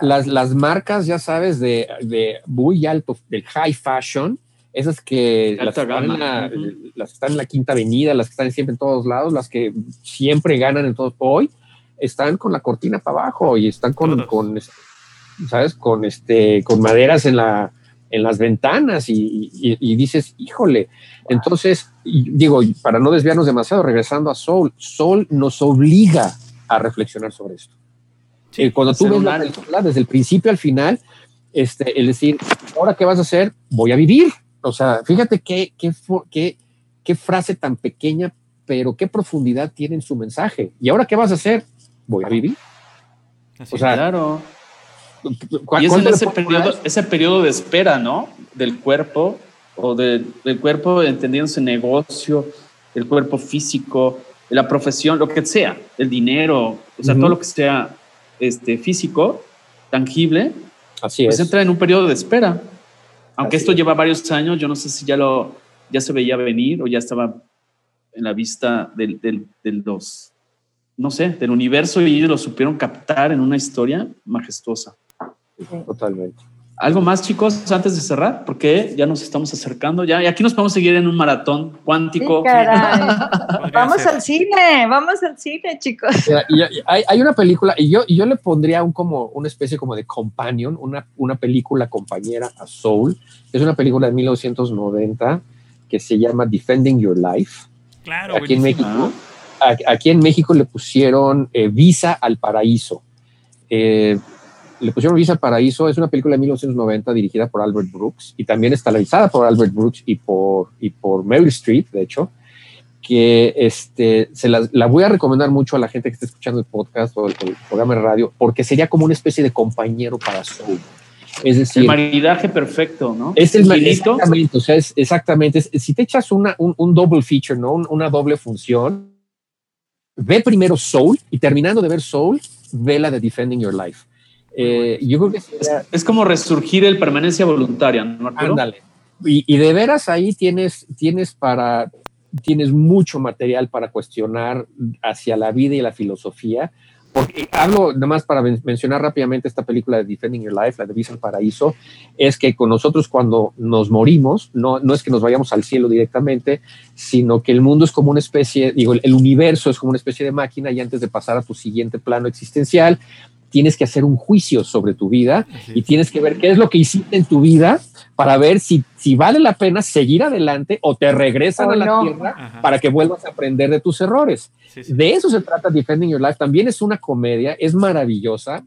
las, las marcas, ya sabes, de, de muy alto, del high fashion, esas que las están, en la, las están, en la, quinta avenida, las que están siempre en todos lados, las que siempre ganan en todos, hoy están con la cortina para abajo y están con, con ¿sabes? Con, este, con maderas en, la, en las ventanas y, y, dices, híjole, entonces, digo, para no desviarnos demasiado, regresando a Soul, Soul nos obliga a reflexionar sobre esto. Sí, cuando tú ves la película, desde el principio al final, este, el decir, ahora qué vas a hacer, voy a vivir o sea, fíjate qué, qué, qué, qué frase tan pequeña, pero qué profundidad tiene en su mensaje. ¿Y ahora qué vas a hacer? Voy a vivir. o sea, claro. Y es en ese periodo, ese periodo de espera, ¿no? Del cuerpo, o del cuerpo entendiéndose negocio, el cuerpo físico, la profesión, lo que sea, el dinero, o sea, todo lo que sea este, físico, tangible, Así pues entra en un periodo de espera. Aunque esto lleva varios años, yo no sé si ya lo ya se veía venir o ya estaba en la vista del, del, del los, no sé, del universo y ellos lo supieron captar en una historia majestuosa. Totalmente. ¿Algo más, chicos, antes de cerrar? Porque ya nos estamos acercando ya. Y aquí nos podemos seguir en un maratón cuántico. vamos al cine, vamos al cine, chicos. hay, una película, y yo, yo le pondría un como una especie como de companion, una, una película compañera a Soul. Es una película de 1990 que se llama Defending Your Life. Claro, aquí en México. Aquí en México le pusieron eh, Visa al Paraíso. Eh, le pusieron Visa al Paraíso, es una película de 1990 dirigida por Albert Brooks y también está realizada por Albert Brooks y por, y por Meryl Streep, de hecho, que este, se la, la, voy a recomendar mucho a la gente que está escuchando el podcast o el, programa de radio, porque sería como una especie de compañero para Soul. Es decir, el maridaje perfecto, ¿no? Es el exactamente, o sea, es exactamente, si te echas una, un, un, double feature, ¿no? una doble función, ve primero Soul y terminando de ver Soul, ve la de Defending Your Life eh, yo creo que es, como resurgir el permanencia voluntaria, ¿no? Ándale. Y, y, de veras ahí tienes, tienes para tienes mucho material para cuestionar hacia la vida y la filosofía. Porque hablo, nada más para mencionar rápidamente esta película de Defending Your Life, la de Visa al Paraíso, es que con nosotros cuando nos morimos, no, no es que nos vayamos al cielo directamente, sino que el mundo es como una especie, digo, el universo es como una especie de máquina y antes de pasar a tu siguiente plano existencial, tienes que hacer un juicio sobre tu vida y tienes que ver qué es lo que hiciste en tu vida para ver si, si vale la pena seguir adelante o te regresan a la tierra para que vuelvas a aprender de tus errores. De eso se trata Defending Your Life. También es una comedia, es maravillosa.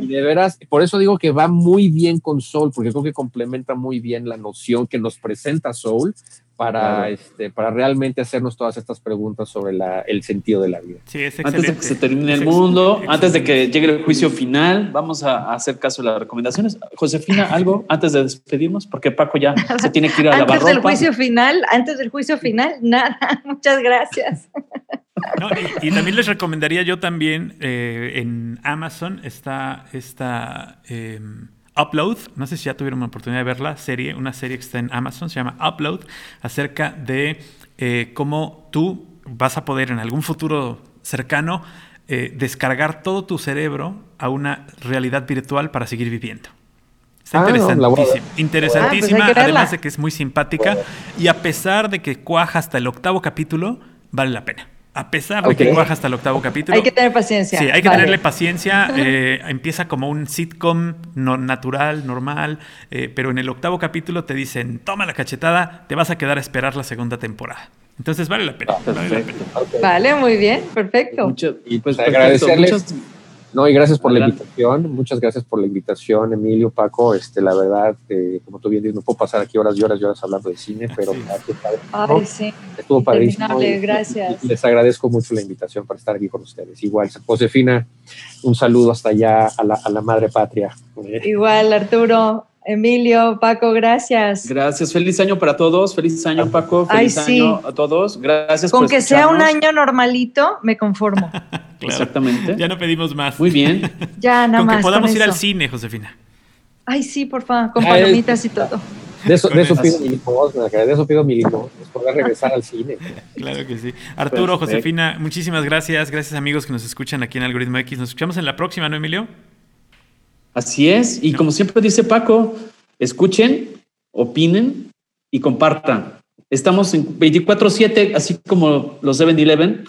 Y de veras, por eso digo que va muy bien con Soul, porque creo que complementa muy bien la noción que nos presenta Soul para, este, para realmente hacernos todas estas preguntas sobre la, el sentido de la vida. antes de que se termine el mundo, antes de que llegue el juicio final, vamos a hacer caso de las recomendaciones. Josefina, algo antes de despedirnos, porque Paco ya se tiene que ir a la Antes del juicio final, antes del juicio final, nada, muchas gracias. y, también les recomendaría yo también eh, en Amazon está esta... Em, Upload, no sé si ya tuvieron la oportunidad de verla, serie, una serie que está en Amazon, se llama Upload, acerca de eh, cómo tú vas a poder en algún futuro cercano eh, descargar todo tu cerebro a una realidad virtual para seguir viviendo. Está ah, interesantísima, interesantísima ah, pues además de que es muy simpática y a pesar de que cuaja hasta el octavo capítulo, vale la pena a pesar de que cuaja hasta el octavo capítulo. Hay que tener paciencia. Sí, hay que tenerle paciencia. Eh, empieza como un sitcom no, natural, normal, eh, pero en el octavo capítulo te dicen, toma la cachetada, te vas a quedar a esperar la segunda temporada. Entonces vale la pena. Vale, muy bien, perfecto. y pues agradecerles. No, y gracias por la invitación. Muchas gracias por la invitación, Emilio, Paco. Este, la verdad, eh, como tú bien dices, no puedo pasar aquí horas y horas y horas hablando de cine, pero Ay, sí. estuvo padrísimo. gracias. les agradezco mucho la invitación para estar aquí con ustedes. Igual, Josefina, un saludo hasta allá a la, a la madre patria. Igual, Arturo. Emilio, Paco, gracias. Gracias, feliz año para todos, feliz año Paco, feliz año a todos, gracias. Con que sea un año normalito, me conformo. Exactamente. Ya no pedimos más. Muy bien. ya, nada más. Que podamos ir al cine, Josefina. Ay, sí, por favor, con palomitas y todo. De eso, de eso pido mi limosna, de eso pido mi limosna, poder regresar al cine. Claro que sí. Arturo, Josefina, muchísimas gracias. Gracias amigos que nos escuchan aquí en Algoritmo X. Nos escuchamos en la próxima, ¿no, Emilio? Así es. Y como siempre dice Paco, escuchen, opinen y compartan. Estamos en 24-7, así como los 7-Eleven.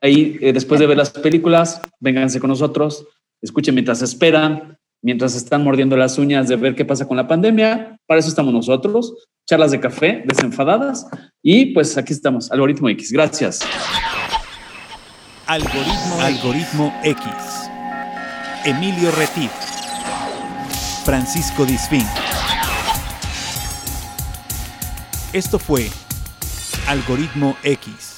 Ahí, eh, después de ver las películas, vénganse con nosotros, escuchen mientras esperan, mientras están mordiendo las uñas de ver qué pasa con la pandemia. Para eso estamos nosotros. Charlas de café, desenfadadas. Y pues aquí estamos, Algoritmo X. Gracias. Algoritmo, Algoritmo X. Emilio Retif. Francisco Disfín. Esto fue Algoritmo X.